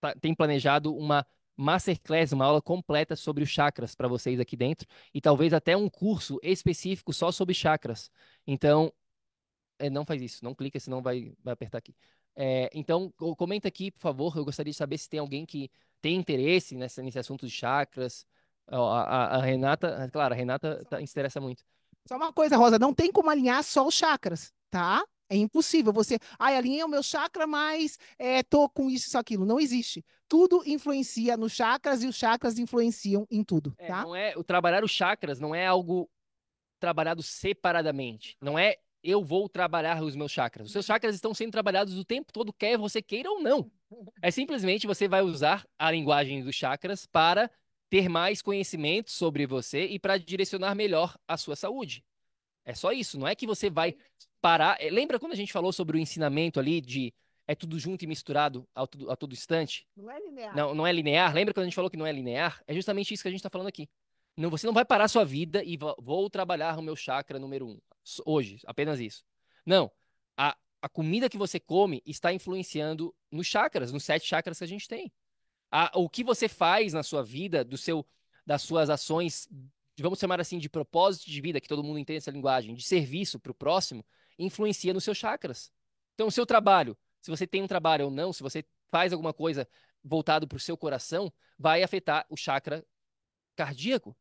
tá, tem planejado uma masterclass, uma aula completa sobre os chakras para vocês aqui dentro e talvez até um curso específico só sobre chakras. Então, é, não faz isso, não clica, senão vai, vai apertar aqui. É, então, comenta aqui, por favor. Eu gostaria de saber se tem alguém que tem interesse nessa, nesse assunto de chakras. A, a, a Renata, claro, a Renata tá, interessa muito. Só uma coisa, Rosa, não tem como alinhar só os chakras, tá? É impossível. Você, ai, ah, alinhei o meu chakra, mas é, tô com isso e aquilo. Não existe. Tudo influencia nos chakras e os chakras influenciam em tudo, é, tá? Não é, o trabalhar os chakras não é algo trabalhado separadamente. Não é eu vou trabalhar os meus chakras. Os seus chakras estão sendo trabalhados o tempo todo, quer você queira ou não. (laughs) É simplesmente você vai usar a linguagem dos chakras para ter mais conhecimento sobre você e para direcionar melhor a sua saúde. É só isso, não é que você vai parar. É, lembra quando a gente falou sobre o ensinamento ali de é tudo junto e misturado a todo, a todo instante? Não é linear. Não, não é linear. Lembra quando a gente falou que não é linear? É justamente isso que a gente está falando aqui. Não, você não vai parar sua vida e vou trabalhar o meu chakra número um. Hoje, apenas isso. Não. A, a comida que você come está influenciando nos chakras, nos sete chakras que a gente tem. A, o que você faz na sua vida, do seu, das suas ações, vamos chamar assim, de propósito de vida, que todo mundo entende essa linguagem, de serviço para o próximo, influencia nos seus chakras. Então, o seu trabalho, se você tem um trabalho ou não, se você faz alguma coisa voltado para o seu coração, vai afetar o chakra cardíaco.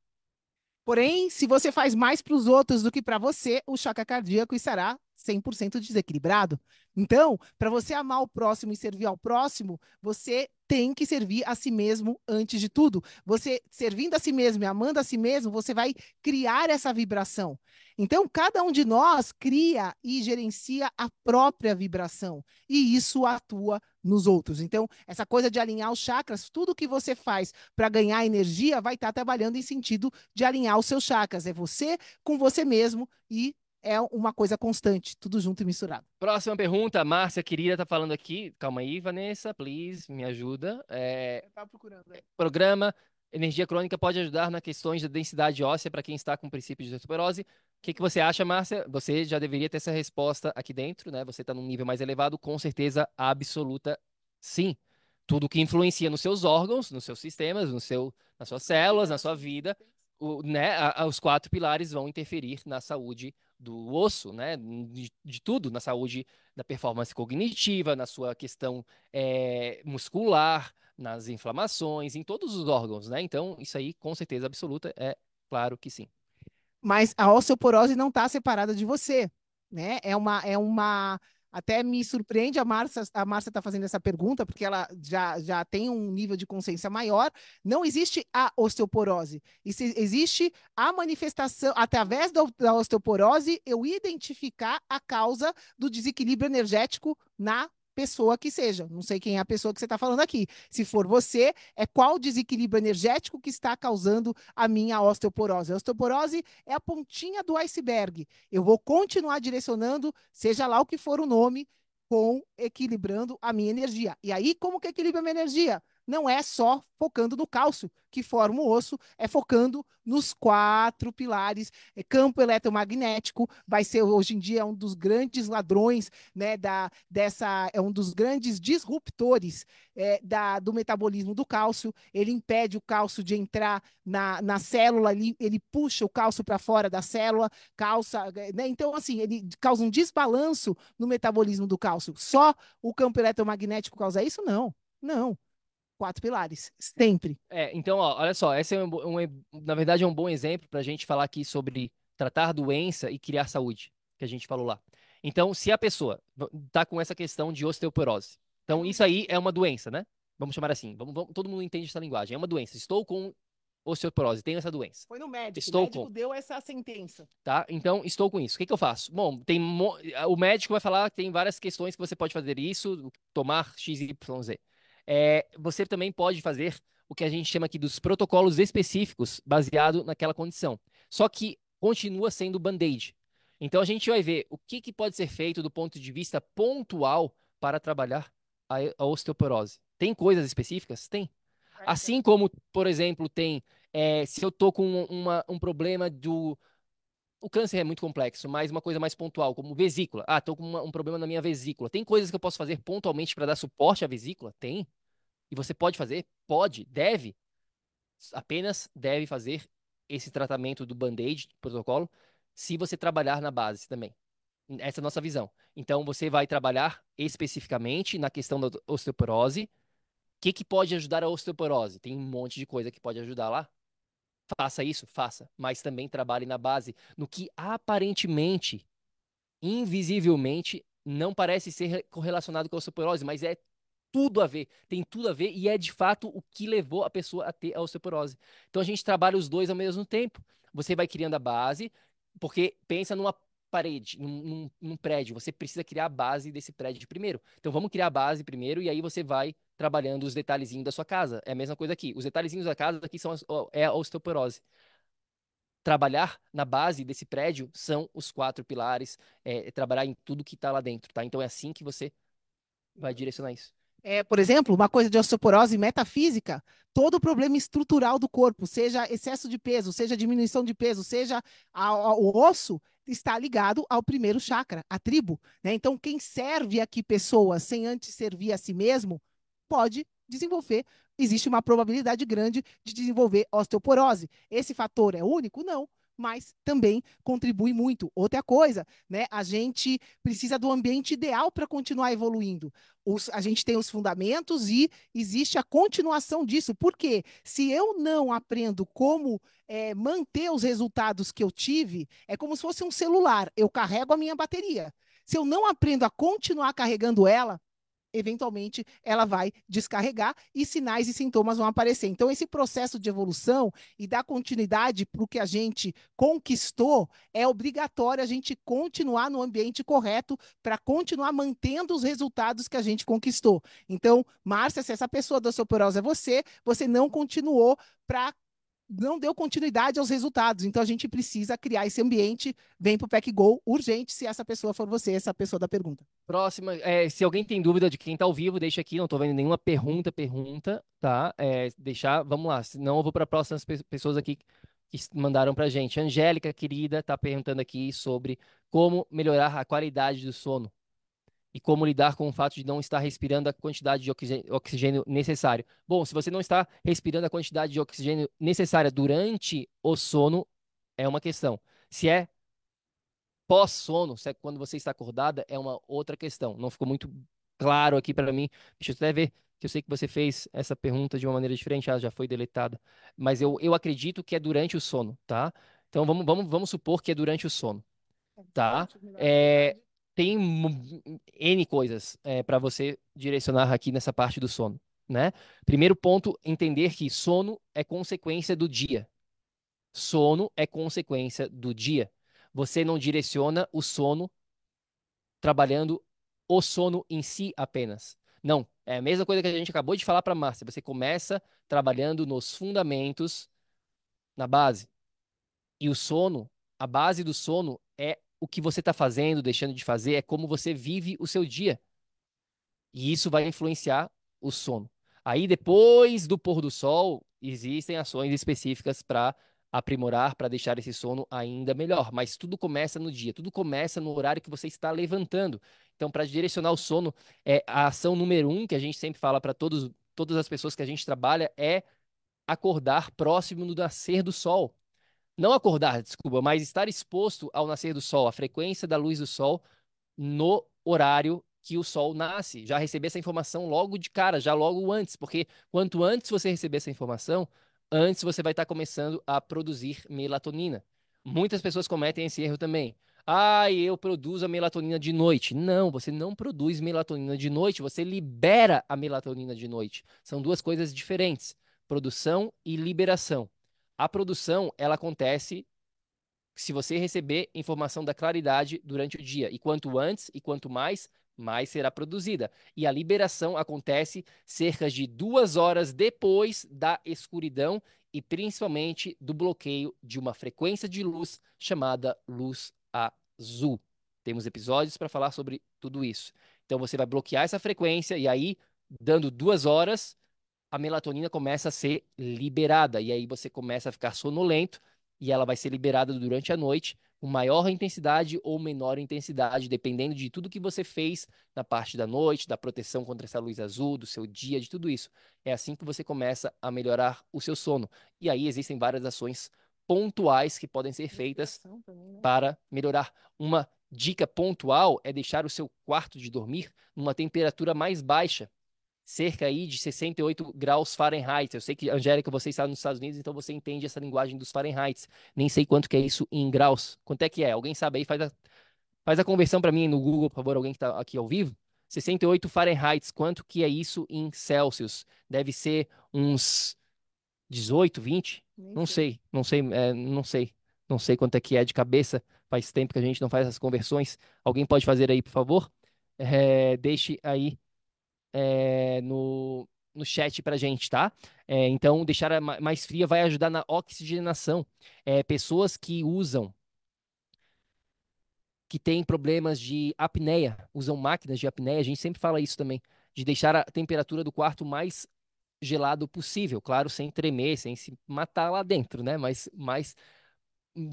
Porém, se você faz mais para os outros do que para você, o chakra cardíaco estará 100% desequilibrado. Então, para você amar o próximo e servir ao próximo, você tem que servir a si mesmo antes de tudo. Você servindo a si mesmo e amando a si mesmo, você vai criar essa vibração. Então, cada um de nós cria e gerencia a própria vibração, e isso atua nos outros. Então, essa coisa de alinhar os chakras, tudo que você faz para ganhar energia vai estar tá trabalhando em sentido de alinhar os seus chakras. É você com você mesmo e é uma coisa constante, tudo junto e misturado. Próxima pergunta, Márcia querida tá falando aqui. Calma aí, Vanessa, please, me ajuda. É... Eu tava procurando. Né? Programa Energia crônica pode ajudar na questões da densidade óssea para quem está com princípio de osteoporose. O que, que você acha, Márcia? Você já deveria ter essa resposta aqui dentro, né? Você está num nível mais elevado, com certeza absoluta, sim. Tudo que influencia nos seus órgãos, nos seus sistemas, no seu, nas suas células, na sua vida, o, né, a, os quatro pilares vão interferir na saúde do osso, né, de, de, tudo, na saúde da performance cognitiva, na sua questão é, muscular, nas inflamações, em todos os órgãos, né? Então, isso aí, com certeza absoluta, é claro que sim. Mas a osteoporose não está separada de você, né? É uma, é uma até me surpreende a Márcia a Márcia está fazendo essa pergunta, porque ela já, já tem um nível de consciência maior. Não existe a osteoporose. Existe a manifestação, através da osteoporose, eu identificar a causa do desequilíbrio energético na pessoa que seja. Não sei quem é a pessoa que você está falando aqui. Se for você, é qual desequilíbrio energético que está causando a minha osteoporose. A osteoporose é a pontinha do iceberg. Eu vou continuar direcionando, seja lá o que for o nome, com equilibrando a minha energia. E aí, como que equilibra a minha energia? Não é só focando no cálcio, que forma o osso, é focando nos quatro pilares. É, campo eletromagnético vai ser hoje em dia um dos grandes ladrões, né, da, dessa, é um dos grandes disruptores é, da, do metabolismo do cálcio. Ele impede o cálcio de entrar na, na célula, ele, ele puxa o cálcio para fora da célula, calça, né? Então, assim, ele causa um desbalanço no metabolismo do cálcio. Só o campo eletromagnético causa isso? Não, não quatro pilares, sempre. É, então, ó, olha só, esse é um, um, na verdade é um bom exemplo para a gente falar aqui sobre tratar doença e criar saúde, que a gente falou lá. Então, se a pessoa está com essa questão de osteoporose, então isso aí é uma doença, né? Vamos chamar assim, vamos, vamos, todo mundo entende essa linguagem, é uma doença. Estou com osteoporose, tenho essa doença. Foi no médico, estou o médico com... deu essa sentença. Tá? Então, estou com isso. O que, que eu faço? Bom, tem mo... o médico vai falar que tem várias questões que você pode fazer isso, tomar XYZ é, você também pode fazer o que a gente chama aqui dos protocolos específicos baseado naquela condição. Só que continua sendo band-aid. Então a gente vai ver o que, que pode ser feito do ponto de vista pontual para trabalhar a, a osteoporose. Tem coisas específicas? Tem. Assim como, por exemplo, tem é, se eu estou com uma, um problema do. O câncer é muito complexo, mas uma coisa mais pontual, como vesícula. Ah, estou com uma, um problema na minha vesícula. Tem coisas que eu posso fazer pontualmente para dar suporte à vesícula? Tem. E você pode fazer? Pode, deve. Apenas deve fazer esse tratamento do band-aid, protocolo, se você trabalhar na base também. Essa é a nossa visão. Então, você vai trabalhar especificamente na questão da osteoporose. O que, que pode ajudar a osteoporose? Tem um monte de coisa que pode ajudar lá. Faça isso, faça. Mas também trabalhe na base, no que aparentemente, invisivelmente, não parece ser correlacionado com a osteoporose, mas é tudo a ver, tem tudo a ver e é de fato o que levou a pessoa a ter a osteoporose. Então a gente trabalha os dois ao mesmo tempo. Você vai criando a base, porque pensa numa parede, num, num, num, prédio, você precisa criar a base desse prédio primeiro. Então vamos criar a base primeiro e aí você vai trabalhando os detalhezinhos da sua casa. É a mesma coisa aqui. Os detalhezinhos da casa aqui são é a osteoporose. Trabalhar na base desse prédio são os quatro pilares, é, trabalhar em tudo que está lá dentro, tá? Então é assim que você vai direcionar isso é, por exemplo, uma coisa de osteoporose metafísica, todo problema estrutural do corpo, seja excesso de peso, seja diminuição de peso, seja a, a, o osso, está ligado ao primeiro chakra, a tribo. Né? Então, quem serve aqui pessoas sem antes servir a si mesmo, pode desenvolver. Existe uma probabilidade grande de desenvolver osteoporose. Esse fator é único? Não mas também contribui muito. Outra coisa, né? A gente precisa do ambiente ideal para continuar evoluindo. Os, a gente tem os fundamentos e existe a continuação disso. Porque se eu não aprendo como é, manter os resultados que eu tive, é como se fosse um celular. Eu carrego a minha bateria. Se eu não aprendo a continuar carregando ela, eventualmente ela vai descarregar e sinais e sintomas vão aparecer. Então, esse processo de evolução e dar continuidade para o que a gente conquistou é obrigatório a gente continuar no ambiente correto para continuar mantendo os resultados que a gente conquistou. Então, Márcia, se essa pessoa da osteoporose é você, você não continuou para não deu continuidade aos resultados. Então a gente precisa criar esse ambiente. Vem para o Pack Go urgente, se essa pessoa for você, essa pessoa da pergunta. Próxima, é, se alguém tem dúvida de quem está ao vivo, deixa aqui. Não estou vendo nenhuma pergunta, pergunta, tá? É, deixar, vamos lá. Senão eu vou para próximas pessoas aqui que mandaram para gente. Angélica, querida, está perguntando aqui sobre como melhorar a qualidade do sono e como lidar com o fato de não estar respirando a quantidade de oxigênio necessário. Bom, se você não está respirando a quantidade de oxigênio necessária durante o sono, é uma questão. Se é pós-sono, se é quando você está acordada, é uma outra questão. Não ficou muito claro aqui para mim. Deixa eu até ver, que eu sei que você fez essa pergunta de uma maneira diferente, ela já foi deletada. Mas eu, eu acredito que é durante o sono, tá? Então vamos, vamos, vamos supor que é durante o sono, tá? É, tem N coisas é, para você direcionar aqui nessa parte do sono. Né? Primeiro ponto, entender que sono é consequência do dia. Sono é consequência do dia. Você não direciona o sono trabalhando o sono em si apenas. Não, é a mesma coisa que a gente acabou de falar para Márcia. Você começa trabalhando nos fundamentos, na base. E o sono, a base do sono é o que você está fazendo, deixando de fazer, é como você vive o seu dia. E isso vai influenciar o sono. Aí, depois do pôr do sol, existem ações específicas para aprimorar, para deixar esse sono ainda melhor. Mas tudo começa no dia, tudo começa no horário que você está levantando. Então, para direcionar o sono, é a ação número um que a gente sempre fala para todas as pessoas que a gente trabalha é acordar próximo do nascer do sol. Não acordar, desculpa, mas estar exposto ao nascer do sol, à frequência da luz do sol no horário que o sol nasce. Já receber essa informação logo de cara, já logo antes, porque quanto antes você receber essa informação, antes você vai estar começando a produzir melatonina. Muitas pessoas cometem esse erro também. Ah, eu produzo a melatonina de noite. Não, você não produz melatonina de noite, você libera a melatonina de noite. São duas coisas diferentes: produção e liberação. A produção, ela acontece se você receber informação da claridade durante o dia. E quanto antes e quanto mais, mais será produzida. E a liberação acontece cerca de duas horas depois da escuridão e principalmente do bloqueio de uma frequência de luz chamada luz azul. Temos episódios para falar sobre tudo isso. Então você vai bloquear essa frequência e aí, dando duas horas, a melatonina começa a ser liberada. E aí você começa a ficar sonolento e ela vai ser liberada durante a noite com maior intensidade ou menor intensidade, dependendo de tudo que você fez na parte da noite, da proteção contra essa luz azul, do seu dia, de tudo isso. É assim que você começa a melhorar o seu sono. E aí existem várias ações pontuais que podem ser feitas né? para melhorar. Uma dica pontual é deixar o seu quarto de dormir numa temperatura mais baixa cerca aí de 68 graus Fahrenheit. Eu sei que, Angélica, você está nos Estados Unidos, então você entende essa linguagem dos Fahrenheit. Nem sei quanto que é isso em graus. Quanto é que é? Alguém sabe aí? Faz a, faz a conversão para mim no Google, por favor, alguém que está aqui ao vivo. 68 Fahrenheit, quanto que é isso em Celsius? Deve ser uns 18, 20? Nem não sei, sei não sei, é, não sei. Não sei quanto é que é de cabeça. Faz tempo que a gente não faz essas conversões. Alguém pode fazer aí, por favor? É, deixe aí é, no, no chat pra gente, tá? É, então, deixar mais fria vai ajudar na oxigenação. É, pessoas que usam, que têm problemas de apneia, usam máquinas de apneia, a gente sempre fala isso também, de deixar a temperatura do quarto mais gelado possível, claro, sem tremer, sem se matar lá dentro, né? Mas mais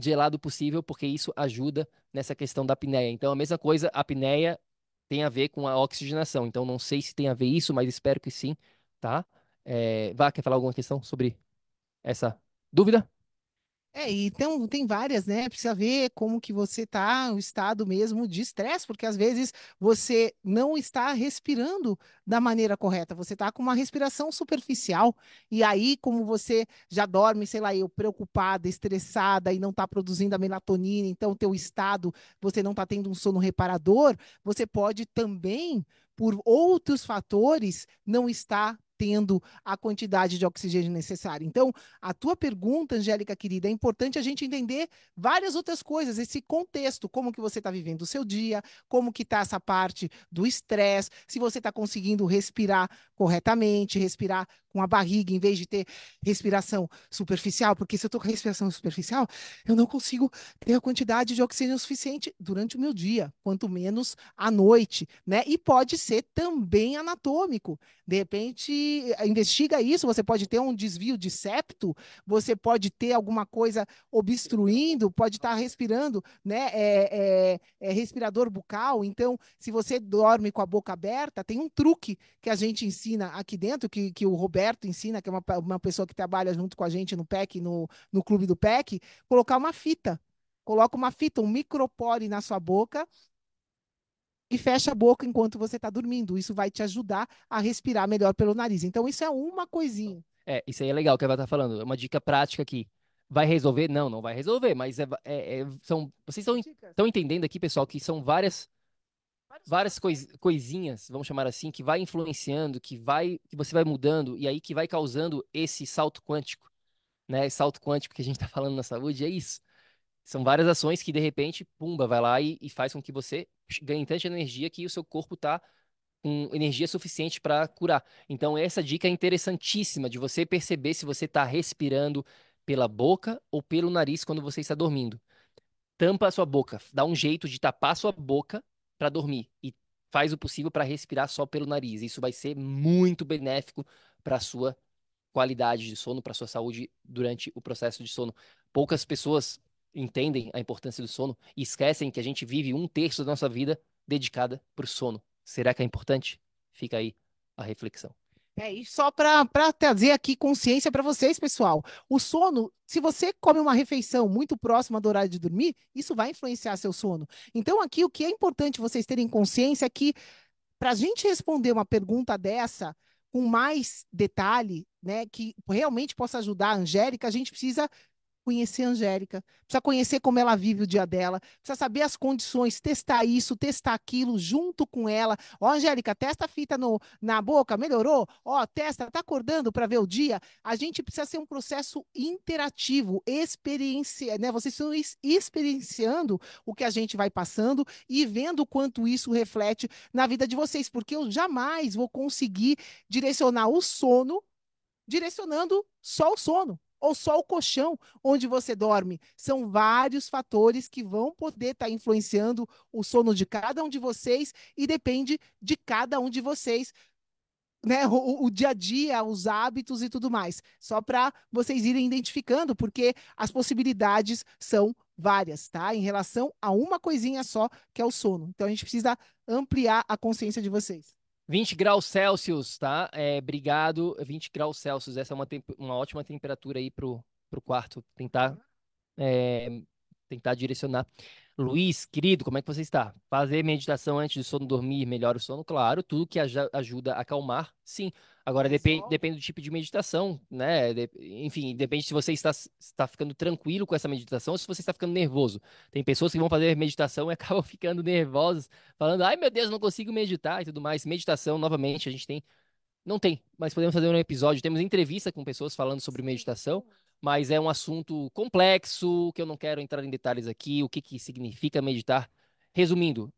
gelado possível, porque isso ajuda nessa questão da apneia. Então, a mesma coisa, apneia tem a ver com a oxigenação. Então, não sei se tem a ver isso, mas espero que sim, tá? É, Vá, quer falar alguma questão sobre essa dúvida? É, então tem várias, né? Precisa ver como que você tá, o estado mesmo de estresse, porque às vezes você não está respirando da maneira correta, você está com uma respiração superficial, e aí, como você já dorme, sei lá, eu preocupada, estressada e não está produzindo a melatonina, então o teu estado, você não está tendo um sono reparador, você pode também, por outros fatores, não estar tendo a quantidade de oxigênio necessária. Então, a tua pergunta, Angélica querida, é importante a gente entender várias outras coisas, esse contexto, como que você está vivendo o seu dia, como que está essa parte do estresse, se você está conseguindo respirar corretamente, respirar com a barriga, em vez de ter respiração superficial, porque se eu estou com respiração superficial, eu não consigo ter a quantidade de oxigênio suficiente durante o meu dia, quanto menos à noite, né? E pode ser também anatômico. De repente, investiga isso, você pode ter um desvio de septo, você pode ter alguma coisa obstruindo, pode estar tá respirando, né? É, é, é respirador bucal. Então, se você dorme com a boca aberta, tem um truque que a gente ensina aqui dentro, que, que o Roberto Roberto ensina, que é uma, uma pessoa que trabalha junto com a gente no PEC, no, no clube do PEC, colocar uma fita. Coloca uma fita, um micropore na sua boca e fecha a boca enquanto você está dormindo. Isso vai te ajudar a respirar melhor pelo nariz. Então, isso é uma coisinha. É, isso aí é legal que ela está falando. É uma dica prática aqui. Vai resolver? Não, não vai resolver, mas é, é, é são, vocês estão entendendo aqui, pessoal, que são várias várias cois, coisinhas, vamos chamar assim, que vai influenciando, que vai, que você vai mudando e aí que vai causando esse salto quântico, né? Esse salto quântico que a gente está falando na saúde é isso. São várias ações que, de repente, pumba, vai lá e, e faz com que você ganhe tanta energia que o seu corpo está com energia suficiente para curar. Então, essa dica é interessantíssima de você perceber se você está respirando pela boca ou pelo nariz quando você está dormindo. Tampa a sua boca, dá um jeito de tapar a sua boca para dormir e faz o possível para respirar só pelo nariz. Isso vai ser muito benéfico para a sua qualidade de sono, para a sua saúde durante o processo de sono. Poucas pessoas entendem a importância do sono e esquecem que a gente vive um terço da nossa vida dedicada para o sono. Será que é importante? Fica aí a reflexão. É, e só para trazer aqui consciência para vocês, pessoal. O sono, se você come uma refeição muito próxima do horário de dormir, isso vai influenciar seu sono. Então, aqui o que é importante vocês terem consciência é que, para a gente responder uma pergunta dessa com mais detalhe, né, que realmente possa ajudar a Angélica, a gente precisa conhecer a Angélica, precisa conhecer como ela vive o dia dela, precisa saber as condições, testar isso, testar aquilo junto com ela. Ó, Angélica, testa a fita no, na boca, melhorou? Ó, testa, tá acordando para ver o dia? A gente precisa ser um processo interativo, experiência, né? Vocês estão experienciando o que a gente vai passando e vendo quanto isso reflete na vida de vocês, porque eu jamais vou conseguir direcionar o sono direcionando só o sono ou só o colchão onde você dorme. São vários fatores que vão poder estar tá influenciando o sono de cada um de vocês e depende de cada um de vocês. Né, o, o dia a dia, os hábitos e tudo mais. Só para vocês irem identificando, porque as possibilidades são várias, tá? Em relação a uma coisinha só, que é o sono. Então a gente precisa ampliar a consciência de vocês. 20 graus Celsius, tá? É, obrigado. 20 graus Celsius, essa é uma, uma ótima temperatura aí pro, pro quarto. Tentar, é, tentar direcionar. Luiz, querido, como é que você está? Fazer meditação antes do sono dormir melhora o sono? Claro, tudo que ajuda a acalmar, sim. Agora, depende, depende do tipo de meditação, né? De, enfim, depende se você está, está ficando tranquilo com essa meditação ou se você está ficando nervoso. Tem pessoas que vão fazer meditação e (laughs) acabam ficando nervosas, falando, ai meu Deus, não consigo meditar e tudo mais. Meditação, novamente, a gente tem. Não tem, mas podemos fazer um episódio. Temos entrevista com pessoas falando sobre meditação mas é um assunto complexo que eu não quero entrar em detalhes aqui. O que, que significa meditar? Resumindo,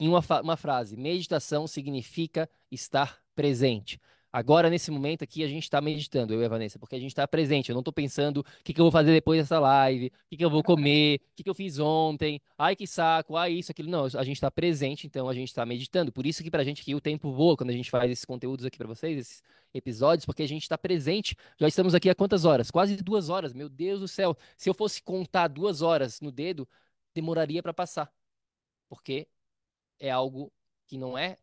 em uma, uma frase, meditação significa estar presente. Agora, nesse momento aqui, a gente está meditando, eu e a Vanessa, porque a gente está presente. Eu não estou pensando o que, que, eu vou fazer depois dessa live, o que, que eu vou comer, o que, que eu fiz ontem, ai que saco, ai isso, aquilo. Não, a gente está presente, então a gente está meditando. Por isso que para a gente aqui o tempo voa quando a gente faz esses conteúdos aqui para vocês, esses episódios, porque a gente está presente. Já estamos aqui há quantas horas? Quase duas horas, meu Deus do céu. Se eu fosse contar duas horas no dedo, demoraria para passar, porque é algo que não é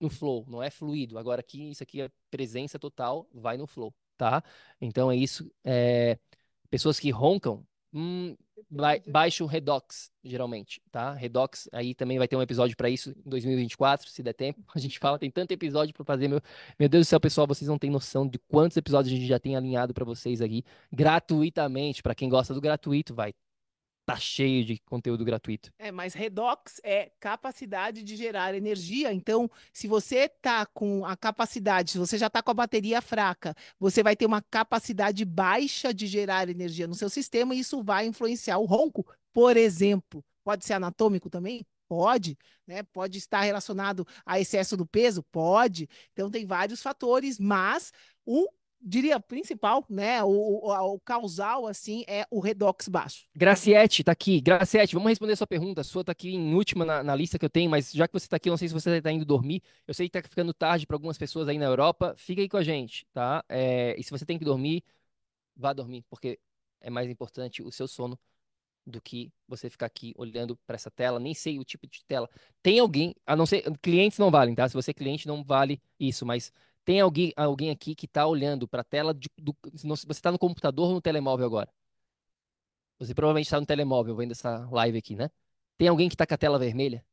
no flow, não é fluido. Agora aqui, isso aqui é presença total, vai no flow, tá? Então é isso. É... Pessoas que roncam, hum, baixa o Redox, geralmente, tá? Redox, aí também vai ter um episódio para isso em 2024, se der tempo. (laughs) A gente fala, tem tanto episódio para fazer, meu, meu Deus do céu, pessoal, vocês não têm noção de quantos episódios a gente já tem alinhado para vocês aqui, gratuitamente. Para quem gosta do gratuito, vai tá cheio de conteúdo gratuito. É, mas redox é capacidade de gerar energia. Então, se você tá com a capacidade, se você já tá com a bateria fraca, você vai ter uma capacidade baixa de gerar energia no seu sistema e isso vai influenciar o ronco, por exemplo. Pode ser anatômico também? Pode, né? Pode estar relacionado a excesso do peso? Pode. Então, tem vários fatores, mas o diria, principal, né? O, o, o, causal, assim, é o redox baixo. Graciete, tá aqui. Graciete, vamos responder a sua pergunta. A sua tá aqui em última na, na lista que eu tenho, mas já que você tá aqui, eu não sei se você tá indo dormir. Eu sei que tá ficando tarde para algumas pessoas aí na Europa. Fica aí com a gente, tá? É, e se você tem que dormir, vá dormir, porque é mais importante o seu sono do que você ficar aqui olhando para essa tela, nem sei o tipo de tela. Tem alguém, a não ser, clientes não valem, tá? Se você é cliente, não vale isso, mas tem alguém, alguém aqui que está olhando para a tela de, do. Você está no computador ou no telemóvel agora? Você provavelmente está no telemóvel vendo essa live aqui, né? Tem alguém que está com a tela vermelha?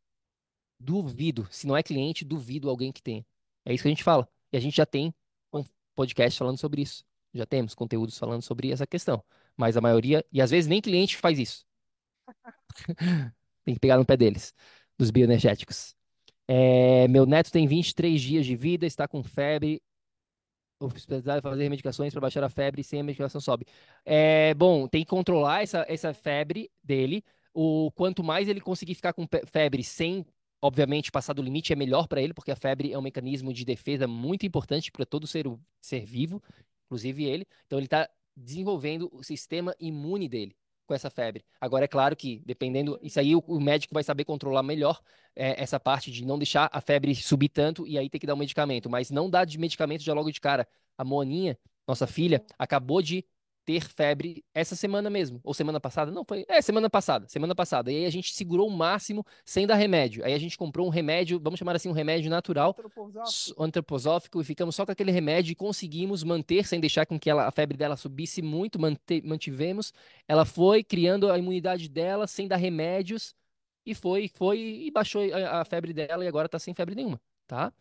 Duvido. Se não é cliente, duvido alguém que tenha. É isso que a gente fala. E a gente já tem um podcast falando sobre isso. Já temos conteúdos falando sobre essa questão. Mas a maioria, e às vezes nem cliente faz isso. (laughs) tem que pegar no pé deles, dos bioenergéticos. É, meu neto tem 23 dias de vida, está com febre. hospitalizado, fazer medicações para baixar a febre sem a medicação sobe. É, bom, tem que controlar essa, essa febre dele. O quanto mais ele conseguir ficar com febre sem, obviamente, passar do limite, é melhor para ele, porque a febre é um mecanismo de defesa muito importante para todo ser, ser vivo, inclusive ele. Então ele está desenvolvendo o sistema imune dele com essa febre. Agora, é claro que, dependendo, isso aí o, o médico vai saber controlar melhor é, essa parte de não deixar a febre subir tanto e aí ter que dar um medicamento. Mas não dá de medicamento já logo de cara. A Moaninha, nossa filha, acabou de ter febre essa semana mesmo. Ou semana passada? Não, foi. É, semana passada. Semana passada. E aí a gente segurou o máximo sem dar remédio. Aí a gente comprou um remédio, vamos chamar assim, um remédio natural, antroposófico, antroposófico e ficamos só com aquele remédio e conseguimos manter, sem deixar com que ela, a febre dela subisse muito, mante, mantivemos. Ela foi criando a imunidade dela sem dar remédios. E foi, foi e baixou a, a febre dela e agora tá sem febre nenhuma, tá?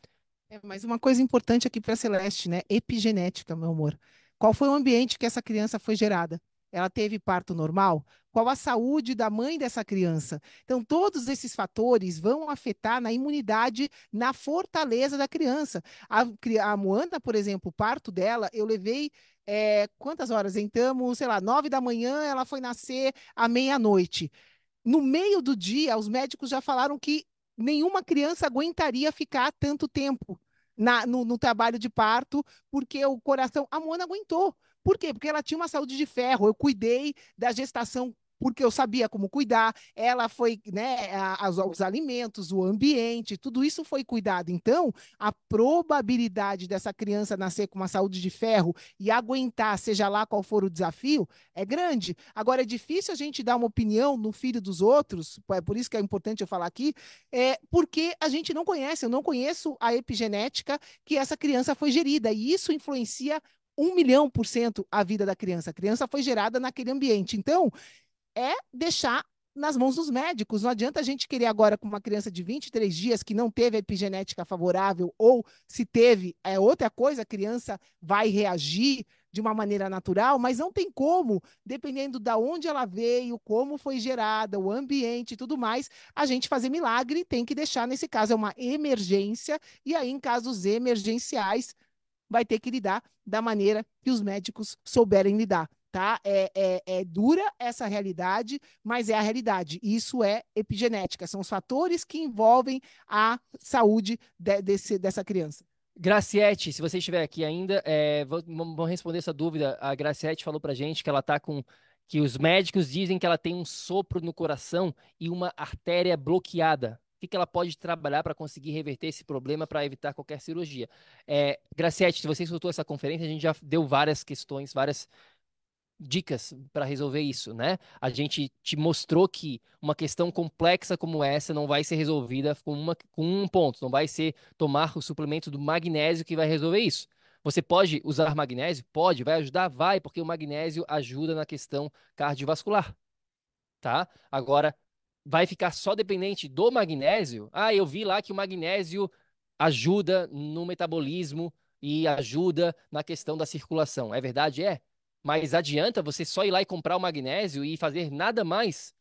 É, mas uma coisa importante aqui para Celeste, né? Epigenética, meu amor. Qual foi o ambiente que essa criança foi gerada? Ela teve parto normal? Qual a saúde da mãe dessa criança? Então, todos esses fatores vão afetar na imunidade, na fortaleza da criança. A, a Moana, por exemplo, o parto dela, eu levei é, quantas horas? Entramos, sei lá, nove da manhã, ela foi nascer à meia-noite. No meio do dia, os médicos já falaram que nenhuma criança aguentaria ficar tanto tempo na, no, no, trabalho de parto, porque o coração. A Mona aguentou. Por quê? Porque ela tinha uma saúde de ferro. Eu cuidei da gestação porque eu sabia como cuidar, ela foi, né, as, os alimentos, o ambiente, tudo isso foi cuidado. Então, a probabilidade dessa criança nascer com uma saúde de ferro e aguentar, seja lá qual for o desafio, é grande. Agora, é difícil a gente dar uma opinião no filho dos outros, é por isso que é importante eu falar aqui, é porque a gente não conhece, eu não conheço a epigenética que essa criança foi gerida, e isso influencia um milhão por cento a vida da criança. A criança foi gerada naquele ambiente. Então, é deixar nas mãos dos médicos. Não adianta a gente querer agora com uma criança de 23 dias que não teve epigenética favorável ou se teve, é outra coisa, a criança vai reagir de uma maneira natural, mas não tem como, dependendo da onde ela veio, como foi gerada, o ambiente e tudo mais, a gente fazer milagre, tem que deixar nesse caso é uma emergência e aí em casos emergenciais vai ter que lidar da maneira que os médicos souberem lidar tá? É, é, é, dura essa realidade, mas é a realidade. Isso é epigenética, são os fatores que envolvem a saúde de, desse, dessa criança. Graciete, se você estiver aqui ainda, é, responder essa dúvida. A Graciete falou pra gente que ela tá com. que os médicos dizem que ela tem um sopro no coração e uma artéria bloqueada. O que ela pode trabalhar para conseguir reverter esse problema para evitar qualquer cirurgia? É, Graciete, se você escutou essa conferência, a gente já deu várias questões, várias dicas para resolver isso, né? A gente te mostrou que uma questão complexa como essa não vai ser resolvida com, uma, com um ponto, não vai ser tomar o suplemento do magnésio que vai resolver isso. Você pode usar magnésio? Pode, vai ajudar? Vai, porque o magnésio ajuda na questão cardiovascular, tá? Agora, vai ficar só dependente do magnésio? Ah, eu vi lá que o magnésio ajuda no metabolismo e ajuda na questão da circulação. É verdade? É. Mas adianta você só ir lá e comprar o magnésio e fazer nada mais?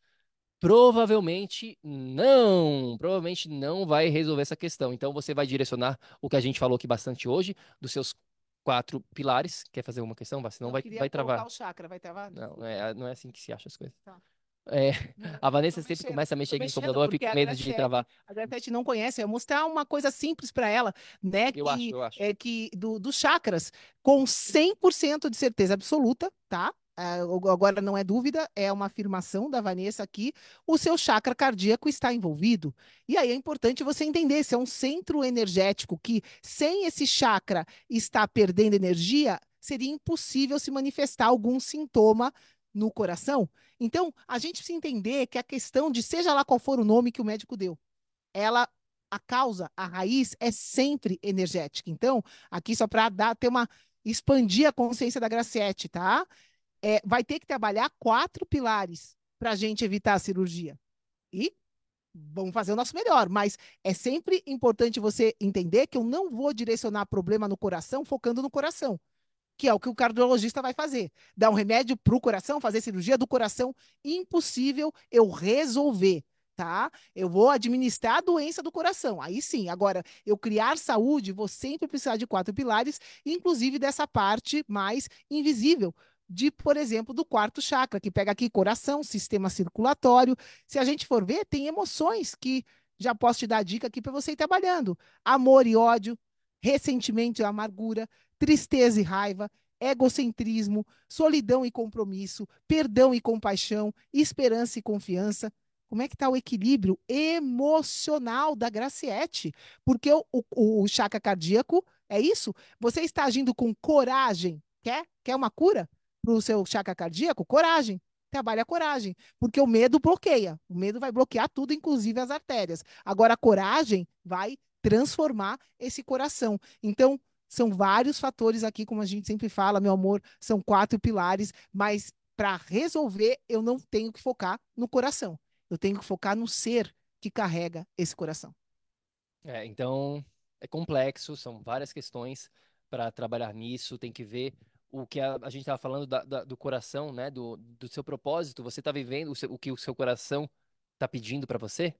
Provavelmente não. Provavelmente não vai resolver essa questão. Então você vai direcionar o que a gente falou aqui bastante hoje, dos seus quatro pilares. Quer fazer uma questão? Senão vai, vai travar. o chakra, vai travar? Não, não é, não é assim que se acha as coisas. Tá. É, a Vanessa sempre mexendo, começa a mexer no computador, fica com medo de travar. A Graciete não conhece, é mostrar uma coisa simples para ela, né? Eu que, acho, eu acho. É, que do, dos chakras, com 100% de certeza absoluta, tá? Uh, agora não é dúvida, é uma afirmação da Vanessa aqui, o seu chakra cardíaco está envolvido. E aí é importante você entender se é um centro energético que, sem esse chakra estar perdendo energia, seria impossível se manifestar algum sintoma no coração. Então, a gente precisa entender que a questão de seja lá qual for o nome que o médico deu, ela a causa, a raiz é sempre energética. Então, aqui só para dar ter uma expandir a consciência da Graciete, tá? É, vai ter que trabalhar quatro pilares para a gente evitar a cirurgia. E vamos fazer o nosso melhor, mas é sempre importante você entender que eu não vou direcionar problema no coração focando no coração que é o que o cardiologista vai fazer. Dar um remédio para o coração, fazer cirurgia do coração, impossível eu resolver. tá? Eu vou administrar a doença do coração. Aí sim. Agora, eu criar saúde, vou sempre precisar de quatro pilares, inclusive dessa parte mais invisível. De, por exemplo, do quarto chakra, que pega aqui coração, sistema circulatório. Se a gente for ver, tem emoções que já posso te dar dica aqui para você ir trabalhando: amor e ódio, ressentimento e amargura, tristeza e raiva, egocentrismo, solidão e compromisso, perdão e compaixão, esperança e confiança. Como é que está o equilíbrio emocional da Graciete? Porque o, o, o chakra cardíaco é isso? Você está agindo com coragem? Quer? Quer uma cura para o seu chakra cardíaco? Coragem trabalha a coragem, porque o medo bloqueia. O medo vai bloquear tudo, inclusive as artérias. Agora, a coragem vai transformar esse coração. Então, são vários fatores aqui, como a gente sempre fala, meu amor, são quatro pilares, mas para resolver, eu não tenho que focar no coração. Eu tenho que focar no ser que carrega esse coração. É, então, é complexo, são várias questões para trabalhar nisso, tem que ver o que a, a gente estava falando da, da, do coração, né? Do, do seu propósito, você está vivendo o, seu, o que o seu coração está pedindo para você?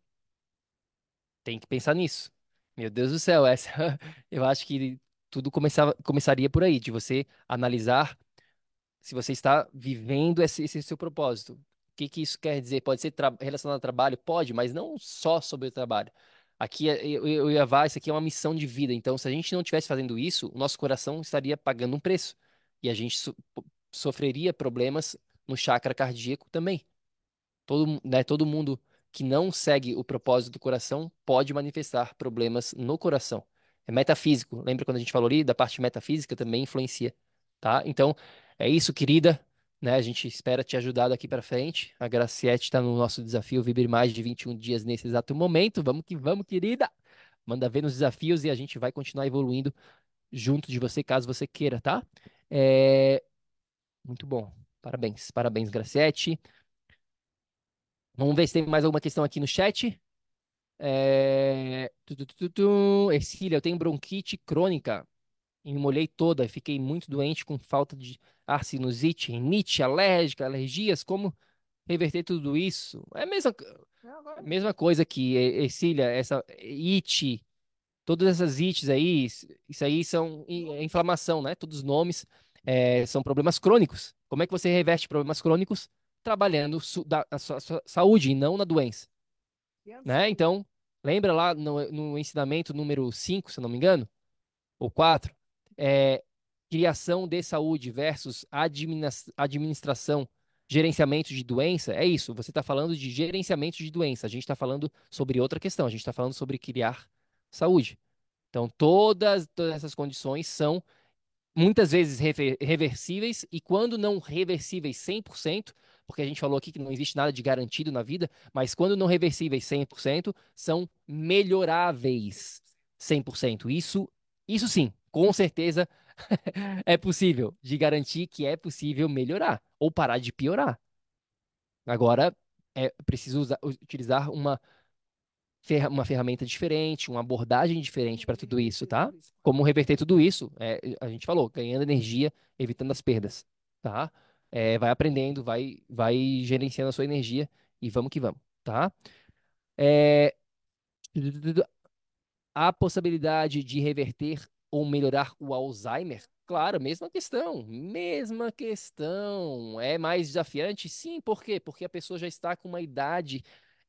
Tem que pensar nisso. Meu Deus do céu, essa (laughs) eu acho que tudo começava, começaria por aí, de você analisar se você está vivendo esse, esse seu propósito. O que, que isso quer dizer? Pode ser relacionado ao trabalho? Pode, mas não só sobre o trabalho. Aqui, é, eu, ia falar, isso aqui é uma missão de vida. Então, se a gente não estivesse fazendo isso, o nosso coração estaria pagando um preço. E a gente so, sofreria problemas no chakra cardíaco também. Todo, né, todo mundo que não segue o propósito do coração pode manifestar problemas no coração. É metafísico. Lembra quando a gente falou ali da parte metafísica também influencia, tá? Então, é isso, querida. Né? A gente espera te ajudar daqui para frente. A Graciete está no nosso desafio Viver Mais de 21 dias nesse exato momento. Vamos que vamos, querida. Manda ver nos desafios e a gente vai continuar evoluindo junto de você, caso você queira, tá? É... Muito bom. Parabéns, parabéns, Graciete. Vamos ver se tem mais alguma questão aqui no chat. É... Ercília, eu tenho bronquite crônica e me molhei toda. Fiquei muito doente com falta de ar, sinusite, rinite, alérgica, alergias. Como reverter tudo isso? É a mesma, é mesma coisa que Ercília, essa it, todas essas ites aí, isso aí são é inflamação, né? Todos os nomes é, são problemas crônicos. Como é que você reverte problemas crônicos? Trabalhando da, a sua, a sua saúde e não na doença. Né? Então, lembra lá no, no ensinamento número 5, se não me engano? Ou 4? É, criação de saúde versus administração, gerenciamento de doença. É isso, você está falando de gerenciamento de doença. A gente está falando sobre outra questão. A gente está falando sobre criar saúde. Então, todas, todas essas condições são muitas vezes reversíveis e quando não reversíveis 100%, porque a gente falou aqui que não existe nada de garantido na vida, mas quando não reversíveis 100%, são melhoráveis 100%. Isso, isso sim, com certeza (laughs) é possível de garantir que é possível melhorar ou parar de piorar. Agora, é preciso usar, utilizar uma uma ferramenta diferente, uma abordagem diferente para tudo isso, tá? Como reverter tudo isso? É, a gente falou, ganhando energia, evitando as perdas, tá? É, vai aprendendo, vai, vai gerenciando a sua energia e vamos que vamos, tá? É, (tsk) a possibilidade de reverter ou melhorar o Alzheimer? Claro, mesma questão, mesma questão. É mais desafiante? Sim, por quê? Porque a pessoa já está com uma idade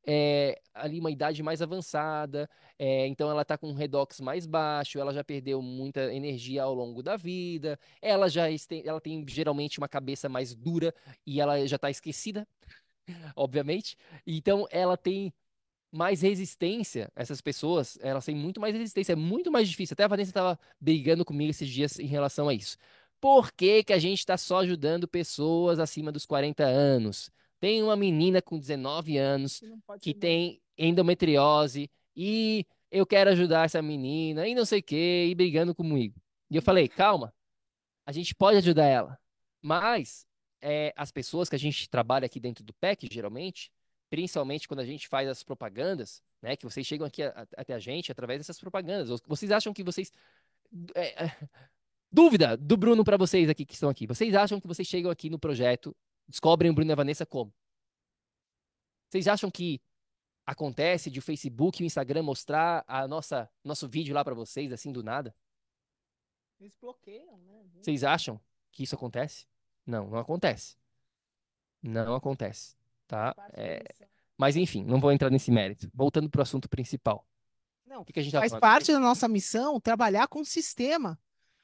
é, ali uma idade mais avançada, é, então ela está com um redox mais baixo, ela já perdeu muita energia ao longo da vida, ela já ela tem geralmente uma cabeça mais dura e ela já está esquecida, (laughs) obviamente. Então ela tem mais resistência, essas pessoas, elas têm muito mais resistência, é muito mais difícil. Até a Vanessa estava brigando comigo esses dias em relação a isso. Por que, que a gente está só ajudando pessoas acima dos 40 anos? Tem uma menina com 19 anos que tem endometriose e eu quero ajudar essa menina e não sei o que, e brigando comigo. E eu falei, calma, a gente pode ajudar ela, mas é, as pessoas que a gente trabalha aqui dentro do PEC, geralmente, principalmente quando a gente faz as propagandas, né, que vocês chegam aqui a, a, até a gente através dessas propagandas, vocês acham que vocês... É, é, dúvida do Bruno para vocês aqui que estão aqui. Vocês acham que vocês chegam aqui no projeto descobrem o Bruno e a Vanessa como? Vocês acham que acontece de o Facebook e o Instagram mostrar a nossa nosso vídeo lá para vocês assim do nada? Eles bloqueiam, né? Vocês acham que isso acontece? Não, não acontece. Não acontece, tá? É, mas enfim, não vou entrar nesse mérito. Voltando pro assunto principal. Não, O que, que a gente tá faz falando? parte da nossa missão trabalhar com o sistema.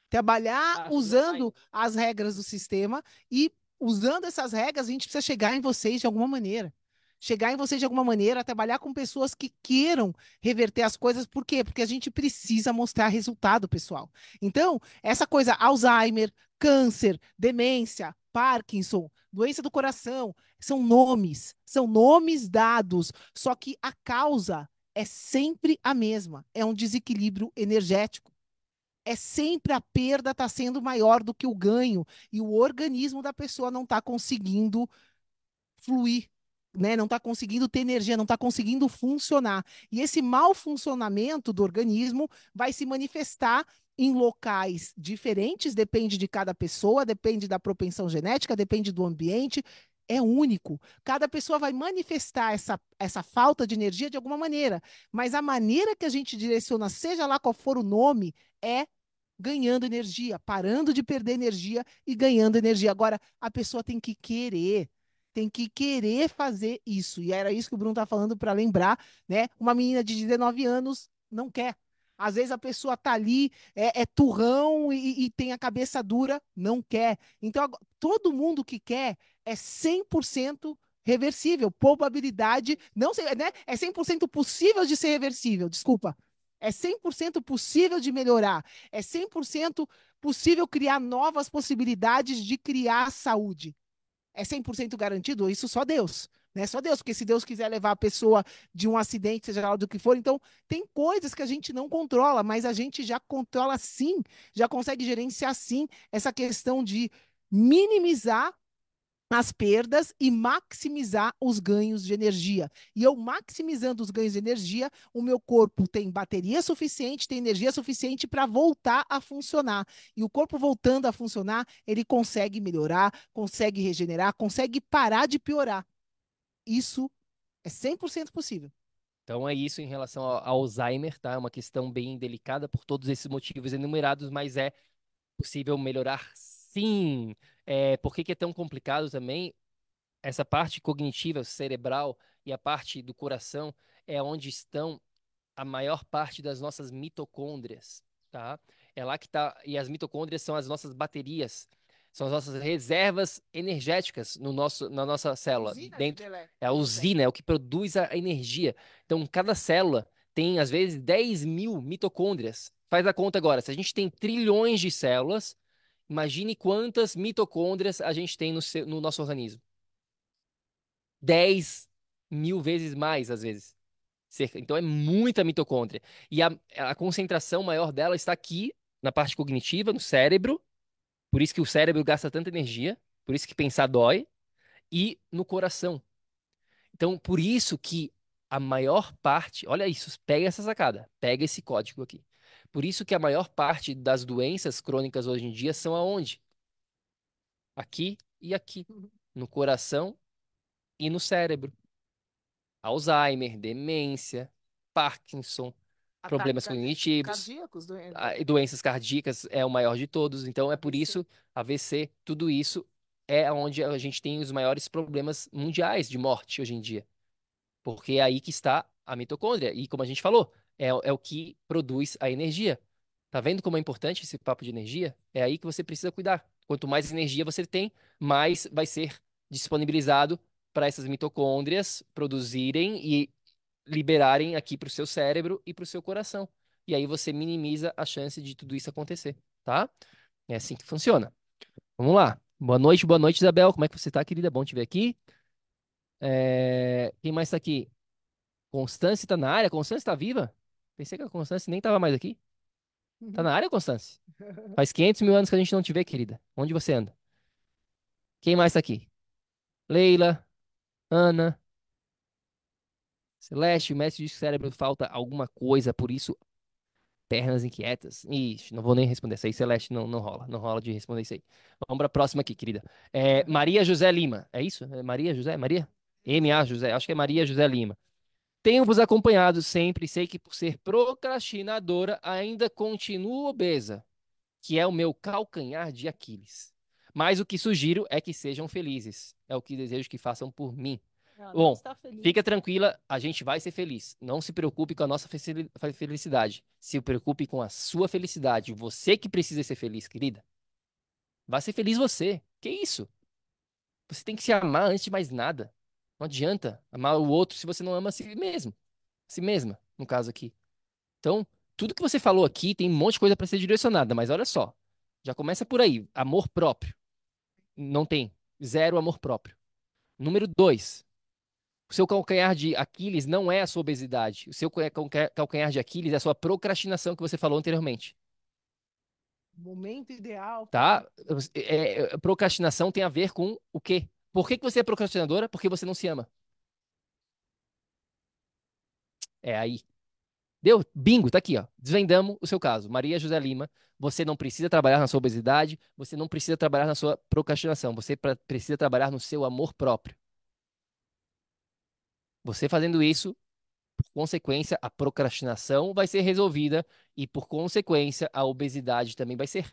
Trabalhar Ah, usando as regras do sistema e usando essas regras, a gente precisa chegar em vocês de alguma maneira. Chegar em vocês de alguma maneira, trabalhar com pessoas que queiram reverter as coisas. Por quê? Porque a gente precisa mostrar resultado, pessoal. Então, essa coisa, Alzheimer, câncer, demência, Parkinson, doença do coração, são nomes, são nomes dados. Só que a causa é sempre a mesma, é um desequilíbrio energético. É sempre a perda está sendo maior do que o ganho e o organismo da pessoa não está conseguindo fluir, né? Não está conseguindo ter energia, não está conseguindo funcionar. E esse mau funcionamento do organismo vai se manifestar em locais diferentes, depende de cada pessoa, depende da propensão genética, depende do ambiente, é único. Cada pessoa vai manifestar essa, essa falta de energia de alguma maneira, mas a maneira que a gente direciona, seja lá qual for o nome, é ganhando energia, parando de perder energia e ganhando energia. Agora, a pessoa tem que querer, tem que querer fazer isso. E era isso que o Bruno está falando para lembrar, né? Uma menina de 19 anos não quer. Às vezes a pessoa tá ali, é, é turrão e, e tem a cabeça dura, não quer. Então, todo mundo que quer é 100% reversível. Probabilidade, não sei, né? É 100% possível de ser reversível, desculpa. É 100% possível de melhorar. É 100% possível criar novas possibilidades de criar saúde. É 100% garantido? Isso só Deus. Né? Só Deus, porque se Deus quiser levar a pessoa de um acidente, seja lá do que for, então tem coisas que a gente não controla, mas a gente já controla sim, já consegue gerenciar sim essa questão de minimizar as perdas e maximizar os ganhos de energia. E eu maximizando os ganhos de energia, o meu corpo tem bateria suficiente, tem energia suficiente para voltar a funcionar. E o corpo voltando a funcionar, ele consegue melhorar, consegue regenerar, consegue parar de piorar. Isso é 100% possível. Então é isso em relação ao Alzheimer, tá? É uma questão bem delicada por todos esses motivos enumerados, mas é possível melhorar sim. É, por que que é tão complicado também? Essa parte cognitiva, cerebral e a parte do coração é onde estão a maior parte das nossas mitocôndrias, tá? É lá que tá, e as mitocôndrias são as nossas baterias, são as nossas reservas energéticas no nosso, na nossa célula. Usina de Dentro, Belé. é a usina, é o que produz a energia. Então, cada célula tem, às vezes, 10 mil mitocôndrias. Faz a conta agora. Se a gente tem trilhões de células, imagine quantas mitocôndrias a gente tem no, seu- no nosso organismo. 10 mil vezes mais, às vezes. Cerca. Então, é muita mitocôndria. E a, a concentração maior dela está aqui, na parte cognitiva, no cérebro. Por isso que o cérebro gasta tanta energia. Por isso que pensar dói. E no coração. Então, por isso que a maior parte, olha isso, pega essa sacada, pega esse código aqui. Por isso que a maior parte das doenças crônicas hoje em dia são aonde? Aqui e aqui, no coração e no cérebro. Alzheimer, demência, Parkinson, problemas cognitivos, Cardíacos, doentes. a- e doenças cardíacas é o maior de todos. Então é por isso AVC, tudo isso é onde a gente tem os maiores problemas mundiais de morte hoje em dia. Porque é aí que está a mitocôndria. E como a gente falou, é, o- é o que produz a energia. Tá vendo como é importante esse papo de energia? É aí que você precisa cuidar. Quanto mais energia você tem, mais vai ser disponibilizado para essas mitocôndrias produzirem e liberarem aqui para o seu cérebro e para o seu coração. E aí você minimiza a chance de tudo isso acontecer, tá? É assim que funciona. Vamos lá. Boa noite, boa noite, Isabel. Como é que você tá, querida? Bom te ver aqui. É, Quem mais tá aqui? Constância tá na área? Constância tá viva? Pensei que a Constância nem tava mais aqui. Tá na área, Constância? (laughs) Faz 500 mil anos que a gente não te vê, querida. Onde você anda? Quem mais tá aqui? Leila, Ana, Celeste, o mestre diz que o cérebro falta alguma coisa, por isso pernas inquietas. Ixi, não vou nem responder isso aí, Celeste, não, não rola, não rola de responder isso aí. Vamos pra próxima aqui, querida. É, Maria José Lima, é isso? É Maria José? Maria? M.A. José, acho que é Maria José Lima. Tenho-vos acompanhado sempre sei que por ser procrastinadora ainda continuo obesa, que é o meu calcanhar de Aquiles. Mas o que sugiro é que sejam felizes. É o que desejo que façam por mim. Não, Bom, está feliz. Fica tranquila, a gente vai ser feliz. Não se preocupe com a nossa felicidade. Se preocupe com a sua felicidade. Você que precisa ser feliz, querida. Vai ser feliz você. Que isso? Você tem que se amar antes de mais nada. Não adianta amar o outro se você não ama a si mesmo. A si mesma, no caso aqui. Então, tudo que você falou aqui tem um monte de coisa para ser direcionada, mas olha só. Já começa por aí. Amor próprio. Não tem. Zero amor próprio. Número dois. O seu calcanhar de Aquiles não é a sua obesidade. O seu calca- calcanhar de Aquiles é a sua procrastinação que você falou anteriormente. Momento ideal. Tá? É, é, procrastinação tem a ver com o quê? Por que, que você é procrastinadora? Porque você não se ama. É aí. Deu? Bingo, tá aqui, ó. Desvendamos o seu caso. Maria José Lima, você não precisa trabalhar na sua obesidade, você não precisa trabalhar na sua procrastinação, você precisa trabalhar no seu amor próprio. Você fazendo isso, por consequência, a procrastinação vai ser resolvida e, por consequência, a obesidade também vai ser.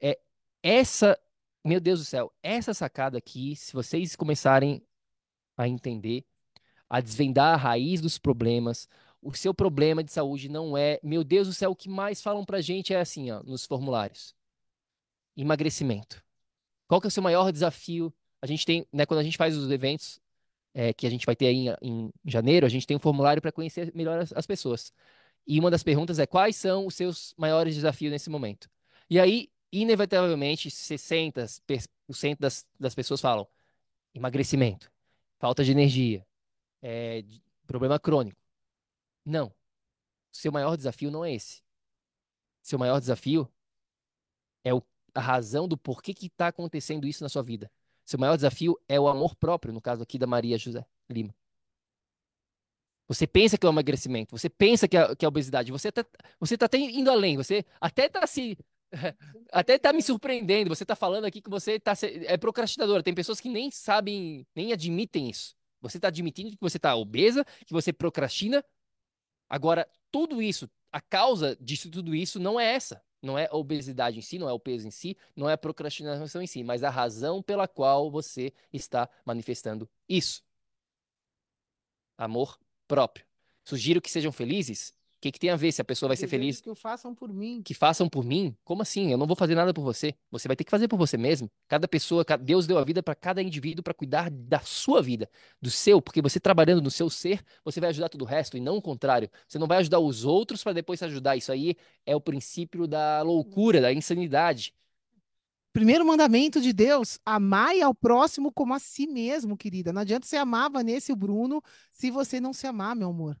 É essa, meu Deus do céu, essa sacada aqui, se vocês começarem a entender, a desvendar a raiz dos problemas, o seu problema de saúde não é, meu Deus do céu, o que mais falam pra gente é assim, ó, nos formulários. Emagrecimento. Qual que é o seu maior desafio? A gente tem, né, quando a gente faz os eventos, é, que a gente vai ter em, em janeiro, a gente tem um formulário para conhecer melhor as, as pessoas. E uma das perguntas é quais são os seus maiores desafios nesse momento? E aí, inevitavelmente, 60% das, das pessoas falam emagrecimento, falta de energia, é, problema crônico. Não. Seu maior desafio não é esse. Seu maior desafio é o- a razão do porquê que está acontecendo isso na sua vida. Seu maior desafio é o amor próprio, no caso aqui da Maria José Lima. Você pensa que é o emagrecimento, você pensa que é, que é obesidade, você tá, você tá até indo além, você até tá se. (laughs) Até tá me surpreendendo. Você tá falando aqui que você tá, é procrastinadora. Tem pessoas que nem sabem, nem admitem isso. Você tá admitindo que você tá obesa, que você procrastina. Agora, tudo isso, a causa disso tudo isso não é essa. Não é a obesidade em si, não é o peso em si, não é a procrastinação em si, mas a razão pela qual você está manifestando isso. Amor próprio. Sugiro que sejam felizes. O que, que tem a ver se a pessoa vai ser feliz? que o façam por mim. Que façam por mim? Como assim? Eu não vou fazer nada por você. Você vai ter que fazer por você mesmo. Cada pessoa, Deus deu a vida para cada indivíduo para cuidar da sua vida, do seu, porque você trabalhando no seu ser, você vai ajudar todo o resto e não o contrário. Você não vai ajudar os outros para depois se ajudar. Isso aí é o princípio da loucura, da insanidade. Primeiro mandamento de Deus, amai ao próximo como a si mesmo, querida. Não adianta você amar a Vanessa e o Bruno se você não se amar, meu amor.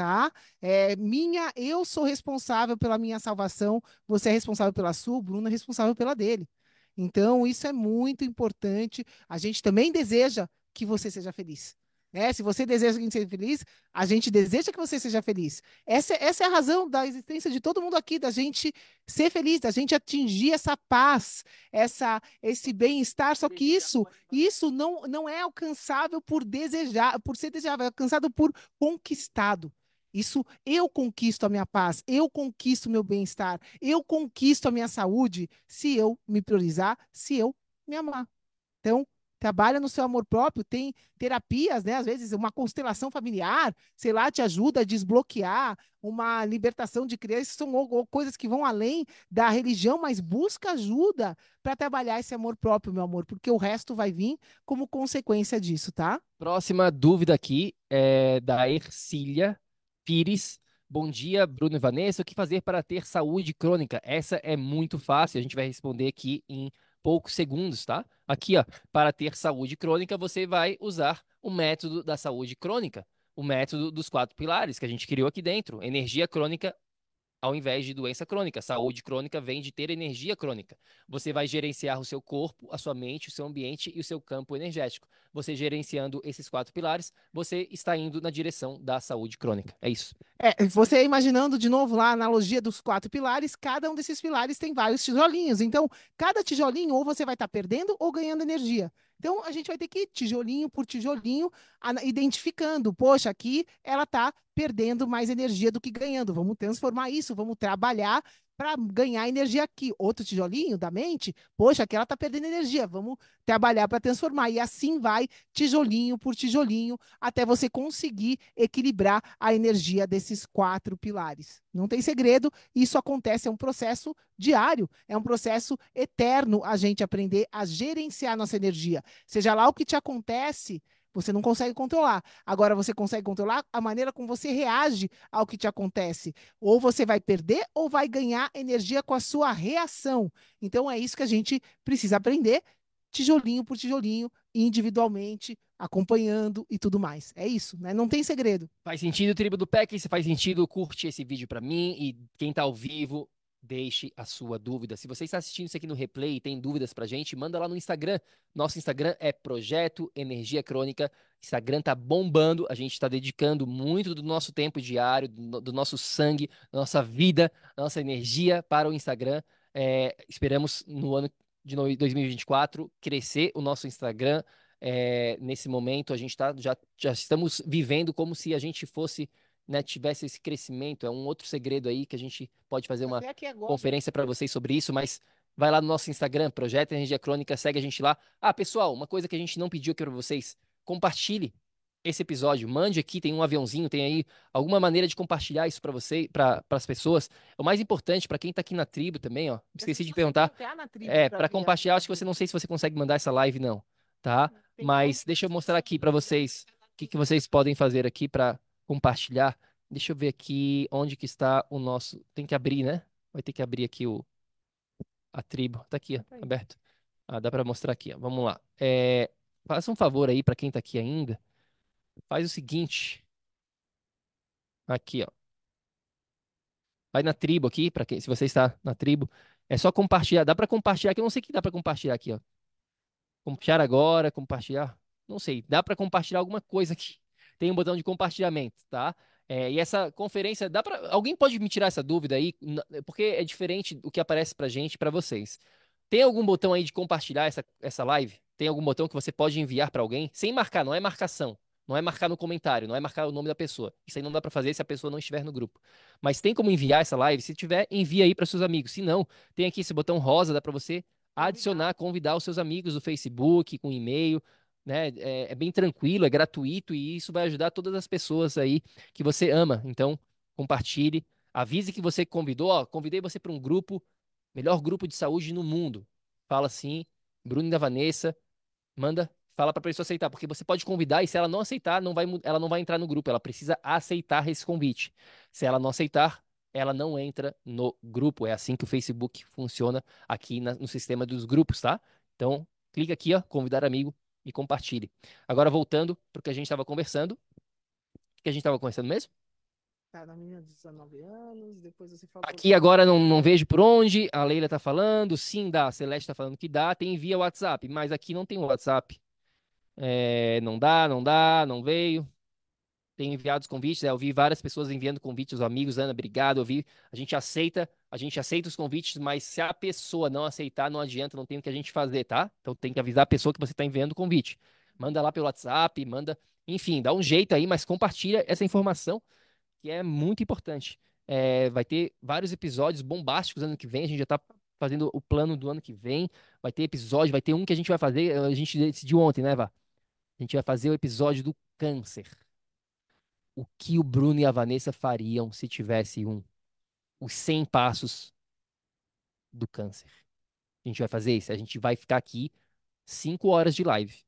Tá? É, minha, eu sou responsável pela minha salvação, você é responsável pela sua, o Bruno é responsável pela dele. Então, isso é muito importante. A gente também deseja que você seja feliz. né? se você deseja que a gente seja feliz, a gente deseja que você seja feliz. Essa, essa é a razão da existência de todo mundo aqui, da gente ser feliz, da gente atingir essa paz, essa, esse bem-estar. Só que isso, isso não, não é alcançável por desejar, por ser desejável, é alcançado por conquistado. Isso eu conquisto a minha paz, eu conquisto o meu bem-estar, eu conquisto a minha saúde se eu me priorizar, se eu me amar. Então, trabalha no seu amor próprio, tem terapias, né? Às vezes uma constelação familiar, sei lá, te ajuda a desbloquear uma libertação de crianças, são coisas que vão além da religião, mas busca ajuda para trabalhar esse amor próprio, meu amor, porque o resto vai vir como consequência disso, tá? Próxima dúvida aqui é da Ercília Pires. Bom dia, Bruno e Vanessa. O que fazer para ter saúde crônica? Essa é muito fácil, a gente vai responder aqui em poucos segundos, tá? Aqui, ó, para ter saúde crônica, você vai usar o método da saúde crônica, o método dos quatro pilares que a gente criou aqui dentro. Energia crônica ao invés de doença crônica. Saúde crônica vem de ter energia crônica. Você vai gerenciar o seu corpo, a sua mente, o seu ambiente e o seu campo energético. Você gerenciando esses quatro pilares, você está indo na direção da saúde crônica. É isso. É, você imaginando de novo lá a analogia dos quatro pilares, cada um desses pilares tem vários tijolinhos. Então, cada tijolinho ou você vai estar perdendo ou ganhando energia. Então, a gente vai ter que ir tijolinho por tijolinho, identificando, poxa, aqui ela está perdendo mais energia do que ganhando. Vamos transformar isso, vamos trabalhar para ganhar energia aqui. Outro tijolinho da mente, poxa, aqui ela está perdendo energia, vamos trabalhar para transformar. E assim vai, tijolinho por tijolinho, até você conseguir equilibrar a energia desses quatro pilares. Não tem segredo, isso acontece, é um processo diário, é um processo eterno a gente aprender a gerenciar nossa energia. Seja lá o que te acontece, você não consegue controlar. Agora você consegue controlar a maneira como você reage ao que te acontece. Ou você vai perder ou vai ganhar energia com a sua reação. Então é isso que a gente precisa aprender, tijolinho por tijolinho, individualmente, acompanhando e tudo mais. É isso, né? Não tem segredo. Faz sentido, tribo do PEC? Se faz sentido, curte esse vídeo para mim e quem tá ao vivo, deixe a sua dúvida. Se você está assistindo isso aqui no replay e tem dúvidas pra gente, manda lá no Instagram. Nosso Instagram é Projeto Energia Crônica. Instagram tá bombando, a gente está dedicando muito do nosso tempo diário, do, do nosso sangue, da nossa vida, da nossa energia para o Instagram. É, esperamos no ano de 2024 crescer o nosso Instagram. É, nesse momento, a gente tá, já, já estamos vivendo como se a gente fosse né, tivesse esse crescimento. É um outro segredo aí que a gente pode fazer uma conferência para vocês sobre isso, mas vai lá no nosso Instagram, Projeto Energia Crônica, segue a gente lá. Ah, pessoal, uma coisa que a gente não pediu aqui para vocês, compartilhe esse episódio, mande aqui, tem um aviãozinho, tem aí alguma maneira de compartilhar isso para você, para as pessoas. O mais importante para quem está aqui na tribo também, ó, esqueci de perguntar. É, para compartilhar, acho que você não sei se você consegue mandar essa live não, tá? Mas deixa eu mostrar aqui para vocês o que, que vocês podem fazer aqui para compartilhar. Deixa eu ver aqui onde que está o nosso. Tem que abrir, né? Vai ter que abrir aqui o a tribo. Tá aqui, ó, aberto. Ah, dá para mostrar aqui, ó. Vamos lá. É, faça um favor aí para quem tá aqui ainda. Faz o seguinte. Aqui, ó. Vai na tribo aqui, para quem, se você está na tribo, é só compartilhar. Dá para compartilhar aqui, eu não sei o que dá para compartilhar aqui, ó. Compartilhar agora, compartilhar, não sei. Dá para compartilhar alguma coisa aqui tem um botão de compartilhamento, tá? É, e essa conferência, dá para alguém pode me tirar essa dúvida aí, porque é diferente do que aparece para gente e para vocês. Tem algum botão aí de compartilhar essa, essa live? Tem algum botão que você pode enviar para alguém sem marcar? Não é marcação, não é marcar no comentário, não é marcar o nome da pessoa. Isso aí não dá para fazer se a pessoa não estiver no grupo. Mas tem como enviar essa live? Se tiver, envia aí para seus amigos. Se não, tem aqui esse botão rosa, dá para você adicionar, convidar os seus amigos do Facebook com e-mail né? É, é, bem tranquilo, é gratuito e isso vai ajudar todas as pessoas aí que você ama. Então, compartilhe, avise que você convidou, ó, convidei você para um grupo, melhor grupo de saúde no mundo. Fala assim, Bruno da Vanessa, manda, fala para a pessoa aceitar, porque você pode convidar e se ela não aceitar, não vai, ela não vai entrar no grupo, ela precisa aceitar esse convite. Se ela não aceitar, ela não entra no grupo. É assim que o Facebook funciona aqui na, no sistema dos grupos, tá? Então, clica aqui, ó, convidar amigo, e compartilhe. Agora, voltando para o que a gente estava conversando. O que a gente estava conversando mesmo? Tá, na de 19 anos, depois você falou... Aqui agora não, não vejo por onde, a Leila tá falando, sim dá, a Celeste tá falando que dá, tem via WhatsApp, mas aqui não tem WhatsApp. É, não dá, não dá, não veio tem enviado os convites, né? eu vi várias pessoas enviando convites, os amigos, Ana, obrigado, eu vi, a gente aceita, a gente aceita os convites, mas se a pessoa não aceitar, não adianta, não tem o que a gente fazer, tá? Então tem que avisar a pessoa que você está enviando o convite. Manda lá pelo WhatsApp, manda, enfim, dá um jeito aí, mas compartilha essa informação que é muito importante. É, vai ter vários episódios bombásticos ano que vem, a gente já está fazendo o plano do ano que vem, vai ter episódio, vai ter um que a gente vai fazer, a gente decidiu ontem, né, Vá? A gente vai fazer o episódio do câncer o que o Bruno e a Vanessa fariam se tivesse um os 100 passos do câncer. A gente vai fazer isso. A gente vai ficar aqui 5 horas de live.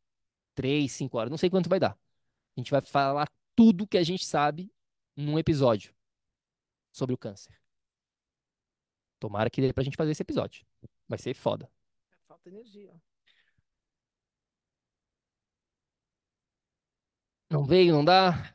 3, 5 horas. Não sei quanto vai dar. A gente vai falar tudo que a gente sabe num episódio sobre o câncer. Tomara que dê pra gente fazer esse episódio. Vai ser foda. Falta energia. Não veio, não dá?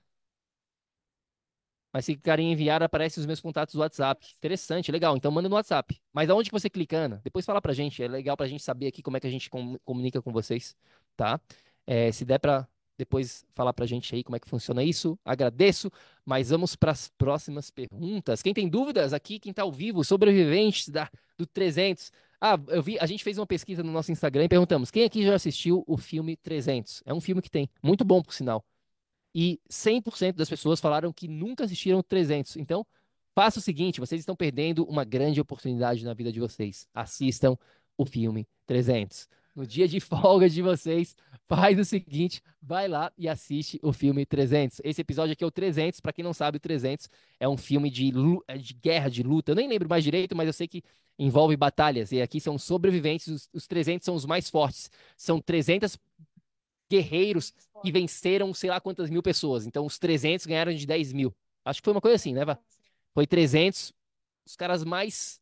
Mas se clicarem em enviar, aparecem os meus contatos do WhatsApp. Interessante, legal. Então manda no WhatsApp. Mas aonde que você clica, Ana? Depois fala pra gente. É legal pra gente saber aqui como é que a gente comunica com vocês, tá? É, se der pra depois falar pra gente aí como é que funciona isso. Agradeço, mas vamos para as próximas perguntas. Quem tem dúvidas aqui, quem tá ao vivo, sobreviventes da, do 300. Ah, eu vi, a gente fez uma pesquisa no nosso Instagram e perguntamos: quem aqui já assistiu o filme 300? É um filme que tem, muito bom por sinal. E 100% das pessoas falaram que nunca assistiram 300. Então, faça o seguinte, vocês estão perdendo uma grande oportunidade na vida de vocês. Assistam o filme 300 no dia de (laughs) folga de vocês, faz o seguinte, vai lá e assiste o filme 300. Esse episódio aqui é o 300, para quem não sabe, o 300 é um filme de, é de guerra, de luta. Eu nem lembro mais direito, mas eu sei que envolve batalhas. E aqui são sobreviventes, os, os 300 são os mais fortes. São 300 guerreiros que venceram sei lá quantas mil pessoas. Então, os 300 ganharam de 10 mil. Acho que foi uma coisa assim, né, Vá? Foi 300, os caras mais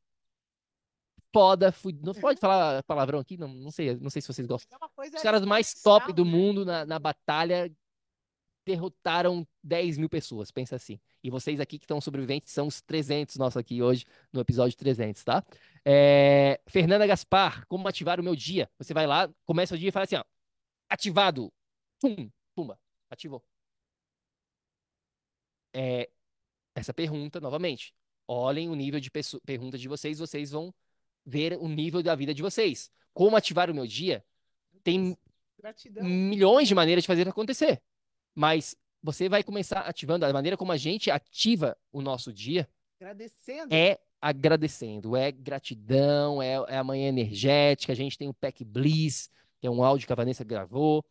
foda. Fui, não pode falar palavrão aqui? Não, não sei, não sei se vocês gostam. Os caras mais top do né? mundo na, na batalha derrotaram 10 mil pessoas, pensa assim. E vocês aqui que estão sobreviventes são os 300 nossos aqui hoje, no episódio 300, tá? É... Fernanda Gaspar, como ativar o meu dia? Você vai lá, começa o dia e fala assim, ó, ativado, pum, pumba, ativou. É... Essa pergunta, novamente, olhem o nível de pergunta de vocês, vocês vão ver o nível da vida de vocês. Como ativar o meu dia? Tem Gratidão. milhões de maneiras de fazer acontecer. Mas você vai começar ativando a maneira como a gente ativa o nosso dia. Agradecendo. É agradecendo, é gratidão, é, é a manhã energética. A gente tem o Pack Bliss, que é um áudio que a Vanessa gravou.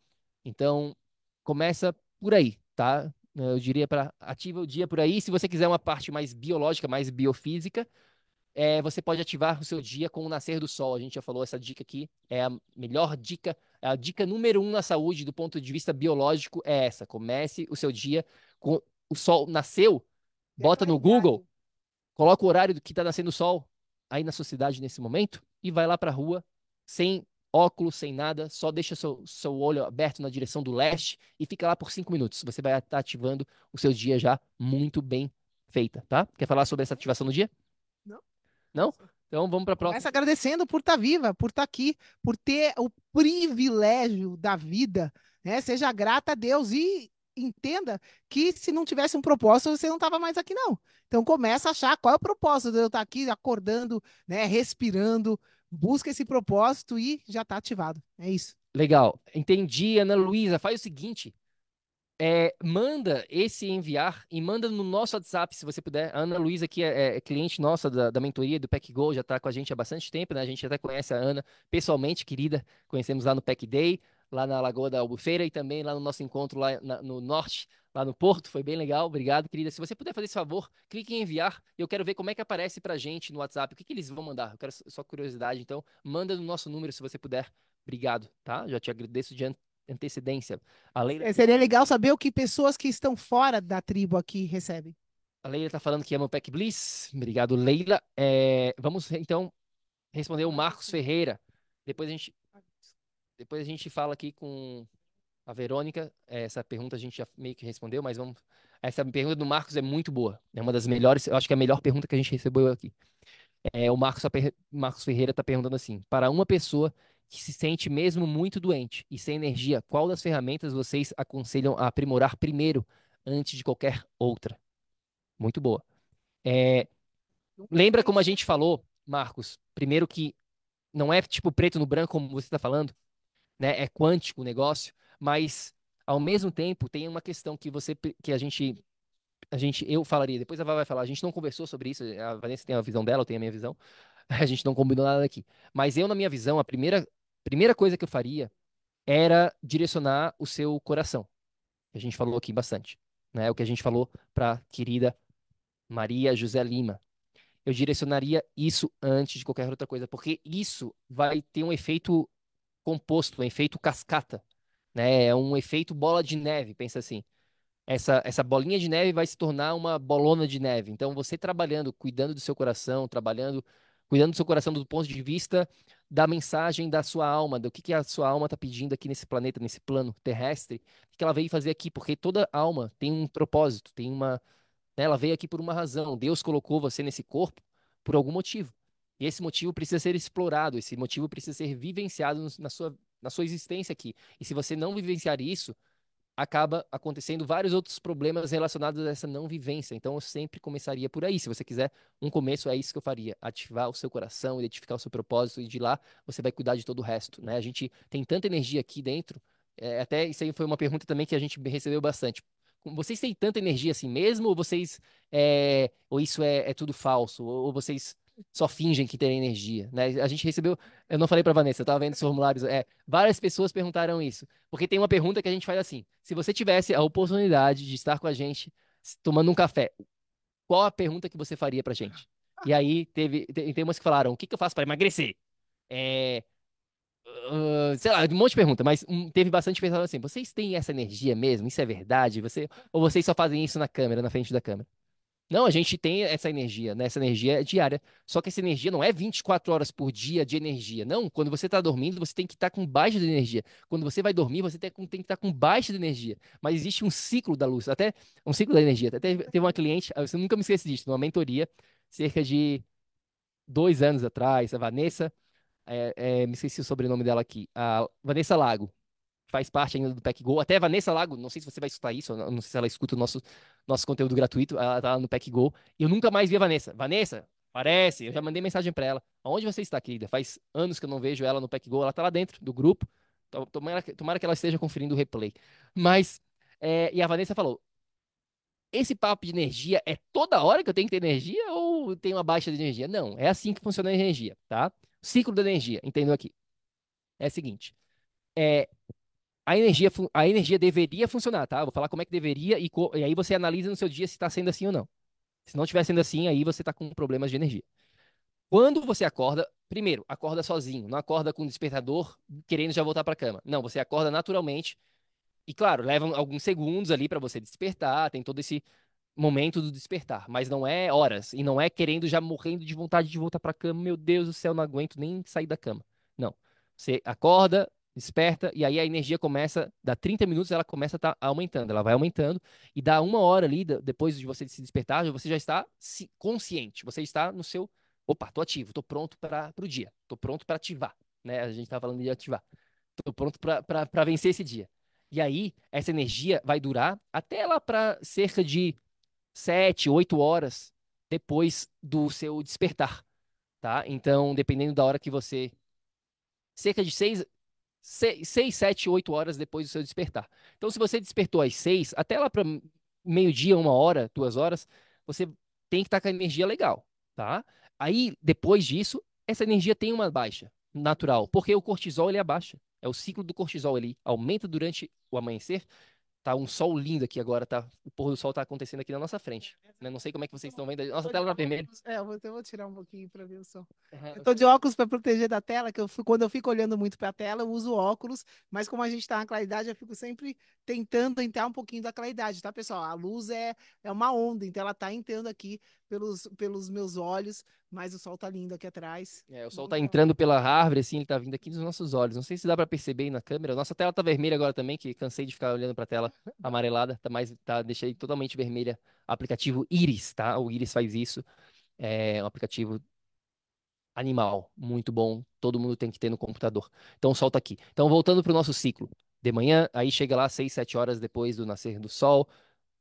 Então, começa por aí, tá? Eu diria para ativa o dia por aí. Se você quiser uma parte mais biológica, mais biofísica, é, você pode ativar o seu dia com o nascer do sol. A gente já falou essa dica aqui, é a melhor dica, é a dica número um na saúde do ponto de vista biológico é essa. Comece o seu dia com o sol nasceu, bota no Google, coloca o horário do que está nascendo o sol aí na sua cidade nesse momento e vai lá para a rua sem óculos, sem nada, só deixa seu, seu olho aberto na direção do leste e fica lá por cinco minutos. Você vai estar ativando o seu dia já muito bem feita, tá? Quer falar sobre essa ativação do dia? Não? Então vamos para a próxima. Começa agradecendo por estar tá viva, por estar tá aqui, por ter o privilégio da vida, né? Seja grata a Deus e entenda que se não tivesse um propósito, você não estava mais aqui, não. Então começa a achar qual é o propósito de eu estar tá aqui acordando, né? Respirando, busca esse propósito e já está ativado. É isso. Legal. Entendi, Ana Luísa. Faz o seguinte: é, manda esse enviar e manda no nosso WhatsApp, se você puder. A Ana Luísa aqui é, é, cliente nossa da, da mentoria do Pack Go, já está com a gente há bastante tempo, né? A gente até conhece a Ana pessoalmente, querida. Conhecemos lá no Pack Day, lá na Lagoa da Albufeira e também lá no nosso encontro lá na, no Norte, lá no Porto. Foi bem legal. Obrigado, querida. Se você puder fazer esse favor, clique em enviar. Eu quero ver como é que aparece pra gente no WhatsApp. O que, que eles vão mandar? Eu quero só curiosidade. Então, manda no nosso número se você puder. Obrigado, tá? Já te agradeço de antecedência. A Leila... É, seria legal saber o que pessoas que estão fora da tribo aqui recebem. A Leila está falando que ama o Pack Bliss. Obrigado, Leila. É, vamos então responder o Marcos Ferreira. Depois a gente, depois a gente fala aqui com a Verônica. Essa pergunta a gente já meio que respondeu, mas vamos. Essa pergunta do Marcos é muito boa. É uma das melhores. Eu acho que é a melhor pergunta que a gente recebeu aqui. É, o Marcos, Marcos Ferreira está perguntando assim: para uma pessoa que se sente mesmo muito doente e sem energia, qual das ferramentas vocês aconselham a aprimorar primeiro, antes de qualquer outra? Muito boa. É, lembra como a gente falou, Marcos? Primeiro que não é tipo preto no branco, como você está falando, né? É quântico o negócio, mas ao mesmo tempo tem uma questão que você que a gente a gente eu falaria, depois a Val vai falar, a gente não conversou sobre isso, a Vanessa tem a visão dela, eu tenho a minha visão. (laughs) A gente não combinou nada aqui. Mas eu, na minha visão, a primeira primeira coisa que eu faria era direcionar o seu coração. A gente falou aqui bastante, né? O que a gente falou para querida Maria José Lima. Eu direcionaria isso antes de qualquer outra coisa, porque isso vai ter um efeito composto, um efeito cascata, né? É um efeito bola de neve, pensa assim. Essa, essa bolinha de neve vai se tornar uma bolona de neve. Então, você trabalhando, cuidando do seu coração, trabalhando cuidando do seu coração do ponto de vista da mensagem da sua alma, do que, que a sua alma está pedindo aqui nesse planeta, nesse plano terrestre, o que ela veio fazer aqui, porque toda alma tem um propósito, tem uma. Né, ela veio aqui por uma razão. Deus colocou você nesse corpo por algum motivo. E esse motivo precisa ser explorado, esse motivo precisa ser vivenciado na sua, na sua existência aqui. E se você não vivenciar isso, acaba acontecendo vários outros problemas relacionados a essa não vivência. Então, eu sempre começaria por aí. Se você quiser um começo, é isso que eu faria: ativar o seu coração, identificar o seu propósito e de lá você vai cuidar de todo o resto. Né? A gente tem tanta energia aqui dentro. É, até isso aí foi uma pergunta também que a gente recebeu bastante. Vocês têm tanta energia assim mesmo? Ou vocês. É, ou isso é, é tudo falso? Ou, ou vocês só fingem que têm energia, né? A gente recebeu, eu não falei para Vanessa, eu tava vendo os formulários, é, várias pessoas perguntaram isso, porque tem uma pergunta que a gente faz assim: se você tivesse a oportunidade de estar com a gente tomando um café, qual a pergunta que você faria pra gente? E aí teve, tem, umas que falaram: o que, que eu faço para emagrecer? É, Uh, sei lá, um monte de pergunta, mas teve bastante pessoas assim: vocês têm essa energia mesmo? Isso é verdade? Você, ou vocês só fazem isso na câmera, na frente da câmera? Não, a gente tem essa energia, né? Essa energia é diária. Só que essa energia não é 24 horas por dia de energia. Não, quando você está dormindo, você tem que estar tá com baixa de energia. Quando você vai dormir, você tem, que estar tá com baixa de energia. Mas existe um ciclo da luz, até um ciclo da energia. Até teve, uma cliente, eu nunca me esqueci disso, numa mentoria, cerca de dois anos atrás, a Vanessa, é, é, me esqueci o sobrenome dela aqui, a Vanessa Lago faz parte ainda do Pack Go. Até Vanessa Lago, não sei se você vai escutar isso, não sei se ela escuta o nosso, nosso conteúdo gratuito, ela tá lá no Pack Go. E eu nunca mais vi a Vanessa. Vanessa, parece, eu já mandei mensagem para ela. Onde você está, querida? Faz anos que eu não vejo ela no Pack Go, ela tá lá dentro do grupo. Tomara, tomara que ela esteja conferindo o replay. Mas, é, e a Vanessa falou, esse papo de energia é toda hora que eu tenho que ter energia ou tem uma baixa de energia? Não, é assim que funciona a energia, tá? ciclo da energia, entendeu aqui? É o seguinte, é, a energia, a energia deveria funcionar, tá? Vou falar como é que deveria e, e aí você analisa no seu dia se está sendo assim ou não. Se não estiver sendo assim, aí você está com problemas de energia. Quando você acorda, primeiro, acorda sozinho, não acorda com o despertador querendo já voltar para a cama. Não, você acorda naturalmente. E claro, leva alguns segundos ali para você despertar, tem todo esse momento do despertar, mas não é horas e não é querendo já morrendo de vontade de voltar para a cama, meu Deus do céu, não aguento nem sair da cama. Não. Você acorda, desperta, e aí a energia começa, dá 30 minutos, ela começa a tá aumentando, ela vai aumentando, e dá uma hora ali, depois de você se despertar, você já está consciente, você está no seu, opa, tô ativo, tô pronto para o dia, tô pronto para ativar, né? A gente tá falando de ativar. Tô pronto para vencer esse dia. E aí, essa energia vai durar até lá para cerca de 7, 8 horas depois do seu despertar, tá? Então, dependendo da hora que você cerca de 6, 6, 7, 8 horas depois do seu despertar. Então, se você despertou às 6, até lá para meio-dia, uma hora, duas horas, você tem que estar com a energia legal, tá? Aí, depois disso, essa energia tem uma baixa natural, porque o cortisol ele abaixa. É o ciclo do cortisol, ele aumenta durante o amanhecer Tá um sol lindo aqui agora, tá? O pôr do sol tá acontecendo aqui na nossa frente. Né? Não sei como é que vocês estão vendo. Nossa tela tá vermelha. É, eu vou, eu vou tirar um pouquinho para ver o sol. Uhum. Eu tô de óculos para proteger da tela, que eu, quando eu fico olhando muito para a tela, eu uso óculos, mas como a gente tá na claridade, eu fico sempre tentando entrar um pouquinho da claridade, tá, pessoal? A luz é, é uma onda, então ela tá entrando aqui pelos, pelos meus olhos, mas o sol tá lindo aqui atrás. É, o sol tá entrando pela árvore, assim, ele tá vindo aqui nos nossos olhos. Não sei se dá para perceber aí na câmera. Nossa tela tá vermelha agora também, que cansei de ficar olhando pra tela (laughs) amarelada, tá mais, tá, deixei totalmente vermelha. Aplicativo Iris, tá? O Iris faz isso. É um aplicativo animal, muito bom. Todo mundo tem que ter no computador. Então o sol tá aqui. Então voltando pro nosso ciclo. De manhã, aí chega lá 6, 7 horas depois do nascer do sol,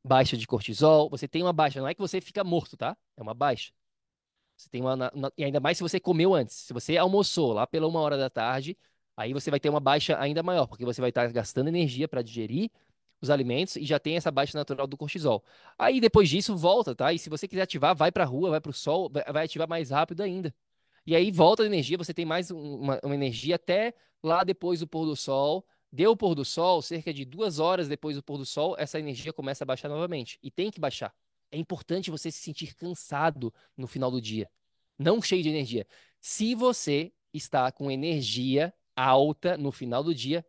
baixa de cortisol. Você tem uma baixa, não é que você fica morto, tá? É uma baixa. Você tem uma, e ainda mais se você comeu antes. Se você almoçou lá pela uma hora da tarde, aí você vai ter uma baixa ainda maior, porque você vai estar gastando energia para digerir os alimentos e já tem essa baixa natural do cortisol. Aí depois disso volta, tá? E se você quiser ativar, vai para a rua, vai para o sol, vai ativar mais rápido ainda. E aí volta a energia, você tem mais uma, uma energia até lá depois do pôr do sol. Deu o pôr do sol, cerca de duas horas depois do pôr do sol, essa energia começa a baixar novamente. E tem que baixar. É importante você se sentir cansado no final do dia, não cheio de energia. Se você está com energia alta no final do dia,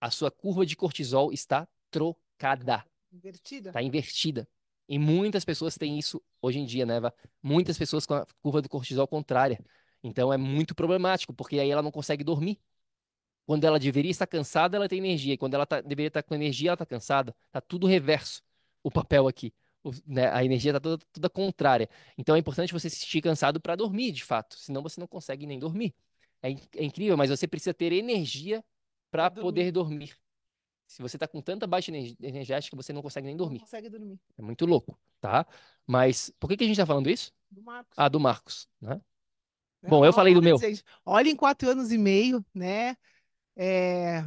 a sua curva de cortisol está trocada. Invertida. Está invertida. E muitas pessoas têm isso hoje em dia, né, Eva? Muitas pessoas com a curva do cortisol contrária. Então é muito problemático, porque aí ela não consegue dormir. Quando ela deveria estar cansada, ela tem energia. E quando ela tá, deveria estar com energia, ela está cansada. Está tudo reverso o papel aqui. O, né, a energia está toda, toda contrária. Então é importante você se sentir cansado para dormir, de fato. Senão você não consegue nem dormir. É, é incrível, mas você precisa ter energia para poder dormir. Se você tá com tanta baixa energética, você não consegue nem Não dormir. consegue dormir. É muito louco, tá? Mas por que que a gente tá falando isso? Do Marcos. Ah, do Marcos, né? né? bom, eu falei do meu. olha em quatro anos e meio, né? É,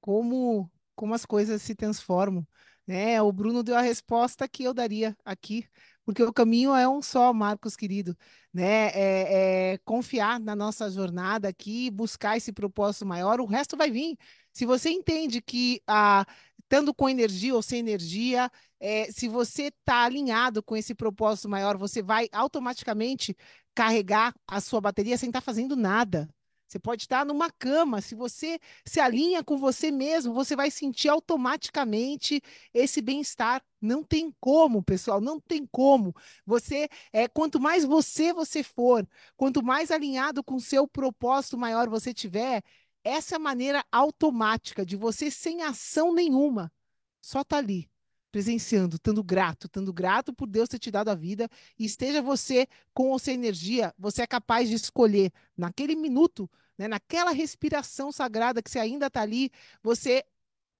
como, como as coisas se transformam, né? O Bruno deu a resposta que eu daria aqui, porque o caminho é um só, Marcos querido, né? É, é confiar na nossa jornada aqui, buscar esse propósito maior, o resto vai vir. Se você entende que ah, estando com energia ou sem energia, é, se você está alinhado com esse propósito maior, você vai automaticamente carregar a sua bateria sem estar fazendo nada. Você pode estar numa cama, se você se alinha com você mesmo, você vai sentir automaticamente esse bem-estar. Não tem como, pessoal, não tem como. Você é quanto mais você você for, quanto mais alinhado com o seu propósito maior você tiver, essa é a maneira automática de você sem ação nenhuma, só tá ali, presenciando, estando grato, estando grato por Deus ter te dado a vida e esteja você com ou sem energia, você é capaz de escolher naquele minuto, né, naquela respiração sagrada que você ainda está ali, você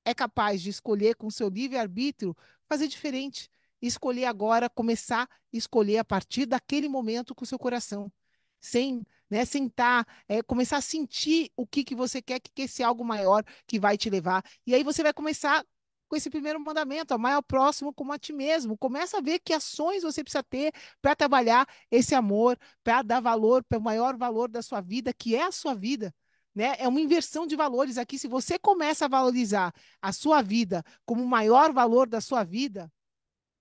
é capaz de escolher com seu livre-arbítrio fazer diferente. Escolher agora, começar a escolher a partir daquele momento com o seu coração. Sem, né, sentar, é, começar a sentir o que, que você quer, que, que esse algo maior que vai te levar. E aí você vai começar com esse primeiro mandamento, amar ao próximo como a ti mesmo. Começa a ver que ações você precisa ter para trabalhar esse amor, para dar valor, para o maior valor da sua vida, que é a sua vida. Né? É uma inversão de valores aqui. Se você começa a valorizar a sua vida como o maior valor da sua vida,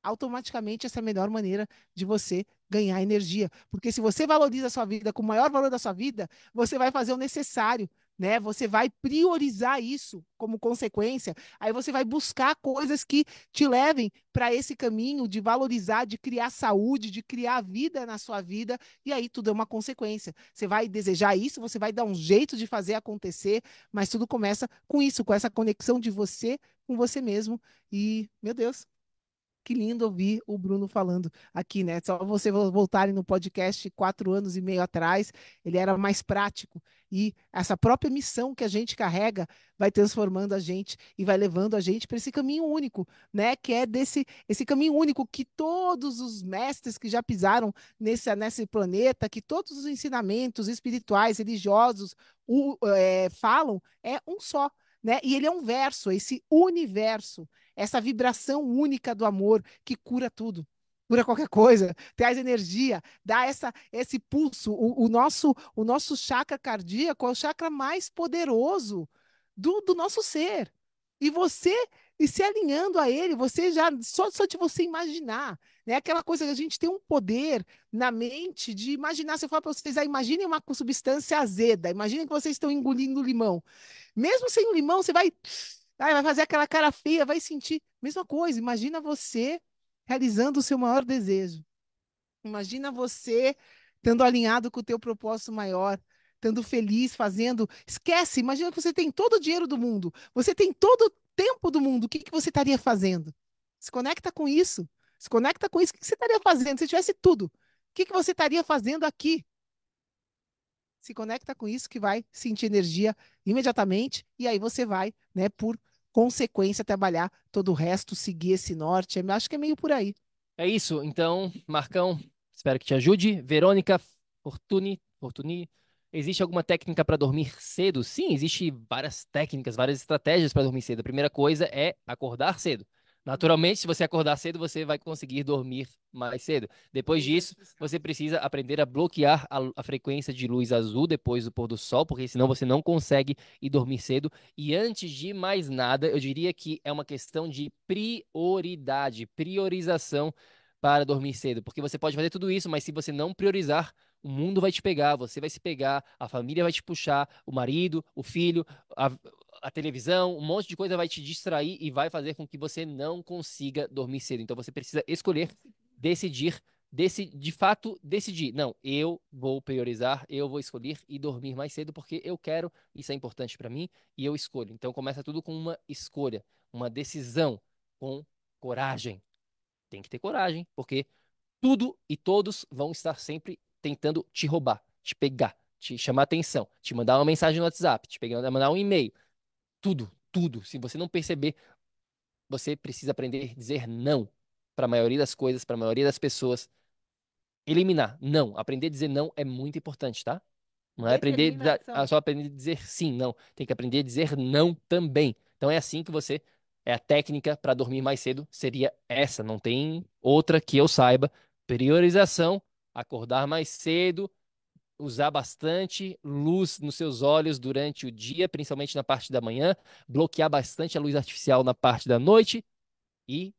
automaticamente essa é a melhor maneira de você ganhar energia. Porque se você valoriza a sua vida com o maior valor da sua vida, você vai fazer o necessário, né? Você vai priorizar isso como consequência. Aí você vai buscar coisas que te levem para esse caminho de valorizar, de criar saúde, de criar vida na sua vida, e aí tudo é uma consequência. Você vai desejar isso, você vai dar um jeito de fazer acontecer, mas tudo começa com isso, com essa conexão de você com você mesmo. E, meu Deus, que lindo ouvir o Bruno falando aqui, né? Só você voltarem no podcast quatro anos e meio atrás, ele era mais prático. E essa própria missão que a gente carrega vai transformando a gente e vai levando a gente para esse caminho único, né? Que é desse esse caminho único que todos os mestres que já pisaram nesse, nesse planeta, que todos os ensinamentos espirituais, religiosos o, é, falam, é um só. Né? E ele é um verso, esse universo, essa vibração única do amor que cura tudo, cura qualquer coisa, traz energia, dá essa, esse pulso. O, o nosso, o nosso chakra cardíaco é o chakra mais poderoso do, do nosso ser. E você, e se alinhando a ele, você já, só, só de você imaginar, né? Aquela coisa que a gente tem um poder na mente de imaginar. Se eu falar para vocês, ah, imaginem uma substância azeda, imaginem que vocês estão engolindo limão. Mesmo sem o limão, você vai, vai fazer aquela cara feia, vai sentir. Mesma coisa, imagina você realizando o seu maior desejo. Imagina você estando alinhado com o teu propósito maior, estando feliz, fazendo. Esquece, imagina que você tem todo o dinheiro do mundo, você tem todo o tempo do mundo, o que, que você estaria fazendo? Se conecta com isso. Se conecta com isso. O que você estaria fazendo se tivesse tudo? O que, que você estaria fazendo aqui? Se conecta com isso que vai sentir energia imediatamente e aí você vai, né, por consequência, trabalhar todo o resto, seguir esse norte. Eu acho que é meio por aí. É isso. Então, Marcão, espero que te ajude. Verônica Fortuni, Fortuni, existe alguma técnica para dormir cedo? Sim, existe várias técnicas, várias estratégias para dormir cedo. A primeira coisa é acordar cedo. Naturalmente, se você acordar cedo, você vai conseguir dormir mais cedo. Depois disso, você precisa aprender a bloquear a, a, frequência de luz azul depois do pôr do sol, porque senão você não consegue ir dormir cedo. E antes de mais nada, eu diria que é uma questão de prioridade, priorização para dormir cedo, porque você pode fazer tudo isso, mas se você não priorizar, o mundo vai te pegar, você vai se pegar, a família vai te puxar, o marido, o filho, a, a televisão, um monte de coisa vai te distrair e vai fazer com que você não consiga dormir cedo. Então você precisa escolher, decidir, deci de fato decidir. Não, eu vou priorizar, eu vou escolher e dormir mais cedo porque eu quero, isso é importante para mim e eu escolho. Então começa tudo com uma escolha, uma decisão, com coragem. Tem que ter coragem, porque tudo e todos vão estar sempre tentando te roubar, te pegar, te chamar atenção, te mandar uma mensagem no WhatsApp, te pegar, mandar um e-mail, tudo, tudo. Se você não perceber, você precisa aprender a dizer não para a maioria das coisas, para a maioria das pessoas. Eliminar, não. Aprender a dizer não é muito importante, tá? Não é aprender a só aprender a dizer sim, não. Tem que aprender a dizer não também. Então é assim que você é a técnica para dormir mais cedo seria essa, não tem outra que eu saiba. Priorização, acordar mais cedo, usar bastante luz nos seus olhos durante o dia, principalmente na parte da manhã, bloquear bastante a luz artificial na parte da noite e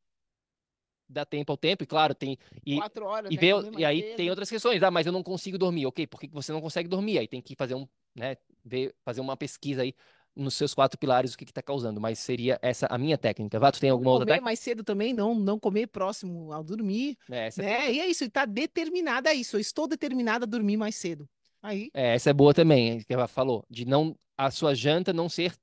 dá tempo ao tempo, e claro, tem. E, Quatro horas, e, né, e aí tem outras questões. Ah, mas eu não consigo dormir. Ok, por que que você não consegue dormir? Aí tem que fazer um, né, ver, fazer uma pesquisa aí nos seus quatro pilares o que está causando. Mas seria essa a minha técnica. Vato, tem alguma outra comer técnica? mais cedo também, não, não comer próximo ao dormir, É, essa, né? E é isso, e tá determinada a isso. Eu estou determinada a dormir mais cedo. Aí, é, essa é boa também, que ela falou, de não a sua janta não ser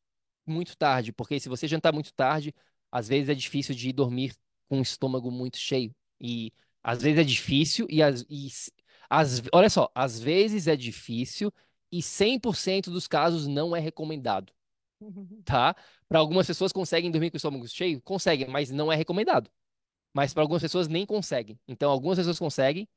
muito tarde, porque se você jantar muito tarde, às vezes é difícil de ir dormir com o estômago muito cheio. E às vezes é difícil e, as, e s- às- olha só, às vezes é difícil e 100% dos casos não é recomendado, tá? Para algumas pessoas conseguem dormir com o estômago cheio, conseguem, mas não é recomendado. Mas para algumas pessoas nem conseguem. Então algumas pessoas conseguem,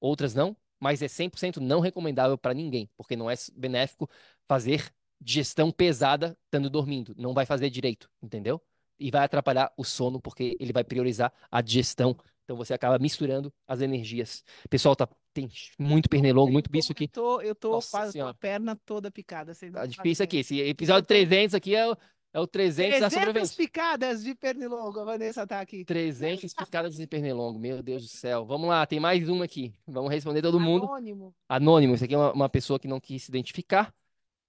outras não, mas é 100% não recomendável para ninguém, porque não é benéfico fazer digestão pesada estando dormindo. Não vai fazer direito, entendeu? E vai atrapalhar o sono, porque ele vai priorizar a digestão. Então você acaba misturando as energias. Pessoal, tá, tem muito pernilongo, muito bicho eu aqui. tô, eu tô Nossa com a, com a perna toda picada. Tá difícil aqui. ideia. Esse episódio 300 aqui é o, é o 300 da 300 sobrevivência. picadas de pernilongo, a Vanessa tá aqui. 300 picadas de pernilongo. Meu Deus do céu. Vamos lá, tem mais uma aqui. Vamos responder todo mundo. Anônimo. Anônimo, isso aqui é uma, uma pessoa que não quis se identificar.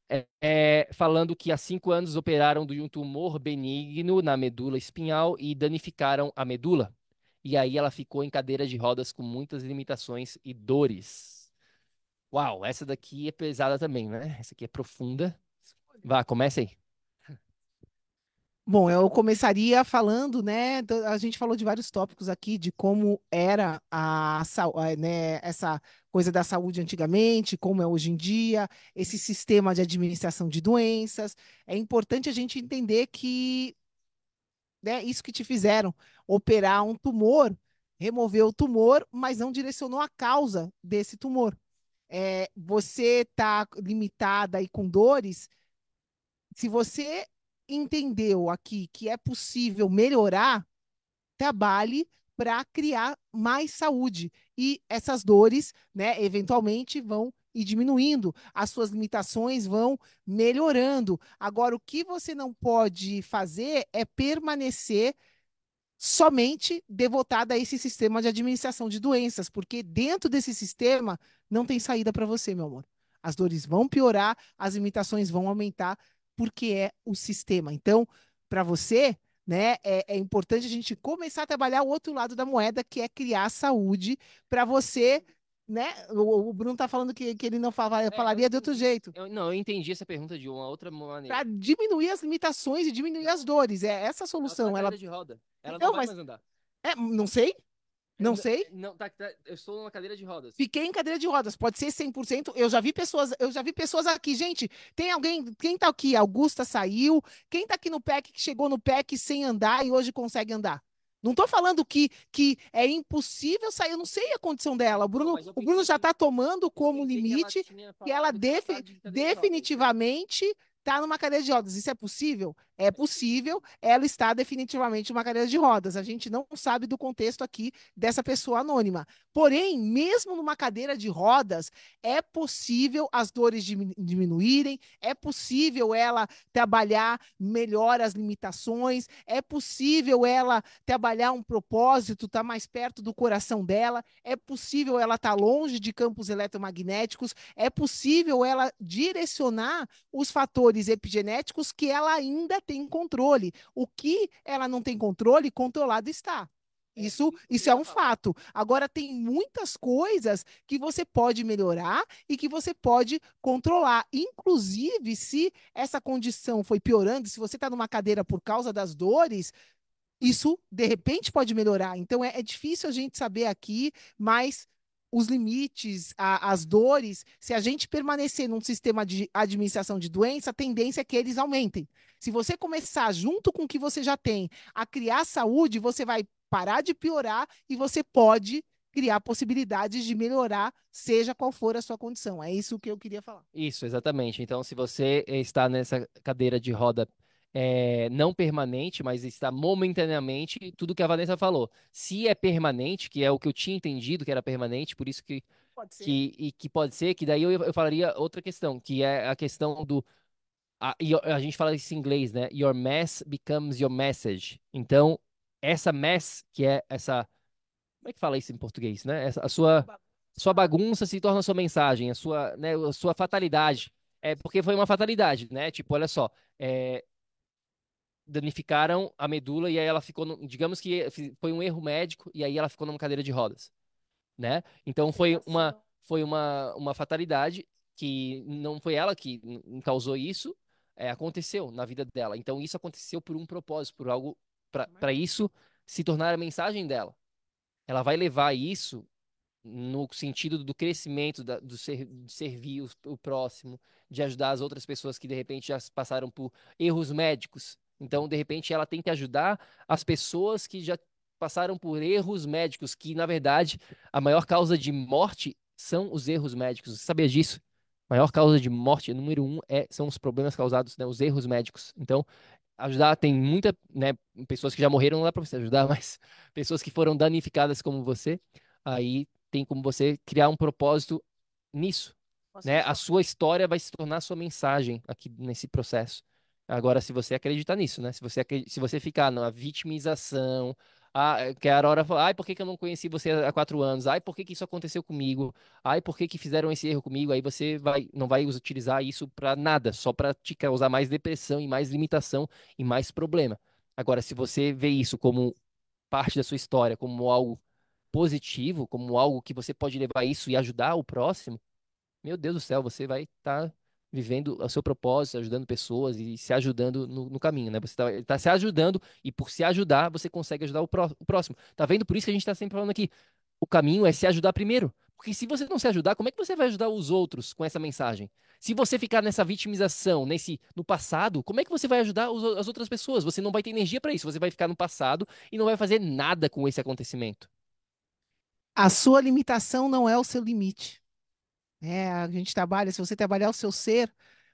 É, é, falando que há cinco anos operaram de um tumor benigno na medula espinhal e danificaram a medula. E aí ela ficou em cadeira de rodas com muitas limitações e dores. Uau, essa daqui é pesada também, né? Essa aqui é profunda. Vá, começa aí. Bom, eu começaria falando, né? A gente falou de vários tópicos aqui, de como era a, né, essa coisa da saúde antigamente, como é hoje em dia, esse sistema de administração de doenças. É importante a gente entender que, né, isso que te fizeram, operar um tumor, remover o tumor, mas não direcionou a causa desse tumor. É, você está limitada aí com dores se você entendeu aqui que é possível melhorar, trabalhe para criar mais saúde. E essas dores, né, eventualmente vão ir diminuindo, as suas limitações vão melhorando. Agora, o que você não pode fazer é permanecer somente devotada a esse sistema de administração de doenças, porque dentro desse sistema não tem saída para você, meu amor. As dores vão piorar, as limitações vão aumentar, porque é o sistema. Então, para você, né, é, é importante a gente começar a trabalhar o outro lado da moeda, que é criar saúde para você, né? O, o Bruno está falando que, que ele não É, eu falaria de outro jeito. Eu, não, eu entendi essa pergunta de uma outra maneira. Para diminuir as limitações e diminuir as dores. É essa a Ela tá solução. Ela, cadeira de roda. Ela Então, não vai mas- mais andar. é, não sei, não Eu sei. Não, tá, tá, eu estou numa cadeira de rodas. Fiquei em cadeira de rodas, pode ser 100%. Eu já vi pessoas, eu já vi pessoas aqui, gente. Tem alguém, quem tá aqui? Augusta saiu. Quem tá aqui no PEC que chegou no PEC sem andar e hoje consegue andar? Não tô falando que, que é impossível sair, eu não sei a condição dela. O Bruno, eu o Bruno já que- tá tomando como limite que ela que ela defi- rodas. definitivamente está numa cadeira de rodas. Isso é possível? É possível. Ela está definitivamente numa cadeira de rodas. A gente não sabe do contexto aqui dessa pessoa anônima. Porém, mesmo numa cadeira de rodas, é possível as dores dimi- diminuírem, é possível ela trabalhar melhor as limitações, é possível ela trabalhar um propósito, estar mais perto do coração dela, é possível ela estar longe de campos eletromagnéticos, é possível ela direcionar os fatores epigenéticos que ela ainda tem controle. O que ela não tem controle, controlado está. É, Isso, isso é um fato. Agora, tem muitas coisas que você pode melhorar e que você pode controlar. Inclusive, se essa condição foi piorando, se você está numa cadeira por causa das dores, isso de repente pode melhorar. Então, é, é difícil a gente saber aqui, mas os limites, a, as dores, se a gente permanecer num sistema de administração de doença, a tendência é que eles aumentem. Se você começar, junto com o que você já tem, a criar saúde, você vai parar de piorar e você pode criar possibilidades de melhorar, seja qual for a sua condição. É isso que eu queria falar. Isso, exatamente. Então, se você está nessa cadeira de roda é, não permanente, mas está momentaneamente, tudo que a Vanessa falou. Se é permanente, que é o que eu tinha entendido que era permanente, por isso que pode que, e, que pode ser, que daí eu, eu falaria outra questão, que é a questão do a, a gente fala isso em inglês, né? Your mess becomes your message. Então, essa mess, que é essa. Como é que fala isso em português, né? Essa, a sua, sua bagunça se torna sua mensagem, a sua, né, a sua fatalidade. É porque foi uma fatalidade, né? Tipo, olha só. É, danificaram a medula e aí ela ficou, no, digamos que foi um erro médico e aí ela ficou numa cadeira de rodas, né? Então foi uma foi uma, uma fatalidade que não foi ela que causou isso, é, aconteceu na vida dela. Então isso aconteceu por um propósito, por algo para isso se tornar a mensagem dela. Ela vai levar isso no sentido do crescimento, da, do ser, de servir o, o próximo, de ajudar as outras pessoas que de repente já passaram por erros médicos, então, de repente, ela tem que ajudar as pessoas que já passaram por erros médicos, que na verdade a maior causa de morte são os erros médicos. Você sabia disso? A maior causa de morte, número um, é, são os problemas causados, né, os erros médicos. Então, ajudar, tem muitas né, pessoas que já morreram, não dá para você ajudar, (laughs) mas pessoas que foram danificadas como você, aí tem como você criar um propósito nisso. Né? A sua história vai se tornar a sua mensagem aqui nesse processo. Agora, se você acreditar nisso, né? Se você, se você ficar na vitimização, ah, que a Aurora fala, ai, por que, que eu não conheci você há quatro anos? Ai, por que, que isso aconteceu comigo? Ai, por que, que fizeram esse erro comigo? Aí você vai, não vai utilizar isso para nada, só para te causar mais depressão e mais limitação e mais problema. Agora, se você vê isso como parte da sua história, como algo positivo, como algo que você pode levar isso e ajudar o próximo, meu Deus do céu, você vai estar tá vivendo o seu propósito, ajudando pessoas e se ajudando no, no caminho, né? Você está tá se ajudando e por se ajudar, você consegue ajudar o, pró o próximo. Tá vendo? Por isso que a gente está sempre falando aqui. O caminho é se ajudar primeiro. Porque se você não se ajudar, como é que você vai ajudar os outros com essa mensagem? Se você ficar nessa vitimização, nesse no passado, como é que você vai ajudar os, as outras pessoas? Você não vai ter energia para isso. Você vai ficar no passado e não vai fazer nada com esse acontecimento. A sua limitação não é o seu limite. É, a gente trabalha, se você trabalhar o seu ser,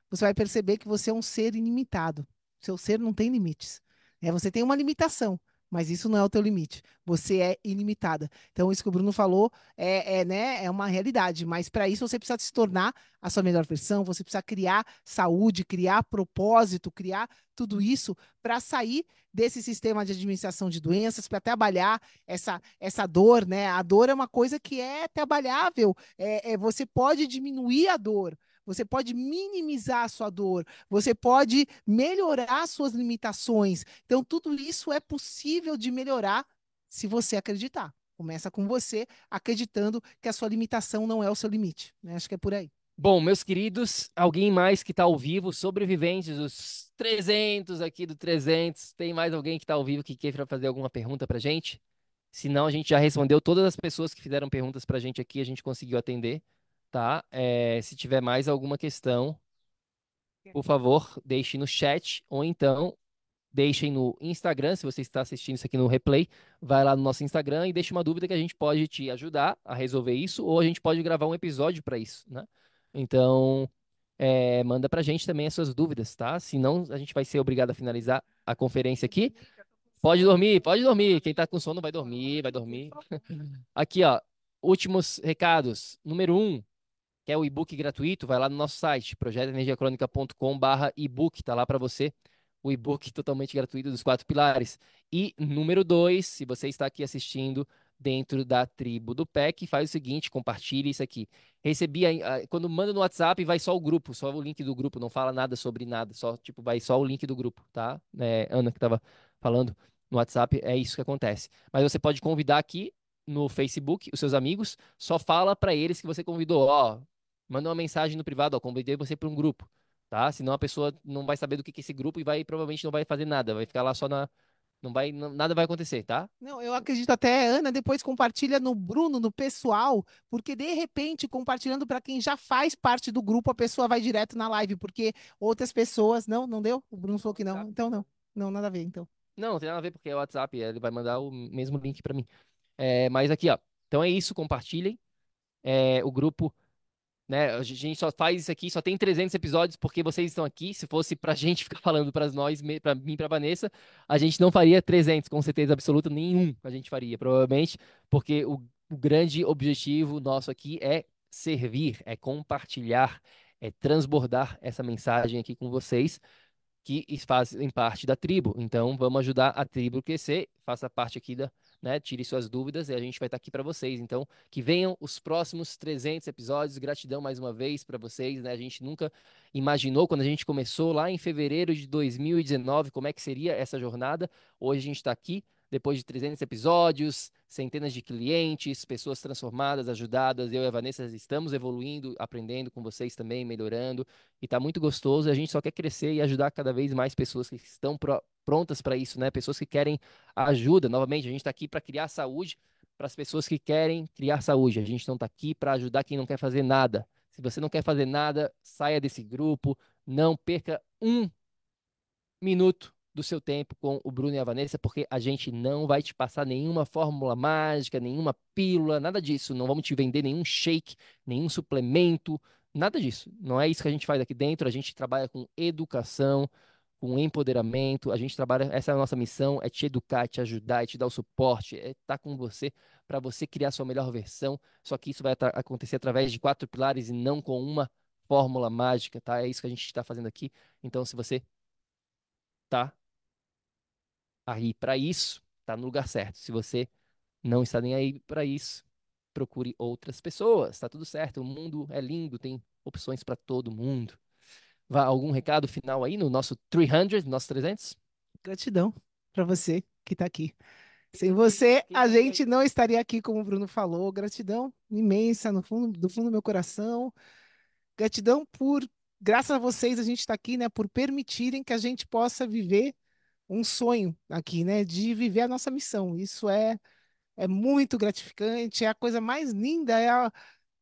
você vai perceber que você é um ser ilimitado. Seu ser não tem limites. É, você tem uma limitação, mas isso não é o teu limite. Você é ilimitada. Então, isso que o Bruno falou é, é, né, é uma realidade, mas para isso você precisa se tornar a sua melhor versão, você precisa criar saúde, criar propósito, criar tudo isso para sair desse sistema de administração de doenças, para trabalhar essa, essa dor, né? A dor é uma coisa que é trabalhável, é, é você pode diminuir a dor, você pode minimizar a sua dor, você pode melhorar suas limitações. Então, tudo isso é possível de melhorar se você acreditar. Começa com você acreditando que a sua limitação não é o seu limite. Né? Acho que é por aí. Bom, meus queridos, alguém mais que está ao vivo, sobreviventes dos 300 aqui do 300, tem mais alguém que está ao vivo que queira fazer alguma pergunta para gente? Se não, a gente já respondeu todas as pessoas que fizeram perguntas para a gente aqui, a gente conseguiu atender tá? É, se tiver mais alguma questão, por favor, deixe no chat ou então deixem no Instagram, se você está assistindo isso aqui no replay, vai lá no nosso Instagram e deixe uma dúvida que a gente pode te ajudar a resolver isso ou a gente pode gravar um episódio para isso, né? Então, é, manda pra gente também as suas dúvidas, tá? Senão a gente vai ser obrigado a finalizar a conferência aqui. Pode dormir, pode dormir. Quem tá com sono vai dormir, vai dormir. (laughs) Aqui, ó, últimos recados. Número um, Quer o e-book gratuito? Vai lá no nosso site, projetoenergiacronica.com.br e-book, tá lá para você. O e-book (laughs) totalmente gratuito dos quatro pilares. E número dois, se você está aqui assistindo dentro da tribo do PEC, faz o seguinte, compartilhe isso aqui. Recebi, a, quando manda no WhatsApp, vai só o grupo, só o link do grupo, não fala nada sobre nada, só, tipo, vai só o link do grupo, tá? É, Ana que estava falando no WhatsApp, é isso que acontece. Mas você pode convidar aqui no Facebook os seus amigos, só fala para eles que você convidou, ó, manda uma mensagem no privado, ó, convidei você para um grupo, tá? Senão a pessoa não vai saber do que é esse grupo e vai provavelmente não vai fazer nada, vai ficar lá só na, Não vai, não- nada vai acontecer, tá? Não, eu acredito até, Ana, depois compartilha no Bruno, no pessoal, porque de repente, compartilhando para quem já faz parte do grupo, a pessoa vai direto na live, porque outras pessoas. Não, não deu? O Bruno falou que não. Então não. Não, nada a ver, então. Não, não tem nada a ver porque é o WhatsApp, ele vai mandar o mesmo link pra mim. É, mas aqui, ó. Então é isso, compartilhem. É, o grupo, né? A gente só faz isso aqui, só tem 300 episódios porque vocês estão aqui. Se fosse pra (laughs) gente ficar falando para nós, pra mim, pra Vanessa, a gente não faria 300, com certeza absoluta, nenhum a gente faria, provavelmente, porque o, o grande objetivo nosso aqui é servir, é compartilhar, é transbordar essa mensagem aqui com vocês que fazem parte da tribo. Então, vamos ajudar a tribo a crescer, faça parte aqui da, né, tire suas dúvidas e a gente vai estar aqui para vocês. Então, que venham os próximos 300 episódios. Gratidão mais uma vez para vocês, né? A gente nunca imaginou quando a gente começou lá em fevereiro de 2019 como é que seria essa jornada. Hoje a gente está aqui depois de 300 episódios, centenas de clientes, pessoas transformadas, ajudadas. Eu e a Vanessa estamos evoluindo, aprendendo com vocês também, melhorando. E tá muito gostoso. A gente só quer crescer e ajudar cada vez mais pessoas que estão prontas para isso, né? Pessoas que querem ajuda. Novamente, a gente está aqui para criar saúde para as pessoas que querem criar saúde. A gente não está aqui para ajudar quem não quer fazer nada. Se você não quer fazer nada, saia desse grupo. Não perca um minuto do seu tempo com o Bruno e a Vanessa, porque a gente não vai te passar nenhuma fórmula mágica, nenhuma pílula, nada disso. Não vamos te vender nenhum shake, nenhum suplemento, nada disso. Não é isso que a gente faz aqui dentro. A gente trabalha com educação, com empoderamento. A gente trabalha, essa é a nossa missão, é te educar, te ajudar, é te dar o suporte, é estar com você para você criar sua melhor versão. Só que isso vai acontecer através de quatro pilares e não com uma fórmula mágica, tá? É isso que a gente está fazendo aqui. Então, se você tá aí para isso, tá no lugar certo. Se você não está nem aí para isso, procure outras pessoas. Tá tudo certo. O mundo é lindo, tem opções para todo mundo. Vá, algum recado final aí no nosso 300, nosso 300? Gratidão para você que está aqui. Sem você, a gente não estaria aqui, como o Bruno falou. Gratidão imensa no fundo, do fundo do meu coração. Gratidão por, graças a vocês, a gente está aqui, né? Por permitirem que a gente possa viver um sonho aqui, né? De viver a nossa missão. Isso é, é muito gratificante, é a coisa mais linda, é a-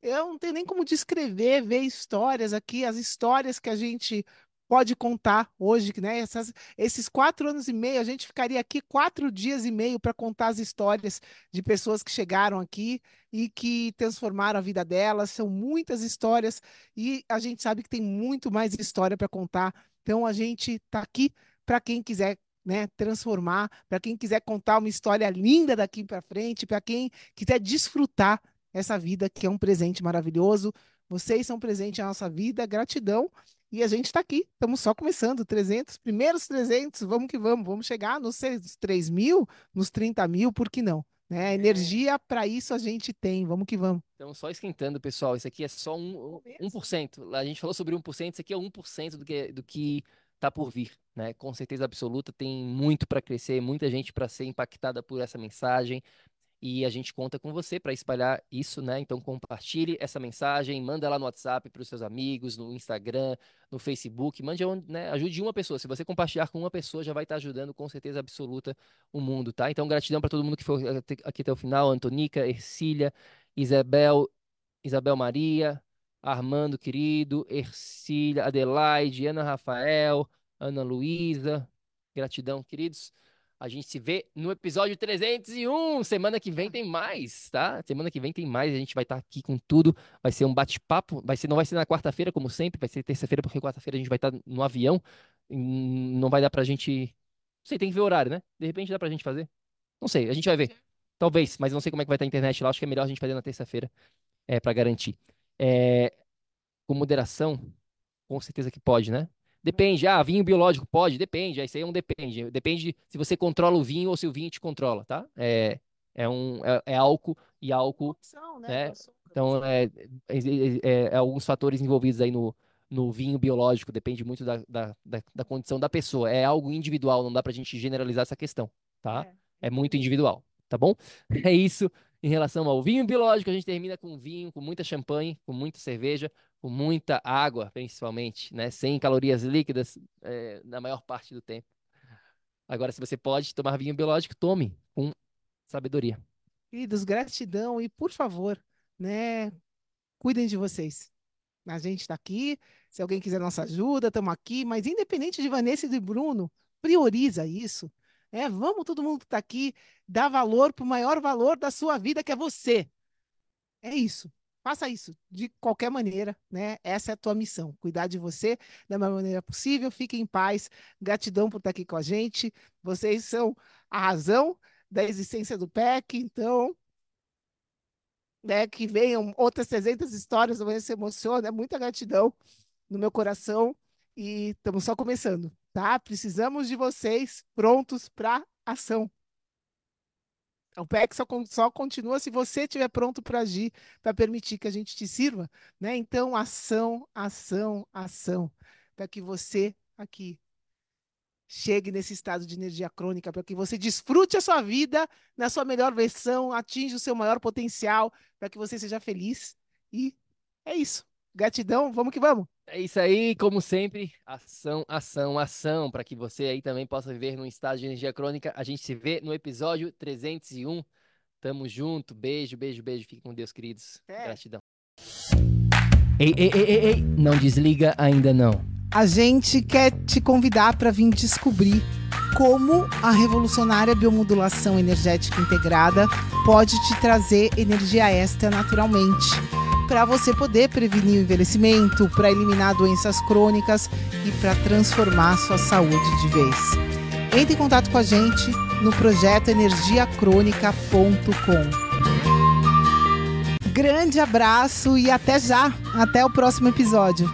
eu não tenho nem como descrever, ver histórias aqui, as histórias que a gente pode contar hoje, né? Essas, esses quatro anos e meio, a gente ficaria aqui quatro dias e meio para contar as histórias de pessoas que chegaram aqui e que transformaram a vida delas. São muitas histórias e a gente sabe que tem muito mais história para contar. Então a gente está aqui para quem quiser. Né, transformar, para quem quiser contar uma história linda daqui para frente, para quem quiser desfrutar essa vida que é um presente maravilhoso. Vocês são presente na nossa vida, gratidão. E a gente está aqui, estamos só começando, 300, primeiros 300, vamos que vamos, vamos chegar nos 3 mil, nos 30 mil, por que não? Né? Energia para isso a gente tem, vamos que vamos. Então, só esquentando, pessoal, isso aqui é só um, um, 1%. A gente falou sobre 1%, isso aqui é 1% do que, do que tá por vir, né? Com certeza absoluta, tem muito para crescer, muita gente para ser impactada por essa mensagem. E a gente conta com você para espalhar isso, né? Então compartilhe essa mensagem, manda lá no WhatsApp para os seus amigos, no Instagram, no Facebook, mande onde, né? Ajude uma pessoa. Se você compartilhar com uma pessoa, já vai estar ajudando com certeza absoluta o mundo, tá? Então gratidão para todo mundo que foi aqui até o final, Antonica, Ercília, Isabel, Isabel Maria, Armando querido, Ercília, Adelaide, Ana Rafael, Ana Luísa. Gratidão, queridos. A gente se vê no episódio 301. Semana que vem tem mais, tá? Semana que vem tem mais. A gente vai estar aqui com tudo. Vai ser um bate-papo. Vai ser, não vai ser na quarta-feira, como sempre. Vai ser terça-feira, porque quarta-feira a gente vai estar no avião. Hum, Não vai dar pra gente. Não sei, tem que ver o horário, né? De repente dá pra gente fazer. Não sei, a gente vai ver. Talvez, mas não sei como é que vai estar a internet lá. Acho que é melhor a gente fazer na terça-feira, é, para garantir. É, com moderação, com certeza que pode, né? Depende. Ah, vinho biológico pode? Depende. Isso aí é um depende. Depende se você controla o vinho ou se o vinho te controla, tá? É, é, um, é, é álcool e álcool, Opção, né? Pra Então, é, é, é- é alguns fatores envolvidos aí no, no vinho biológico. Depende muito da, da, da, da condição da pessoa. É algo individual, não dá pra gente generalizar essa questão, tá? É muito individual, tá bom? (laughs) É isso em relação ao vinho biológico. A gente termina com vinho, com muita champanhe, com muita cerveja, com muita água, principalmente, né? Sem calorias líquidas, é, na maior parte do tempo. Agora, se você pode tomar vinho biológico, tome com sabedoria. Queridos, gratidão e, por favor, né, cuidem de vocês. A gente está aqui, se alguém quiser nossa ajuda, estamos aqui, mas independente de Vanessa e de Bruno, prioriza isso. É, vamos todo mundo que está aqui dar valor para o maior valor da sua vida, que é você. É isso. Faça isso de qualquer maneira, né? Essa é a tua missão, cuidar de você da melhor maneira possível. Fique em paz. Gratidão por estar aqui com a gente. Vocês são a razão da existência do PEC, então, né, que venham outras 300 histórias, amanhã se emociona, é muita gratidão no meu coração e estamos só começando, tá? Precisamos de vocês prontos para ação. O PEC só, só, continua se você estiver pronto para agir, para permitir que a gente te sirva, né? Então, ação, ação, ação, para que você aqui chegue nesse estado de energia crônica, para que você desfrute a sua vida na sua melhor versão, atinja o seu maior potencial, para que você seja feliz. E é isso. Gratidão, vamos que vamos. É isso aí, como sempre, ação, ação, ação, para que você aí também possa viver num estado de energia crônica. A gente se vê no episódio 301. Tamo junto, beijo, beijo, beijo. Fique com Deus, queridos. É. Gratidão. Ei, ei, ei, ei, ei, não desliga ainda não a gente quer te convidar para vir descobrir como a revolucionária biomodulação energética integrada pode te trazer energia extra naturalmente, para você poder prevenir o envelhecimento, para eliminar doenças crônicas e para transformar sua saúde de vez. Entre em contato com a gente no projeto energiacrônica.com. Grande abraço e até já! Até o próximo episódio.